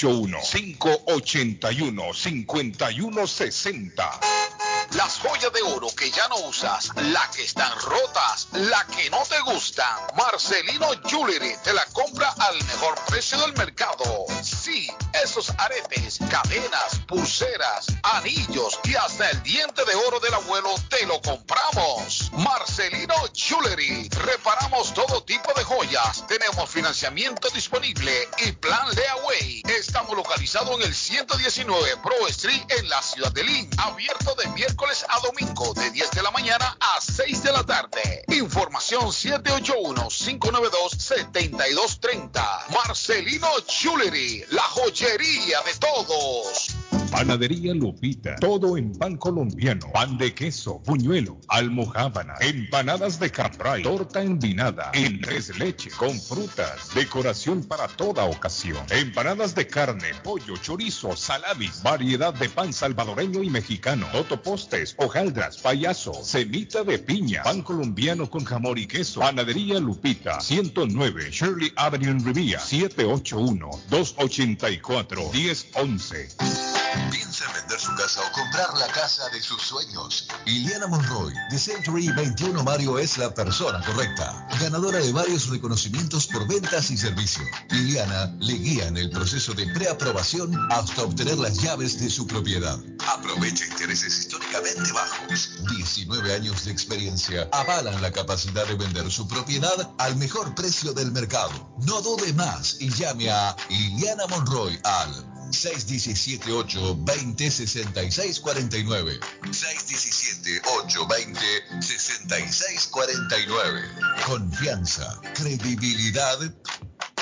781-581-5160. Las joyas de oro que ya no usas, las que están rotas, las que no te gustan. Marcelino Jewelry te la compra al mejor precio del mercado. Sí, esos aretes, cadenas, pulseras, anillos y hasta el diente de oro del abuelo te lo compramos. Marcelino Jewelry. Reparamos todo tipo de joyas. Tenemos financiamiento disponible y plan Leaway. Estamos localizados en el 119 Pro Street en la ciudad de Lynn. Abierto de miércoles a domingo de 10 de la mañana a 6 de la tarde. Información 781-592-7230. Marcelino Jewelry, la joyería de todos. Panadería Lupita, todo en pan colombiano, pan de queso, buñuelo, almojábana, empanadas de cambray, torta envinada, en tres leche, con frutas, decoración para toda ocasión, empanadas de carne, pollo, chorizo, salamis, variedad de pan salvadoreño y mexicano, totopostes, hojaldras, payaso, semita de piña, pan colombiano con jamón y queso, Panadería Lupita, 109 Shirley Avenue en Rivia, 781-284-1011. Piensa en vender su casa o comprar la casa de sus sueños. Liliana Monroy, de Century 21 Mario, es la persona correcta. Ganadora de varios reconocimientos por ventas y servicio. Liliana le guía en el proceso de preaprobación hasta obtener las llaves de su propiedad. Aprovecha intereses históricamente bajos. 19 años de experiencia avalan la capacidad de vender su propiedad al mejor precio del mercado. No dude más y llame a Liliana Monroy al 617-820-6649. 617-820-6649. Confianza, credibilidad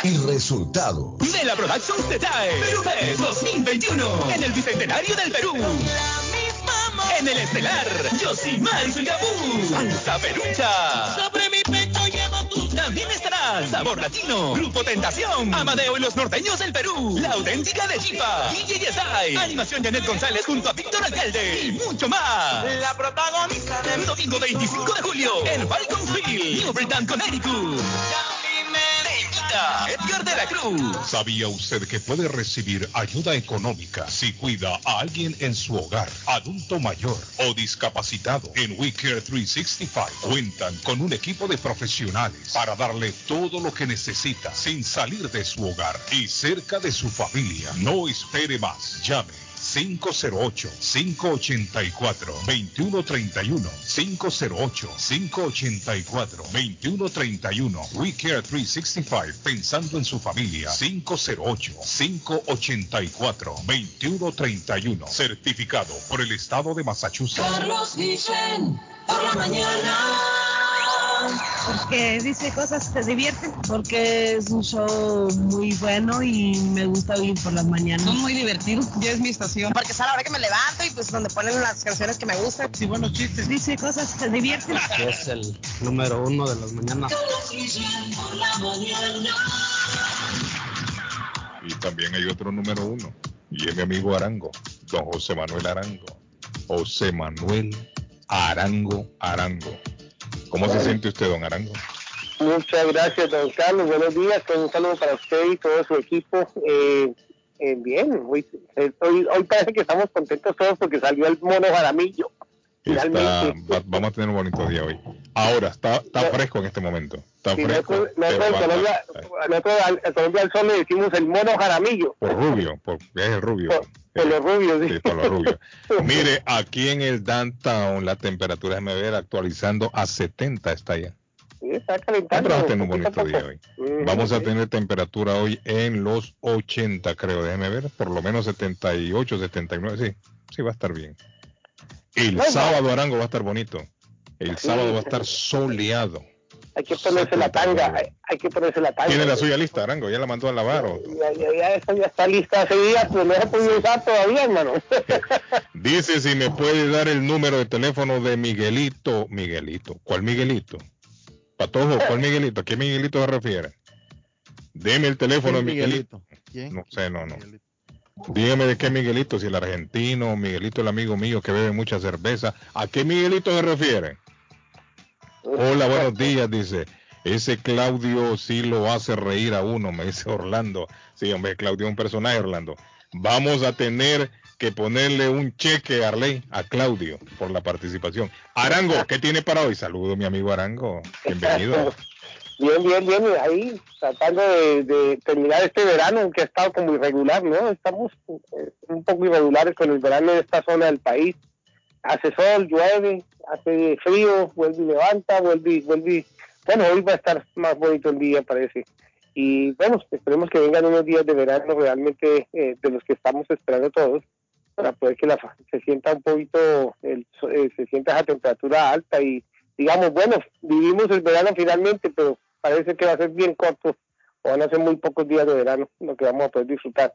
y resultado. De la Productions te trae Perú Fest 2021 en el Bicentenario del Perú. En el estelar, Yosimar y Gabú. Salsa Perucha. Sobre mi. Sabor Latino, Grupo Tentación, Amadeo y los Norteños del Perú, La Auténtica de Chipa, DJ Yesai, Animación Janet González junto a Víctor Alcalde. Y mucho más. La protagonista del domingo 25 de julio en Falconsville, New Britain, Connecticut. Edgar de la Cruz. ¿Sabía usted que puede recibir ayuda económica si cuida a alguien en su hogar, adulto mayor o discapacitado? En WeCare 365 cuentan con un equipo de profesionales para darle todo lo que necesita sin salir de su hogar y cerca de su familia. No espere más. Llame 508-584-2131. 508-584-2131. We Care 365, pensando en su familia. 508-584-2131. Certificado por el Estado de Massachusetts. Carlos Guillén, por la mañana. Porque dice cosas que se divierten, porque es un show muy bueno y me gusta oír por las mañanas. Son muy divertidos. Ya es mi estación. Porque es a la hora que me levanto y pues donde ponen las canciones que me gustan. Sí, buenos chistes. Dice cosas que se divierten. Es el número uno de las mañanas. Carlos Guillén, por la mañana. Y también hay otro número uno. Y es mi amigo Arango, don José Manuel Arango. José Manuel Arango Arango. ¿Cómo se siente usted, don Arango? Muchas gracias, don Carlos. Buenos días. Un saludo para usted y todo su equipo. Eh, eh, bien, hoy, eh, hoy, hoy parece que estamos contentos todos porque salió el mono jaramillo. Está- va- vamos a tener un bonito día hoy. Ahora, está, está fresco en este momento. Está Sí, fresco. nosotros, nosotros va- Colombia, nosotros al- a Colombia al sol le decimos el mono jaramillo. por rubio, por, es el rubio. Por los rubios, sí. Rubios. Mire, aquí en el downtown la temperatura, déjeme ver, actualizando a 70 está ya. Sí, está calentando. Vamos a tener un poquito a bonito día poco. hoy. Ujú, Vamos a sí. tener temperatura hoy en los 80, creo. Déjeme ver, por lo menos 78, 79. Sí, sí va a estar bien. El sábado Arango va a estar bonito. El sábado va a estar soleado. Hay que ponerse la tanga. Hay, hay que ponerse la tanga. ¿Tiene la suya lista, Arango? ¿Ya la mandó a lavar? o- Ya, ya, ya, esa ya está lista hace días, pero no se ha podido usar todavía, hermano. Dice si me puede dar el número de teléfono de Miguelito. Miguelito. ¿Cuál Miguelito? Patojo, ¿cuál Miguelito? ¿A qué Miguelito se refiere? Deme el teléfono de ¿Quién, Miguelito. ¿Quién? No sé, no, no. Dígame de qué Miguelito, si el argentino, Miguelito el amigo mío que bebe mucha cerveza. ¿A qué Miguelito se refiere? Hola, buenos días, dice. Ese Claudio sí lo hace reír a uno, me dice Orlando. Sí, hombre, Claudio es un personaje, Orlando. Vamos a tener que ponerle un cheque, Arley, a Claudio por la participación. Arango, ¿qué tiene para hoy? Saludo, mi amigo Arango. Bienvenido. Bien, bien, bien, ahí tratando de, de terminar este verano que ha estado como irregular, ¿no? Estamos eh, un poco irregulares con el verano en esta zona del país. Hace sol, llueve, hace frío, vuelve y levanta, vuelve y vuelve. Bueno, hoy va a estar más bonito el día, parece. Y bueno, esperemos que vengan unos días de verano realmente eh, de los que estamos esperando todos para poder que la, se sienta un poquito, el, eh, se sienta esa temperatura alta y digamos, bueno, vivimos el verano finalmente, pero parece que va a ser bien corto o van a ser muy pocos días de verano lo que vamos a poder disfrutar.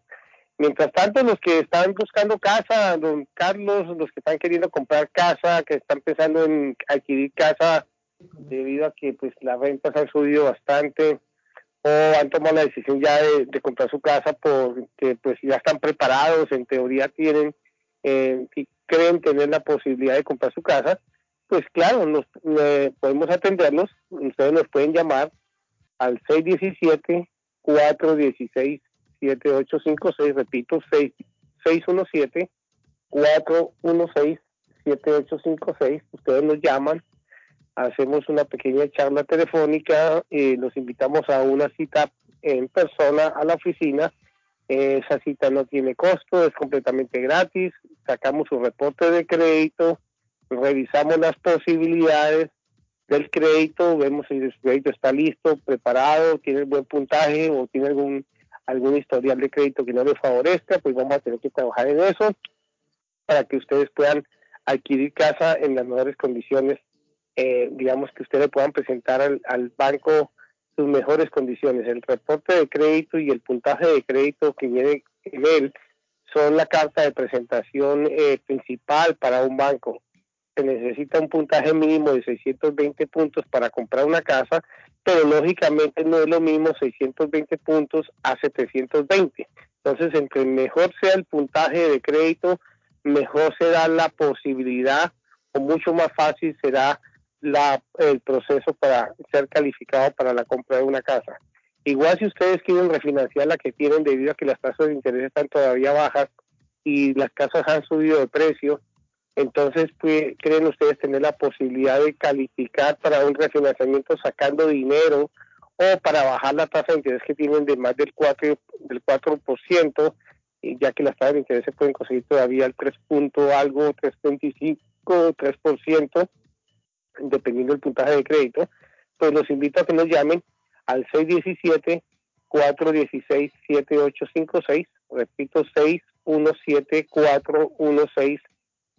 Mientras tanto, los que están buscando casa, don Carlos, los que están queriendo comprar casa, que están pensando en adquirir casa debido a que pues las rentas han subido bastante o han tomado la decisión ya de, comprar su casa porque pues ya están preparados, en teoría tienen eh, y creen tener la posibilidad de comprar su casa, pues claro, nos, eh, podemos atenderlos. Ustedes nos pueden llamar al 617-416-7856, repito, 6- 617-416-7856. Ustedes nos llaman, hacemos una pequeña charla telefónica, y los invitamos a una cita en persona a la oficina. Esa cita no tiene costo, es completamente gratis. Sacamos un reporte de crédito, revisamos las posibilidades del crédito, vemos si el crédito está listo, preparado, tiene buen puntaje o tiene algún algún historial de crédito que no le favorezca, pues vamos a tener que trabajar en eso para que ustedes puedan adquirir casa en las mejores condiciones, eh, digamos que ustedes puedan presentar al, al banco sus mejores condiciones. El reporte de crédito y el puntaje de crédito que viene en él son la carta de presentación eh, principal para un banco. Se necesita un puntaje mínimo de 620 puntos para comprar una casa, pero lógicamente no es lo mismo 620 puntos a 720. Entonces, entre mejor sea el puntaje de crédito, mejor será la posibilidad o mucho más fácil será el proceso para ser calificado para la compra de una casa. Igual si ustedes quieren refinanciar la que tienen debido a que las tasas de interés están todavía bajas y las casas han subido de precio, entonces creen ustedes tener la posibilidad de calificar para un refinanciamiento sacando dinero o para bajar la tasa de interés que tienen de más del 4, del 4%, y ya que las tasas de interés se pueden conseguir todavía al 3 punto algo, 3.25, 3%, dependiendo del puntaje de crédito, pues los invito a que nos llamen al 617-416-7856, repito,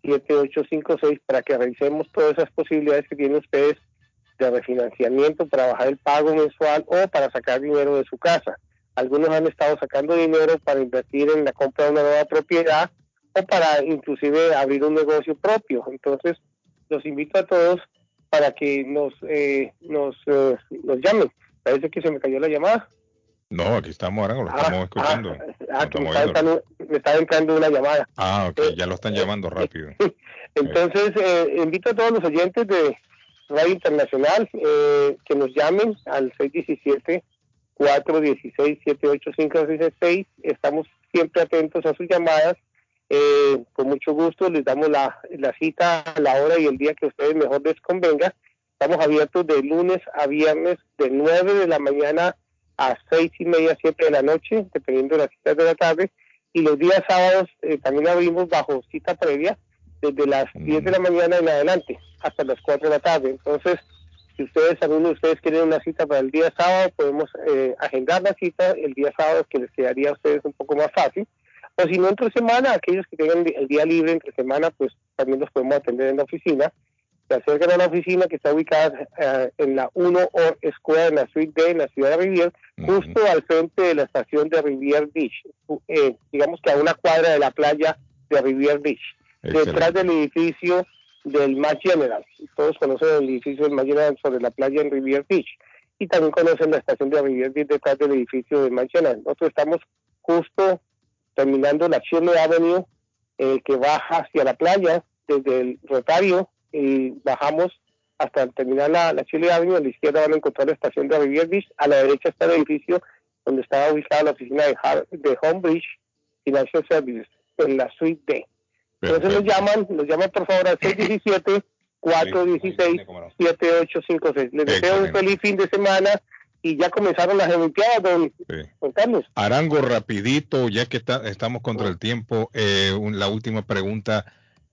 617-416-7856 para que revisemos todas esas posibilidades que tienen ustedes de refinanciamiento para bajar el pago mensual o para sacar dinero de su casa. Algunos han estado sacando dinero para invertir en la compra de una nueva propiedad o para inclusive abrir un negocio propio. Entonces, los invito a todos para que nos eh, nos, eh, nos llamen. Parece que se me cayó la llamada. No, aquí estamos, ahora lo estamos Ah, escuchando. ah, Lo ah, que me, estamos está me está entrando una llamada. Ah, ok, Eh, ya lo están llamando rápido. Entonces, eh, invito a todos los oyentes de Radio Internacional eh, que nos llamen al 617-416-78566. Estamos siempre atentos a sus llamadas. Eh, con mucho gusto les damos la, la cita, la hora y el día que a ustedes mejor les convenga. Estamos abiertos de lunes a viernes de 9 de la mañana a seis y media, siete de la noche, dependiendo de las citas de la tarde. Y los días sábados eh, también abrimos bajo cita previa desde las 10 de la mañana en adelante hasta las 4 de la tarde. Entonces, si ustedes, alguno de ustedes quieren una cita para el día sábado, podemos eh, agendar la cita el día sábado que les quedaría a ustedes un poco más fácil. O si no, entre semana, aquellos que tengan el día libre entre semana, pues también los podemos atender en la oficina. Se acercan a la oficina que está ubicada eh, en la 1 Or Square, en la suite D, en la ciudad de Rivier, justo al frente de la estación de Rivier Beach, eh, digamos que a una cuadra de la playa de Rivier Beach, detrás del edificio del Match General. Todos conocen el edificio del Match General sobre la playa en Rivier Beach y también conocen la estación de Rivier Beach detrás del edificio del Match General. Nosotros estamos justo terminando la Shirley Avenue eh, que baja hacia la playa desde el Rotario y bajamos hasta terminar la, la Shirley Avenue. A la izquierda van a encontrar la estación de Rivier Beach. A la derecha está el edificio donde estaba ubicada la oficina de, Har- de Homebridge Financial Services en la suite D. Entonces nos llaman, nos llaman por favor al 617-416-7856. Les deseo un feliz fin de semana y ya comenzaron las Olimpiadas, don, don Carlos. Arango, rapidito, ya que está- estamos contra el tiempo, eh, un- la última pregunta,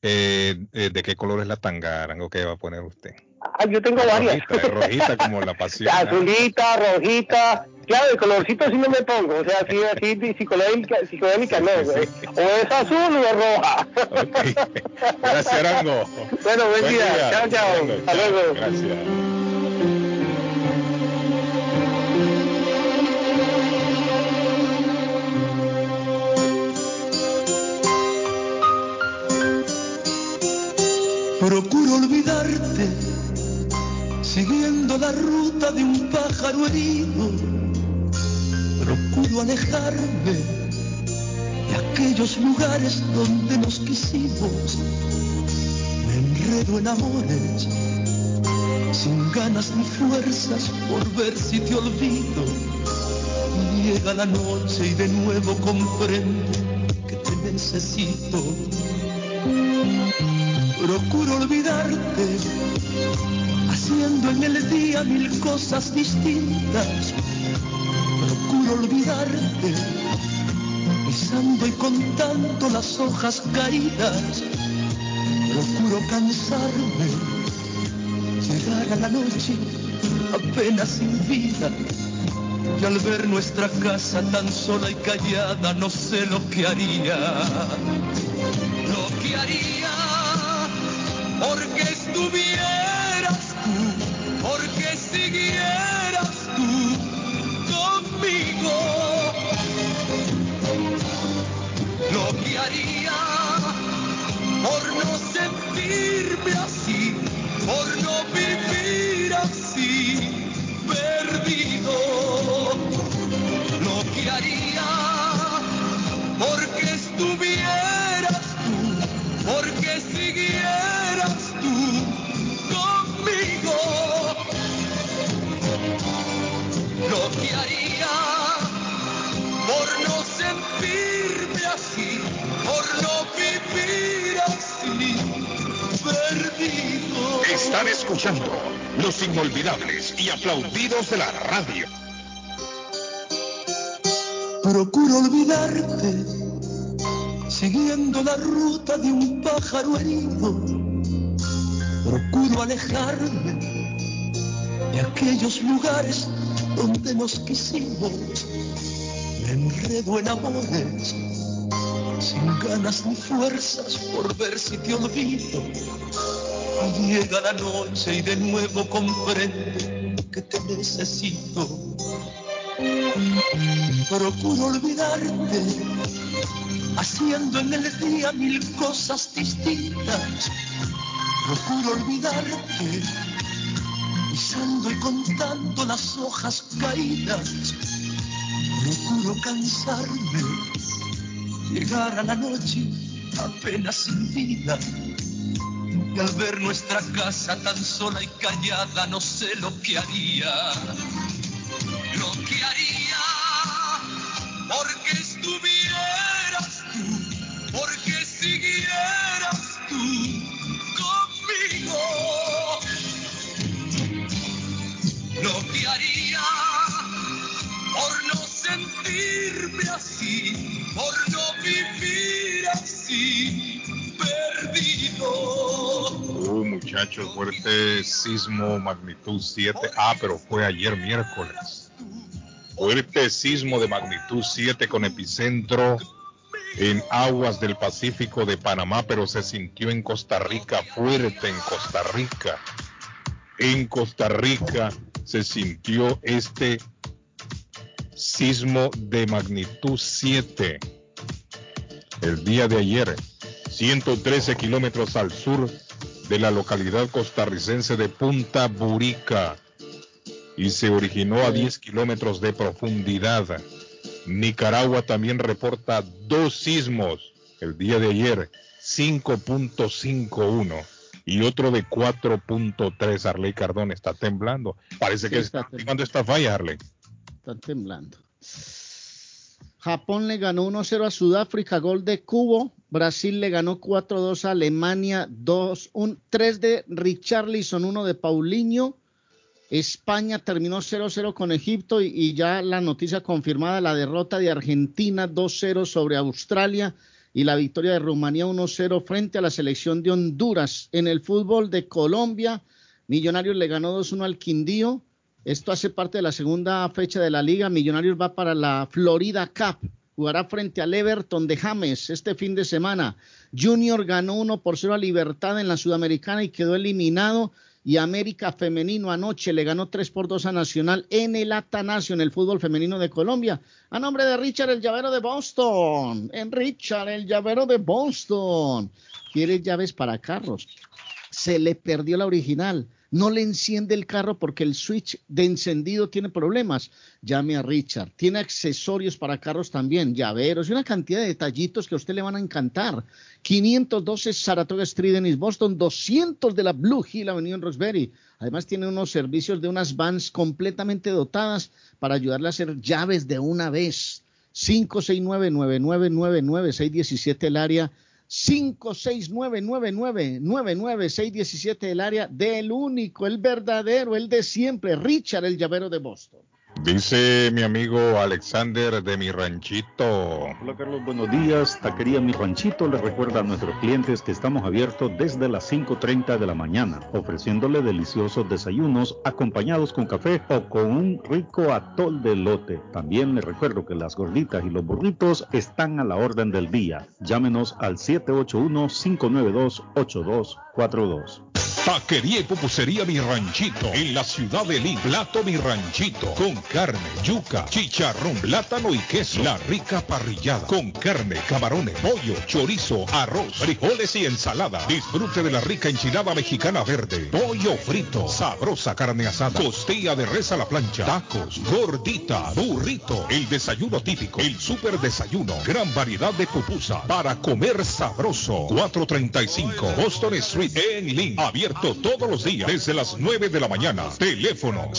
eh, eh, ¿de qué color es la tanga, Arango, que va a poner usted? Ah, yo tengo varias. Rojita, como la pasión. Azulita, rojita. Claro, de colorcito sí no me pongo. O sea, así, así psicodélica, psicodélica no, güey. O es azul o es roja. Gracias, Arango. Bueno, buen, día. Chao, chao. Hasta luego. Gracias. Procuro olvidarte, siguiendo la ruta de un pájaro herido. Procuro alejarme de aquellos lugares donde nos quisimos. Me enredo en amores, sin ganas ni fuerzas por ver si te olvido. Llega la noche y de nuevo comprendo que te necesito. Procuro olvidarte, haciendo en el día mil cosas distintas. Procuro olvidarte, pisando y contando las hojas caídas. Procuro cansarme, llegar a la noche apenas sin vida. Y al ver nuestra casa tan sola y callada, no sé lo que haría. Lo que haría porque estuvieras tú, porque siguieras la ruta de un pájaro herido. Procuro alejarme de aquellos lugares donde nos quisimos. Me enredo en amores, sin ganas ni fuerzas por ver si te olvido. Y llega la noche y de nuevo comprendo que te necesito. Procuro olvidarte, haciendo en el día mil cosas distintas. Procuro olvidarte, pisando y contando las hojas caídas. Procuro cansarme, llegar a la noche apenas sin vida. Y al ver nuestra casa tan sola y callada, no sé lo que haría lo que haría porque fuerte sismo magnitud 7. Ah, pero fue ayer miércoles. Fuerte sismo de magnitud 7 con epicentro en aguas del Pacífico de Panamá, pero se sintió en Costa Rica, fuerte en Costa Rica. En Costa Rica se sintió este sismo de magnitud 7 el día de ayer, 113 kilómetros al sur de la localidad costarricense de Punta Burica y se originó a 10 kilómetros de profundidad. Nicaragua también reporta dos sismos el día de ayer, 5.51 y otro de 4.3. Arley Cardón está temblando. Parece Sí, que está está esta falla, Arley. Están temblando. Japón le ganó 1-0 a Sudáfrica, gol de Cubo. Brasil le ganó 4-2 a Alemania, 2, 3 de Richarlison, 1 de Paulinho. España terminó 0-0 con Egipto y, y ya la noticia confirmada, la derrota de Argentina 2-0 sobre Australia y la victoria de Rumanía 1-0 frente a la selección de Honduras. En el fútbol de Colombia, Millonarios le ganó 2-1 al Quindío. Esto hace parte de la segunda fecha de la liga. Millonarios va para la Florida Cup. Jugará frente al Everton de James este fin de semana. Junior ganó 1 por 0 a Libertad en la Sudamericana y quedó eliminado. Y América Femenino anoche le ganó 3 por 2 a Nacional en el Atanasio, en el fútbol femenino de Colombia. A nombre de Richard el Llavero de Boston. En Richard el Llavero de Boston. ¿Quiere llaves para carros? Se le perdió la original no le enciende el carro porque el switch de encendido tiene problemas, llame a Richard. Tiene accesorios para carros también, llaveros y una cantidad de detallitos que a usted le van a encantar. 512 Saratoga Street en East Boston, 200 de la Blue Hill Avenue en Roxbury. Además tiene unos servicios de unas vans completamente dotadas para ayudarle a hacer llaves de una vez. 569-9999, 617 el área 569-9999-617 el área del único, el verdadero, el de siempre, Richard, el llavero de Boston. Dice mi amigo Alexander de mi ranchito. Hola Carlos, buenos días. Taquería Mi Ranchito le recuerda a nuestros clientes que estamos abiertos desde las 5.30 de la mañana, ofreciéndole deliciosos desayunos acompañados con café o con un rico atol de lote. También le recuerdo que las gorditas y los burritos están a la orden del día. Llámenos al 781-592-8242. Taquería y pupusería Mi Ranchito en la ciudad de Lima. Plato Mi Ranchito con carne, yuca, chicharrón, plátano y queso. La rica parrillada con carne, camarones, pollo, chorizo, arroz, frijoles y ensalada. Disfrute de la rica enchilada mexicana verde, pollo frito, sabrosa carne asada, costilla de res a la plancha, tacos, gordita, burrito, el desayuno típico, el super desayuno, gran variedad de pupusa para comer sabroso. 435 Boston Street en Lima. Abierto todos los días desde las 9 de la mañana. Teléfono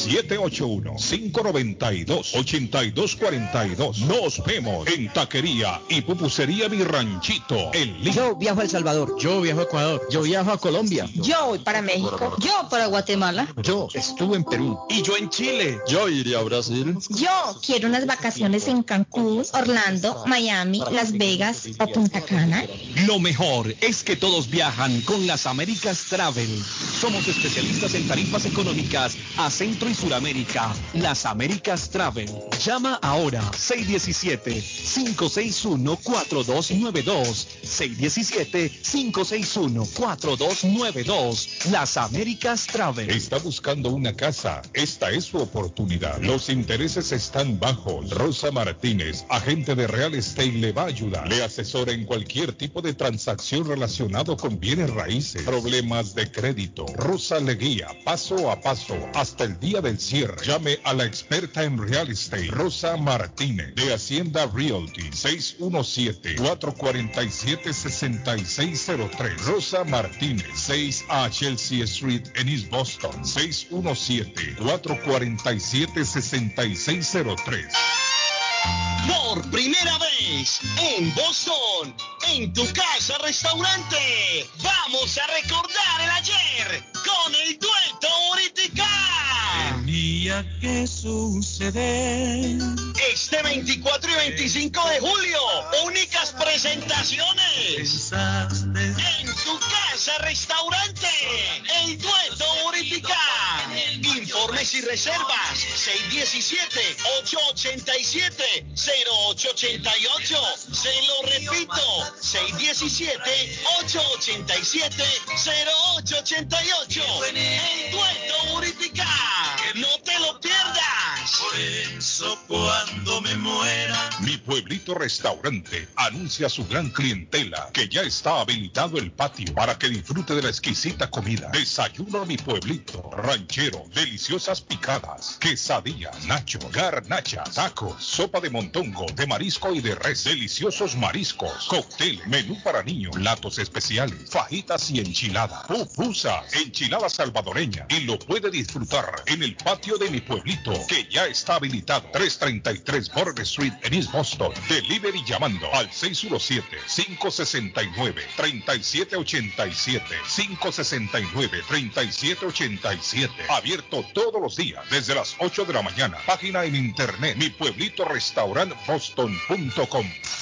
781-592-8242. Nos vemos en Taquería y Pupusería Mi Ranchito. Yo viajo a El Salvador. Yo viajo a Ecuador. Yo viajo a Colombia. Yo voy para México. Yo para Guatemala. Yo estuve en Perú. Y yo en Chile. Yo iría a Brasil. Yo quiero unas vacaciones en Cancún, Orlando, Miami, Las Vegas o Punta Cana. Lo mejor es que todos viajan con las Américas Travel. Somos especialistas en tarifas económicas a Centro y Suramérica. Las Américas Travel. Llama ahora 617-561-4292. 617-561-4292. Las Américas Travel. Está buscando una casa. Esta es su oportunidad. Los intereses están bajos. Rosa Martínez, agente de Real Estate, le va a ayudar. Le asesora en cualquier tipo de transacción relacionado con bienes raíces, problemas de crédito. Rosa le guía paso a paso hasta el día del cierre. Llame a la experta en Real Estate, Rosa Martínez, de Hacienda Realty, 617-447-6603. Rosa Martínez, 6 a Chelsea Street en East Boston, 617-447-6603. Por primera vez en Boston, en tu casa restaurante, vamos a recordar el ayer con el dueto Uritica. Tenía que suceder. Este 24 y 25 de julio, únicas presentaciones. En tu casa restaurante, el dueto Uritica. Informes y reservas 617-887-0888. Se lo repito, 617-887-0888. El dueto Uritica. No te lo pierdas. Por eso cuando me muera. Mi pueblito restaurante anuncia a su gran clientela que ya está habilitado el patio para que disfrute de la exquisita comida. Desayuno a mi pueblito, ranchero, deliciosas picadas, quesadillas, nacho, garnachas, tacos, sopa de de marisco y de res, deliciosos mariscos, cóctel, menú para niños, platos especiales, fajitas y enchiladas, pupusas, enchilada salvadoreña y lo puede disfrutar en el patio de mi pueblito que ya está habilitado 333 Border Street en East Boston. Delivery llamando al 617-569-3787. 569-3787. Abierto todos los días desde las 8 de la mañana. Página en internet mi pueblito restaurant boston.com.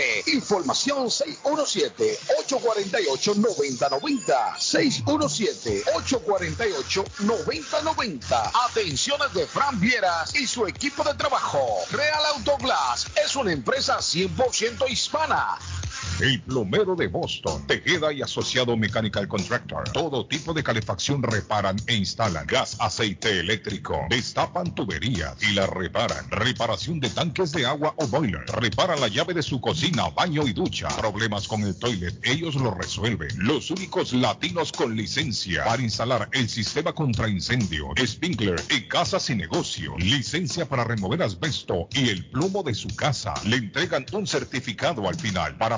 Información 617-848-9090. 617-848-9090. Atenciones de Fran Vieras y su equipo de trabajo. Real Autoglass es una empresa 100% hispana. El plomero de Boston, Tejeda y Asociado Mechanical Contractor. Todo tipo de calefacción reparan e instalan. Gas, aceite eléctrico. Destapan tuberías y la reparan. Reparación de tanques de agua o boiler. Reparan la llave de su cocina, baño y ducha. Problemas con el toilet, ellos lo resuelven. Los únicos latinos con licencia para instalar el sistema contra incendio, sprinkler en casas y negocio. Licencia para remover asbesto y el plomo de su casa. Le entregan un certificado al final para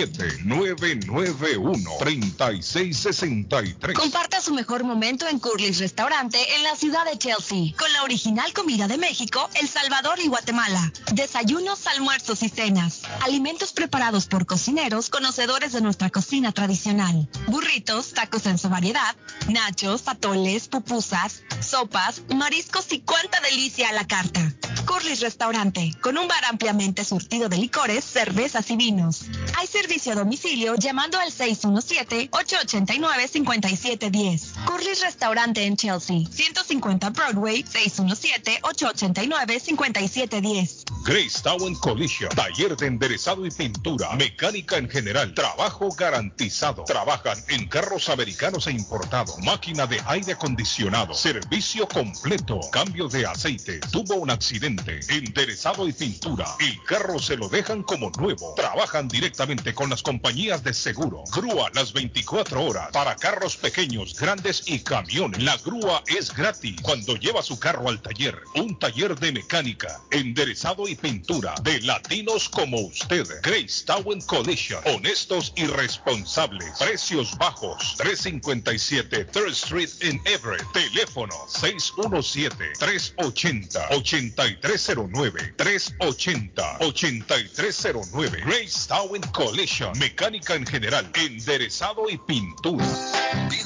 857-991-3663. Comparta su mejor momento en Curly's Restaurante en la ciudad de Chelsea, con la original comida de México, El Salvador y Guatemala. Desayunos, almuerzos y cenas. Alimentos preparados por cocineros conocedores de nuestra cocina tradicional. Burritos, tacos en su variedad, nachos, atoles, pupusas, sopas, mariscos y cuánta delicia a la carta. Curly's Restaurante, con un bar ampliamente surtido de licores, cervezas y vinos. Hay servicio domicilio llamando al 617-889-5710. Curly's Restaurante en Chelsea, 150 Broadway, 617-889-5710. Grace Town Collision, taller de enderezado y pintura, mecánica en general, trabajo garantizado. Trabajan en carros americanos e importados, máquina de aire acondicionado, servicio completo, cambio de aceite, tuvo un accidente, enderezado y pintura. El carro se lo dejan como nuevo. Trabajan directamente con las compañías de seguro. Grúa las 24 horas para carros pequeños, grandes y camiones. La grúa es gratis cuando lleva su carro al taller. Un taller de mecánica, enderezado y pintura de latinos como usted. Grace Town Collision. Honestos y responsables. Precios bajos. 357 Third Street en Everett. Teléfono 617-380-8309. 380-8309. Grace Town Collision. Mecánica en general. Enderezado y pintura.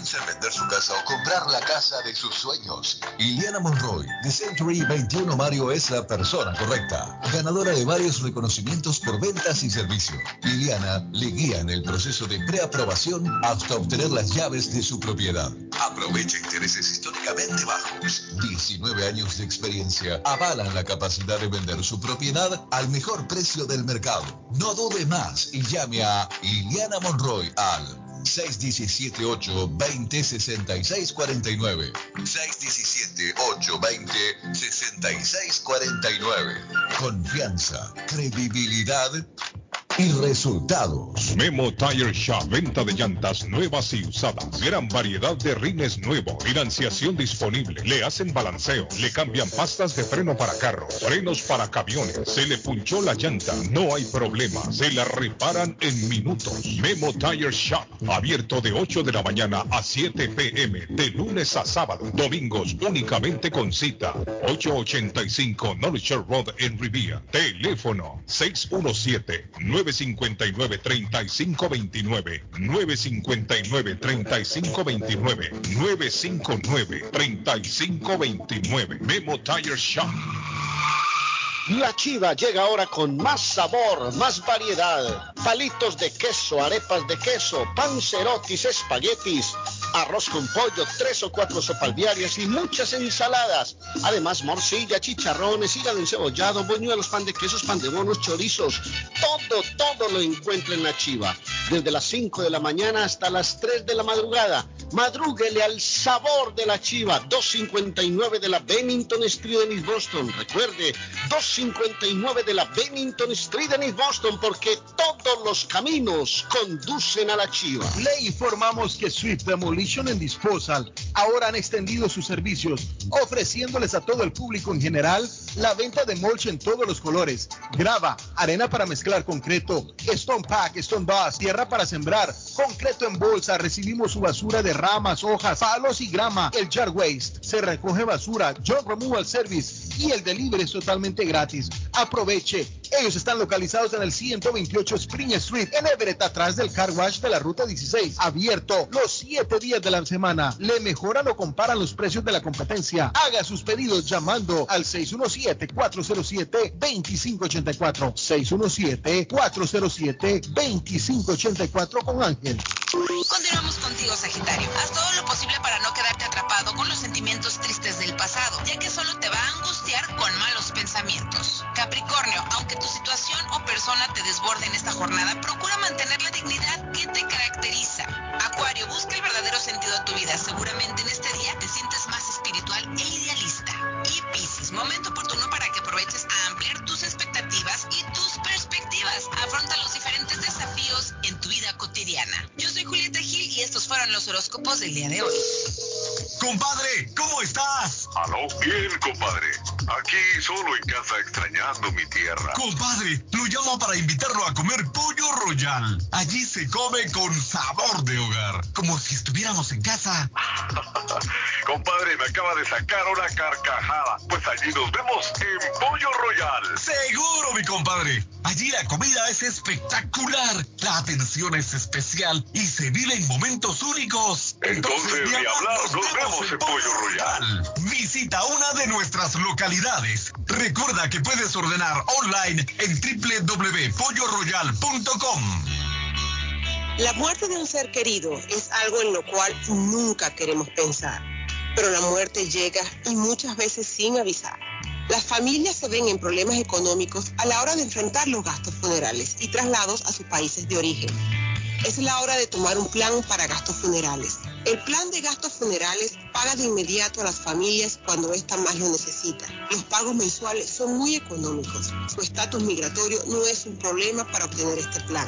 En vender su casa o comprar la casa de sus sueños. Iliana Monroy, de Century 21 Mario, es la persona correcta. Ganadora de varios reconocimientos por ventas y servicio. Liliana le guía en el proceso de preaprobación hasta obtener las llaves de su propiedad. Aprovecha intereses históricamente bajos. 19 años de experiencia avalan la capacidad de vender su propiedad al mejor precio del mercado. No dude más y llame a Iliana Monroy al 617-820-6649. 617-820-6649. Confianza, credibilidad y resultados. Memo Tire Shop, venta de llantas nuevas y usadas. Gran variedad de rines nuevos. Financiación disponible. Le hacen balanceo. Le cambian pastas de freno para carros. Frenos para camiones. Se le punchó la llanta. No hay problema. Se la reparan en minutos. Memo Tire Shop. Abierto de 8 de la mañana a 7 pm. De lunes a sábado. Domingos únicamente con cita. 885 Knowledge Road en Rivia. Teléfono 617 959-3529, 959-3529, 959-3529. Memo Tire Shop. La chiva llega ahora con más sabor, más variedad. Palitos de queso, arepas de queso, pancerotis, espaguetis, arroz con pollo, tres o cuatro sopalviarias y muchas ensaladas. Además, morcilla, chicharrones, hígado encebollado, boñuelos, pan de quesos, pan de bonos, chorizos. Todo, todo lo encuentra en la chiva. Desde las 5 de la mañana hasta las 3 de la madrugada. Madrúguele al sabor de la chiva. 259 de la Bennington Street en East Boston. Recuerde, 259 de la Bennington Street en East Boston porque todos los caminos conducen a la chiva. Le informamos que Swift Demolition and Disposal ahora han extendido sus servicios, ofreciéndoles a todo el público en general la venta de mulch en todos los colores, grava, arena para mezclar concreto, stone pack, stone bus, tierra para sembrar, concreto en bolsa, recibimos su basura de ramas, hojas, palos y grama. El Jar Waste se recoge basura, John Removal Service y el delivery es totalmente gratis. Aproveche. Ellos están localizados en el 128 Spring Street, en Everett, atrás del car wash de la ruta 16. Abierto los 7 días de la semana. Le mejoran o comparan los precios de la competencia. Haga sus pedidos llamando al 617-407-2584. 617-407-2584 con Ángel. Continuamos contigo, Sagitario. Haz todo lo posible para no quedarte atrapado con los sentimientos tristes del pasado, ya que solo te va a angustiar con malos pensamientos. Capricornio, aunque tu situación o persona te desborde en esta jornada, procura mantener la dignidad que te caracteriza. Acuario, busca el verdadero sentido de tu vida. Seguramente en este día te sientes más espiritual e idealista. Y Piscis, momento oportuno para que aproveches a ampliar tus Afronta los diferentes desafíos en tu vida cotidiana. Yo soy Julieta Gil y estos fueron los horóscopos del día de hoy. Compadre, ¿cómo estás? Aló, bien, compadre. Aquí solo en casa extrañando mi tierra. Compadre, lo llamo para invitarlo a comer pollo royal. Allí se come con sabor de hogar, como si estuviéramos en casa. compadre, me acaba de sacar una carcajada. Pues allí nos vemos en Pollo Royal. Seguro, mi compadre. Allí la comida es espectacular, la atención es especial y se vive en momentos únicos. Entonces, ni hablar, nos, vemos en Pollo Royal. Visita una de nuestras localidades. Recuerda que puedes ordenar online en www.polloroyal.com. La muerte de un ser querido es algo en lo cual nunca queremos pensar, pero la muerte llega y muchas veces sin avisar. Las familias se ven en problemas económicos a la hora de enfrentar los gastos funerales y traslados a sus países de origen. Es la hora de tomar un plan para gastos funerales. El plan de gastos funerales paga de inmediato a las familias cuando ésta más lo necesita. Los pagos mensuales son muy económicos. Su estatus migratorio no es un problema para obtener este plan.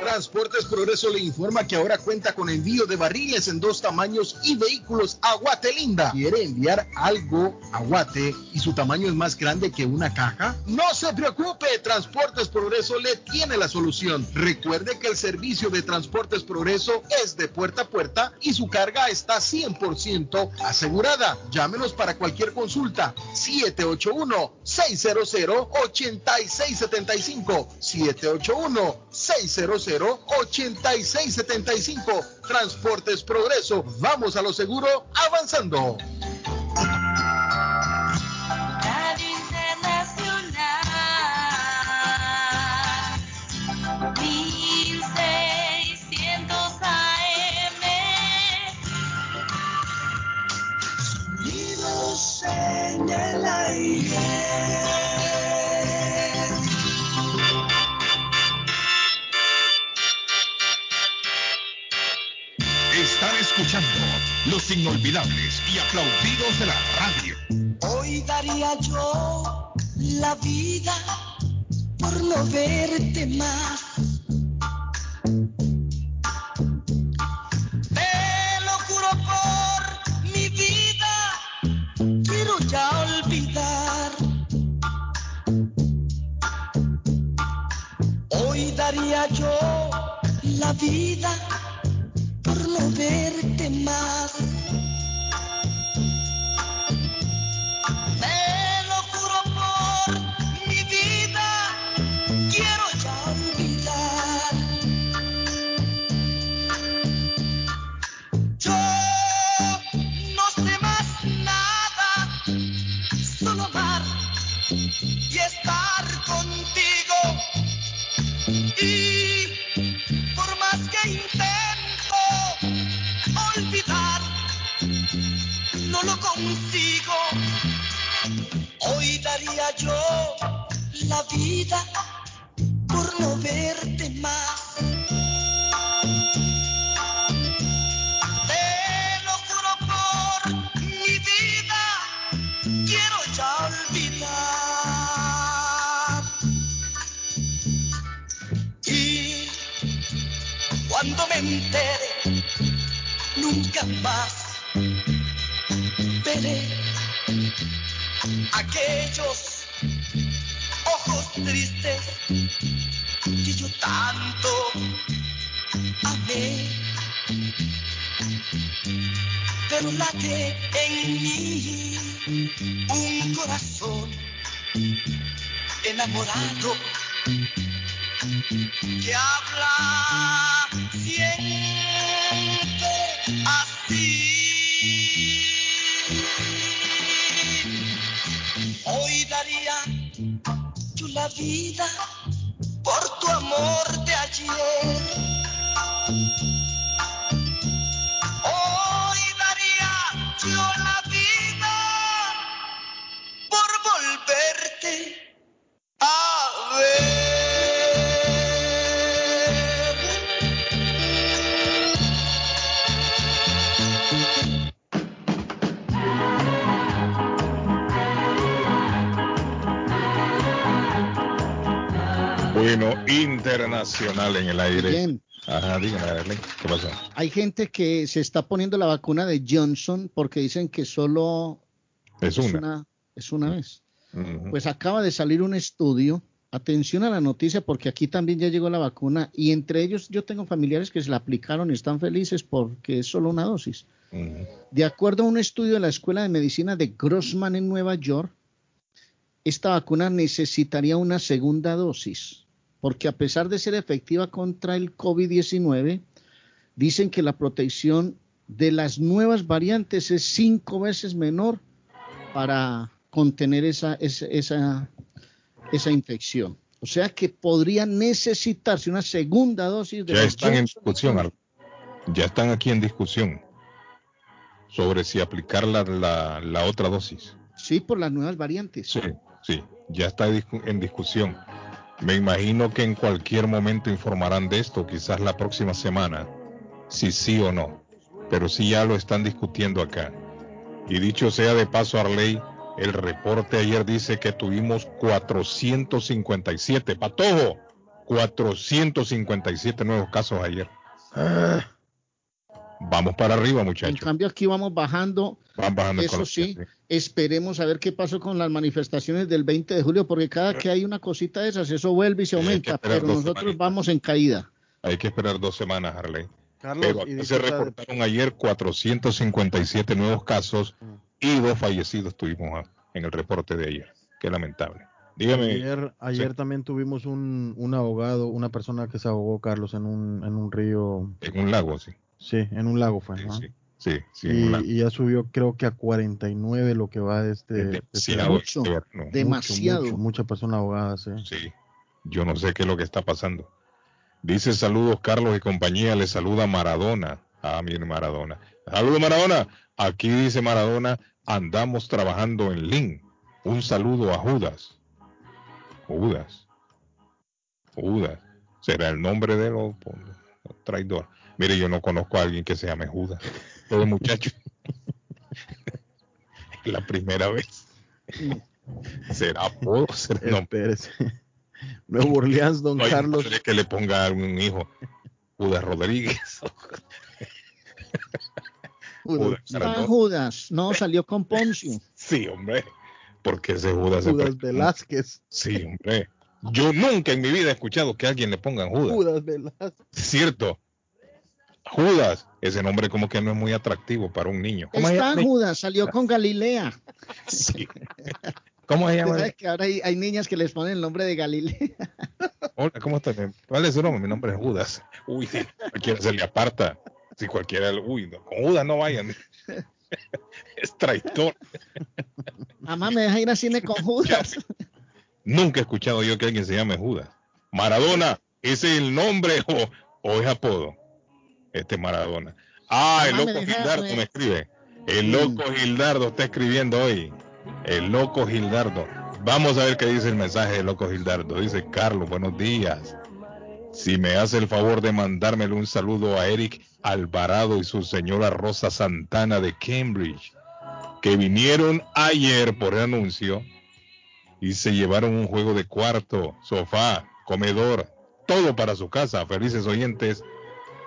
Transportes Progreso le informa que ahora cuenta con envío de barriles en dos tamaños y vehículos a Guatelinda. ¿Quiere enviar algo a Guate y su tamaño es más grande que una caja? No se preocupe, Transportes Progreso le tiene la solución. Recuerde que el servicio de Transportes Progreso es de puerta a puerta y su carga está 100% asegurada. Llámenos para cualquier consulta. 781-600-8675. 781-600 8675 Transportes Progreso. Vamos a lo seguro avanzando. Radio Internacional 1600 AM Sonidos en el aire. Escuchando los inolvidables y aplaudidos de la radio. Hoy daría yo la vida por no verte más. Te lo juro por mi vida, quiero ya olvidar. Hoy daría yo la vida por no verte más. vida por no verte más. Te lo juro por mi vida, quiero ya olvidar. Y cuando me entere, nunca más veré aquel. Un corazón enamorado que habla siempre así. Hoy daría yo la vida Internacional en el aire. Bien. Ajá. Hay gente que se está poniendo la vacuna de Johnson porque dicen que solo Es una. es una vez. Ujú. Pues acaba de salir un estudio. Atención a la noticia porque aquí también ya llegó la vacuna y entre ellos yo tengo familiares que se la aplicaron y están felices porque es solo una dosis. De acuerdo a un estudio de la Escuela de Medicina de Grossman en Nueva York, esta vacuna necesitaría una segunda dosis, porque a pesar de ser efectiva contra el COVID-19, dicen que la protección de las nuevas variantes es cinco veces menor para contener esa, esa, esa, esa infección. O sea que podría necesitarse una segunda dosis de Ya están en discusión, ya están aquí en discusión sobre si aplicar la, la, la otra dosis. Sí, por las nuevas variantes. Sí, sí, ya está en discusión. Me imagino que en cualquier momento informarán de esto, quizás la próxima semana, si sí o no. Pero sí ya lo están discutiendo acá. Y dicho sea de paso, Arley, el reporte ayer dice que tuvimos 457, patojo, 457 nuevos casos ayer. Vamos para arriba, En muchachos. cambio aquí vamos bajando. Van bajando en Eso sí, esperemos a ver qué pasó con las manifestaciones del 20 de julio, porque cada que hay una cosita de esas, eso vuelve y se aumenta, pero nosotros semanitas. vamos en caída. Hay que esperar dos semanas, Harley. Carlos, Pero y aquí se sea de- reportaron ayer 457 nuevos casos y dos fallecidos tuvimos en el reporte de ayer. Qué lamentable. Dígame. Ayer, ayer Sí. también tuvimos un, un ahogado, una persona que se ahogó, Carlos, en un, en un río. En un lago, sí. Sí, en un lago fue. ¿no? Sí, sí, en un y, lago. y ya subió, creo que a 49 lo que va de este. este demasiado demasiado. mucho, mucha persona ahogada, sí. Sí. Yo no sé qué es lo que está pasando. Dice saludos Carlos y compañía, le saluda Maradona. Ah, mire Maradona. Saludos Maradona. Aquí dice Maradona, andamos trabajando en Lin. Un saludo a Judas. Judas. Judas. ¿Será el nombre de los traidor? Mire, yo no conozco a alguien que se llame Judas. Todo muchacho. Es la primera vez. ¿Será apodo? ¿Será nombre? Espérese. Nuevo Orleans, don No hay Carlos. que le ponga a algún hijo. Judas Rodríguez. Judas no, salió con Poncio. Sí, hombre. Porque ese Judas Judas Velázquez. Sí, hombre. Yo nunca en mi vida he escuchado que a alguien le pongan Judas. Judas Velázquez. Cierto. Judas, ese nombre como que no es muy atractivo para un niño. ¿Cómo Está llama? Judas, salió con Galilea. Sí. ¿Cómo se llama? que ahora hay, hay niñas que les ponen el nombre de Galilea. Hola, ¿cómo estás? ¿Cuál es su nombre? Mi nombre es Judas. Uy, cualquiera se le aparta. Si cualquiera, uy, no, con Judas no vayan. es traidor. Mamá, me deja ir al cine con Judas. Nunca he escuchado yo que alguien se llame Judas. Maradona, ¿ese es el nombre o, o es apodo? Este Maradona. Ah, el loco Gildardo me- me escribe. El loco Gildardo está escribiendo hoy. El loco Gildardo. Vamos a ver qué dice el mensaje del loco Gildardo. Dice Carlos, buenos días. Si me hace el favor de mandármelo un saludo a Eric Alvarado y su señora Rosa Santana de Cambridge, que vinieron ayer por el anuncio y se llevaron un juego de cuarto, sofá, comedor, todo para su casa. Felices oyentes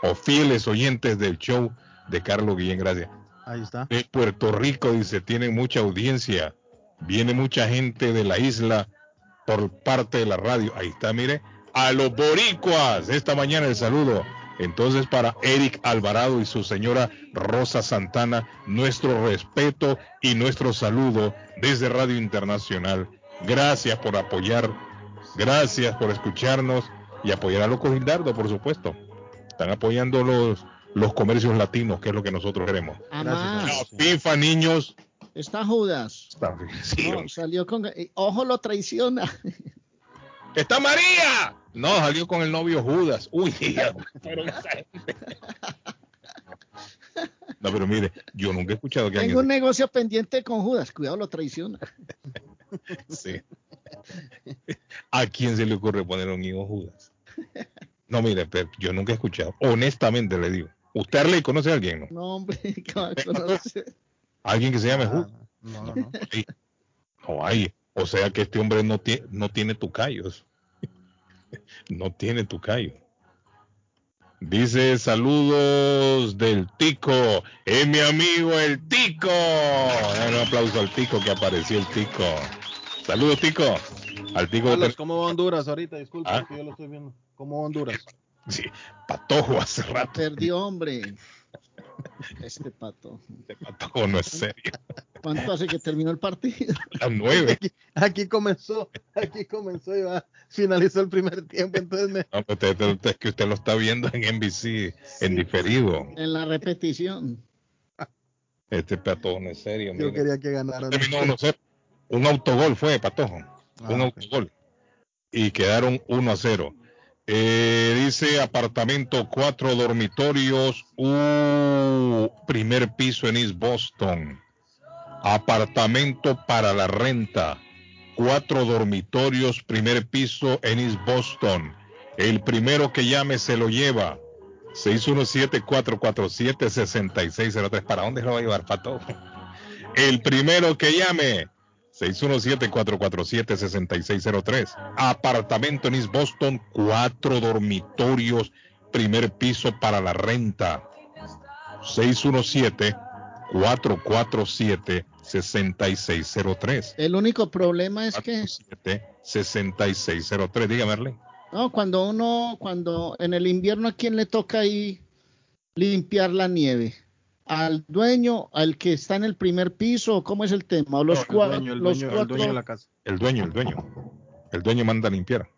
o fieles oyentes del show de Carlos Guillén, gracias. Ahí está. De Puerto Rico, dice, tienen mucha audiencia. Viene mucha gente de la isla por parte de la radio. Ahí está, mire. A los boricuas. Esta mañana el saludo. Entonces, para Eric Alvarado y su señora Rosa Santana, nuestro respeto y nuestro saludo desde Radio Internacional. Gracias por apoyar, gracias por escucharnos y apoyar a Loco Gildardo, por supuesto. Están apoyando los, los comercios latinos, que es lo que nosotros queremos. Amás. La FIFA, niños. Está Judas. Está- sí, No, salió con. eh, Ojo, lo traiciona. ¡Está María! No, salió con el novio Judas. Uy, pero. No, pero mire, yo nunca he escuchado que Tengo un negocio pendiente con Judas. Cuidado, lo traiciona. Sí. ¿A quién se le ocurre poner un hijo Judas? No, mire, pero yo nunca he escuchado. Honestamente le digo. ¿Usted Arley conoce a alguien, no? No, hombre, ¿qué va a conocer? ¿Alguien que se llame Judas? No, no, no. Sí. No hay. O sea que este hombre no, tiene no tiene tucayos. No tiene tucayo. Dice saludos del Tico. Es mi amigo el Tico. Un aplauso al Tico que apareció el Tico. Saludos Tico. Al Tico. de Carlos, ¿cómo va Honduras ahorita? Disculpe, Ah. que yo lo estoy viendo. ¿Cómo va Honduras? Sí, patojo hace rato. Perdió, hombre. Este pato. Este patojo no es serio. ¿Cuánto hace que terminó el partido? Las nueve. Aquí, aquí comenzó, aquí comenzó y va, finalizó el primer tiempo, entonces me, No, pero usted- usted- es que usted lo está viendo en NBC en diferido. En la repetición. Este patojo no es serio. yo mire. quería que ganaran. Terminó 1-0. Un autogol fue, Patojo. un Ah, ok. autogol. Y quedaron 1 a 0. Eh, dice apartamento, cuatro dormitorios, uh, primer piso en East Boston. Apartamento para la renta, cuatro dormitorios, primer piso en East Boston. El primero que llame se lo lleva. 617-447-6603. ¿Para dónde lo va a llevar, Pato? El primero que llame. 617-447-6603. Apartamento en East Boston, cuatro dormitorios, primer piso para la renta. 617-447-6603. El único problema es que 6603. Dígame, Arlene. no, cuando uno, cuando en el invierno, ¿a quién le toca ahí limpiar la nieve? ¿Al dueño, al que está en el primer piso? ¿o ¿Cómo es el tema? ¿O los, el cua- dueño, el los dueño, el cuatro? dueño de la casa. El dueño, el dueño. El dueño manda a limpiar.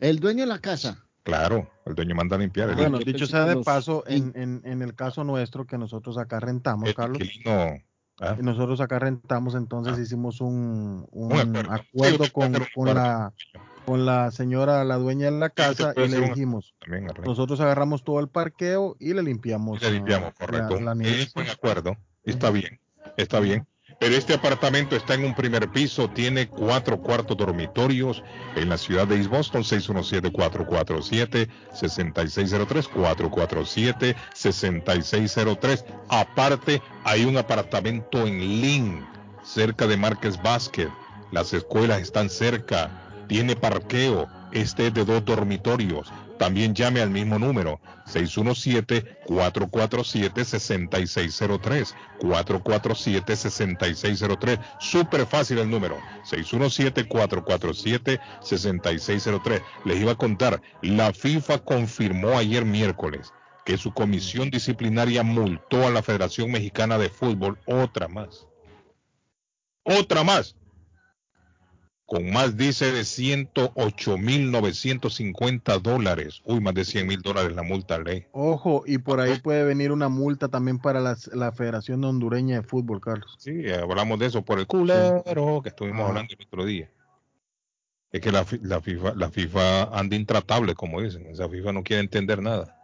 El dueño de la casa. Claro, el dueño manda a limpiar. El, Bueno, dicho sea de paso, en, en, en el caso nuestro que nosotros acá rentamos, el Carlos, inquilino, ah, y nosotros acá rentamos, entonces hicimos un, un Un acuerdo. con, con la con la señora, la dueña de la casa, y le dijimos, nosotros agarramos todo el parqueo y le limpiamos. Le limpiamos, ah, correcto. la- la nieve. Es buen acuerdo. Está bien, está bien. Pero este apartamento está en un primer piso, tiene cuatro cuartos dormitorios en la ciudad de East Boston, 617-447-6603, 447-6603. Aparte, hay un apartamento en Lynn, cerca de Márquez Basket. Las escuelas están cerca, tiene parqueo, este es de dos dormitorios. También llame al mismo número, 617-447-6603. 447-6603. Súper fácil el número, 617-447-6603. Les iba a contar, la FIFA confirmó ayer miércoles que su comisión disciplinaria multó a la Federación Mexicana de Fútbol otra más. Otra más con más dice de 108.950 dólares. Uy, más de 100 mil dólares la multa, ley. Ojo, y por ahí puede venir una multa también para la Federación Hondureña de Fútbol, Carlos. Sí, hablamos de eso por el culero que estuvimos Ah. hablando el otro día. Es que la, la FIFA, la FIFA anda intratable, como dicen. Esa FIFA no quiere entender nada.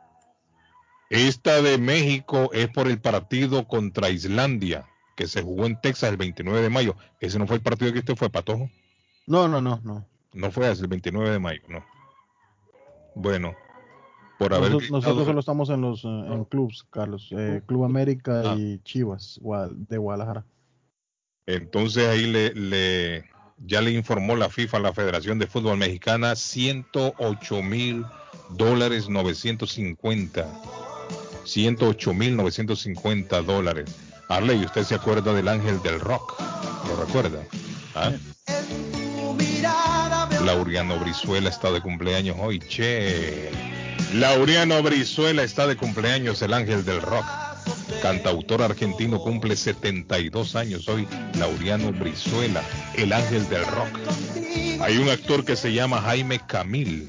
Esta de México es por el partido contra Islandia, que se jugó en Texas el 29 de mayo. Ese no fue el partido que usted fue, Patojo. No, no, no, no. No fue hasta el 29 de mayo, no. Bueno, por haber Nosotros, solo estamos en los eh, en clubs, Carlos. eh, Club América Ah. y Chivas de Guadalajara. Entonces ahí le, le- ya le informó la FIFA a la Federación de Fútbol Mexicana 108 mil dólares 950 108.950 dólares. Arley, ¿usted se acuerda del ángel del rock? ¿Lo recuerda? ¿Ah? Laureano Brizuela está de cumpleaños hoy, che. Laureano Brizuela está de cumpleaños, el ángel del rock. Cantautor argentino cumple 72 años hoy, Laureano Brizuela, el ángel del rock. Hay un actor que se llama Jaime Camil,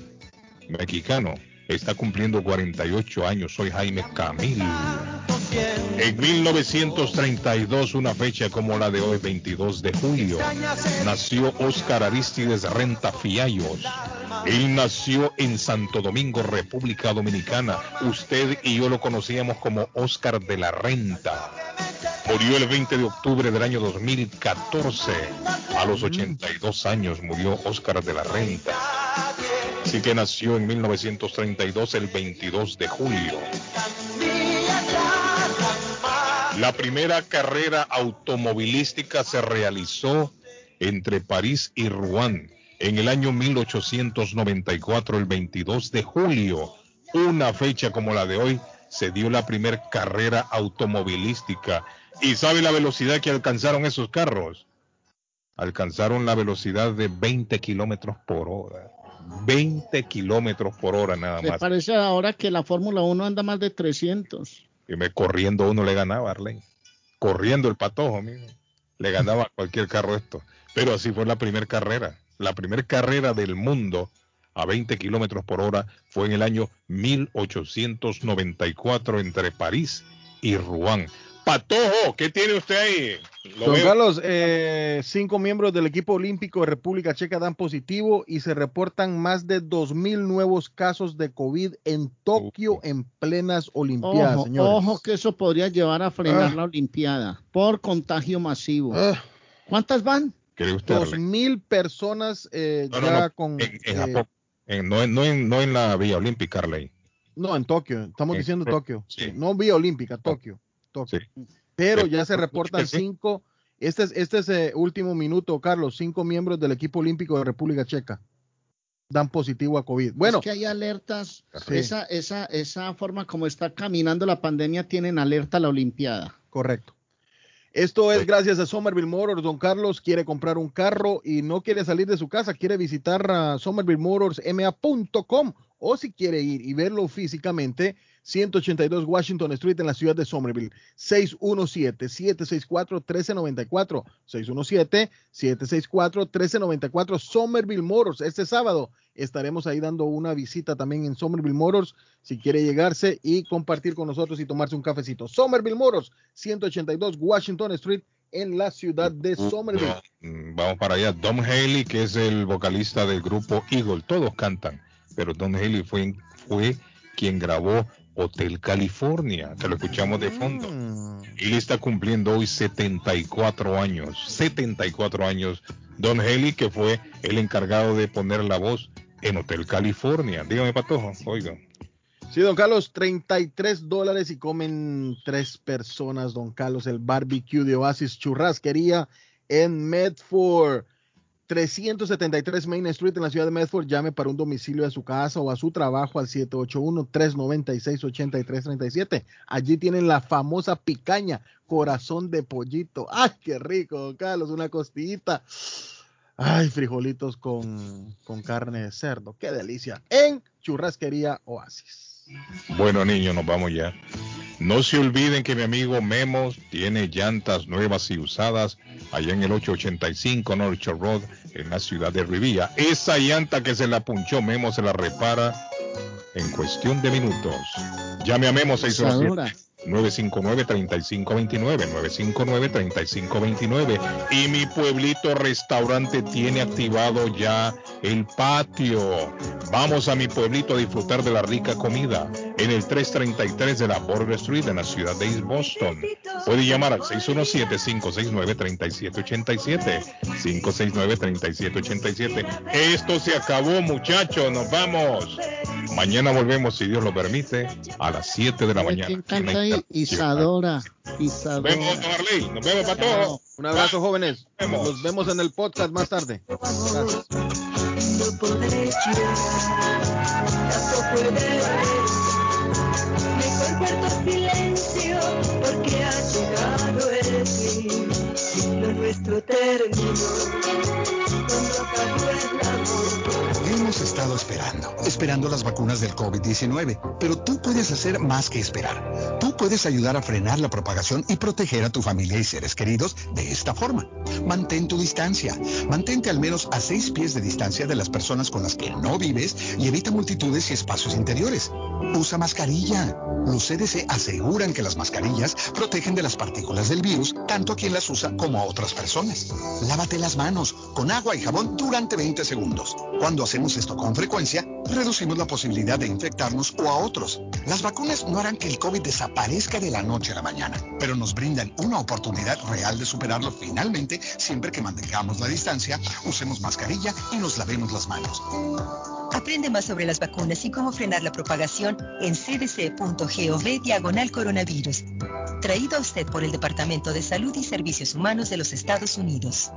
mexicano, está cumpliendo 48 años, soy Jaime Camil. En 1932, una fecha como la de hoy, 22 de julio, nació Óscar Aristides Renta Fiallos. Él nació en Santo Domingo, República Dominicana. Usted y yo lo conocíamos como Óscar de la Renta. Murió el 20 de octubre del año 2014. A los 82 años murió Óscar de la Renta. Así que nació en 1932, el 22 de julio. La primera carrera automovilística se realizó entre París y Rouen en el año 1894, el 22 de julio. Una fecha como la de hoy se dio la primera carrera automovilística. ¿Y sabe la velocidad que alcanzaron esos carros? Alcanzaron la velocidad de 20 kilómetros por hora. 20 kilómetros por hora nada Me más. parece ahora que la Fórmula 1 anda más de 300. Y me corriendo uno le ganaba a. Corriendo el patojo, mijo. Le ganaba cualquier carro esto. Pero así fue la primera carrera. La primera carrera del mundo a 20 kilómetros por hora fue en el año 1894 entre París y Rouen. Patojo, ¿qué tiene usted ahí? Lo Don veo- Carlos, eh, cinco miembros del equipo olímpico de República Checa dan positivo y se reportan más de 2.000 nuevos casos de COVID en Tokio en plenas Olimpiadas, Ojo, señores. ojo que eso podría llevar a frenar Ah. la Olimpiada por contagio masivo. ¿Cuántas van? ¿Cree usted, Dos mil personas eh, No, no, ya no, con... En, en eh, Japón. En- no, en, no, en, no en la Vía Olímpica, Arley. no, en Tokio, estamos En- diciendo Tokio. sí. No vía olímpica, Tokio. Sí. Pero ya se reportan cinco, este es, este es eh, último minuto, Carlos, cinco miembros del equipo olímpico de República Checa dan positivo a COVID. Bueno, Es que hay alertas. Sí. Esa, esa, esa forma como está caminando la pandemia tienen alerta a la Olimpiada. Correcto. Esto es gracias a Somerville Motors. Don Carlos quiere comprar un carro y no quiere salir de su casa, quiere visitar a somervillemotorsma.com o si quiere ir y verlo físicamente, 182 Washington Street en la ciudad de Somerville, 617-764-1394, 617-764-1394, Somerville Motors. Este sábado estaremos ahí dando una visita también en Somerville Motors, si quiere llegarse y compartir con nosotros y tomarse un cafecito. Somerville Motors, 182 Washington Street en la ciudad de Somerville. Mm, Vamos para allá. Don Haley, que es el vocalista del grupo Eagle, todos cantan, pero Don Haley fue, fue quien grabó Hotel California, que lo escuchamos de fondo. Le está cumpliendo hoy 74 años, 74 años. Don Haley, que fue el encargado de poner la voz en Hotel California. Dígame, Patojo, oiga. Sí, don Carlos, 33 dólares y comen tres personas, don Carlos, el barbecue de Oasis Churrasquería en Medford. 373 Main Street en la ciudad de Medford. Llame para un domicilio a su casa o a su trabajo al 781-396-8337. Allí tienen la famosa picaña, corazón de pollito. ¡Ay, qué rico, Carlos! Una costillita. Ay, frijolitos con, con carne de cerdo. ¡Qué delicia! En Churrasquería Oasis. Bueno, niños, nos vamos ya. No se olviden que mi amigo Memos tiene llantas nuevas y usadas allá en el 885 North Road en la ciudad de Rivilla. Esa llanta que se la punchó Memo se la repara en cuestión de minutos. Llame a Memo 607 959-3529, 959-3529. Y mi pueblito restaurante tiene activado ya el patio. Vamos a mi pueblito a disfrutar de la rica comida en el 333 de la Border Street en la ciudad de East Boston. Puede llamar al 617-569-3787. 569-3787. Esto se acabó, muchachos. Nos vamos. Mañana volvemos, si Dios lo permite, a las 7 de la mañana. Isadora. Isadora. Nos vemos, Marley. Nos vemos para todos. Un abrazo, jóvenes. Nos vemos. En el podcast más tarde. Gracias. silencio porque ha llegado el fin nuestro término estado esperando, esperando las vacunas del COVID-19, pero tú puedes hacer más que esperar. Tú puedes ayudar a frenar la propagación y proteger a tu familia y seres queridos de esta forma. Mantén tu distancia. Mantente al menos a seis pies de distancia de las personas con las que no vives y evita multitudes y espacios interiores. Usa mascarilla. Los CDC aseguran que las mascarillas protegen de las partículas del virus tanto a quien las usa como a otras personas. Lávate las manos con agua y jabón durante 20 segundos. Cuando hacemos esto frecuencia, reducimos la posibilidad de infectarnos o a otros. Las vacunas no harán que el COVID desaparezca de la noche a la mañana, pero nos brindan una oportunidad real de superarlo finalmente siempre que mantengamos la distancia, usemos mascarilla y nos lavemos las manos. Aprende más sobre las vacunas y cómo frenar la propagación en cdc.gov diagonal coronavirus. Traído a usted por el Departamento de Salud y Servicios Humanos de los Estados Unidos.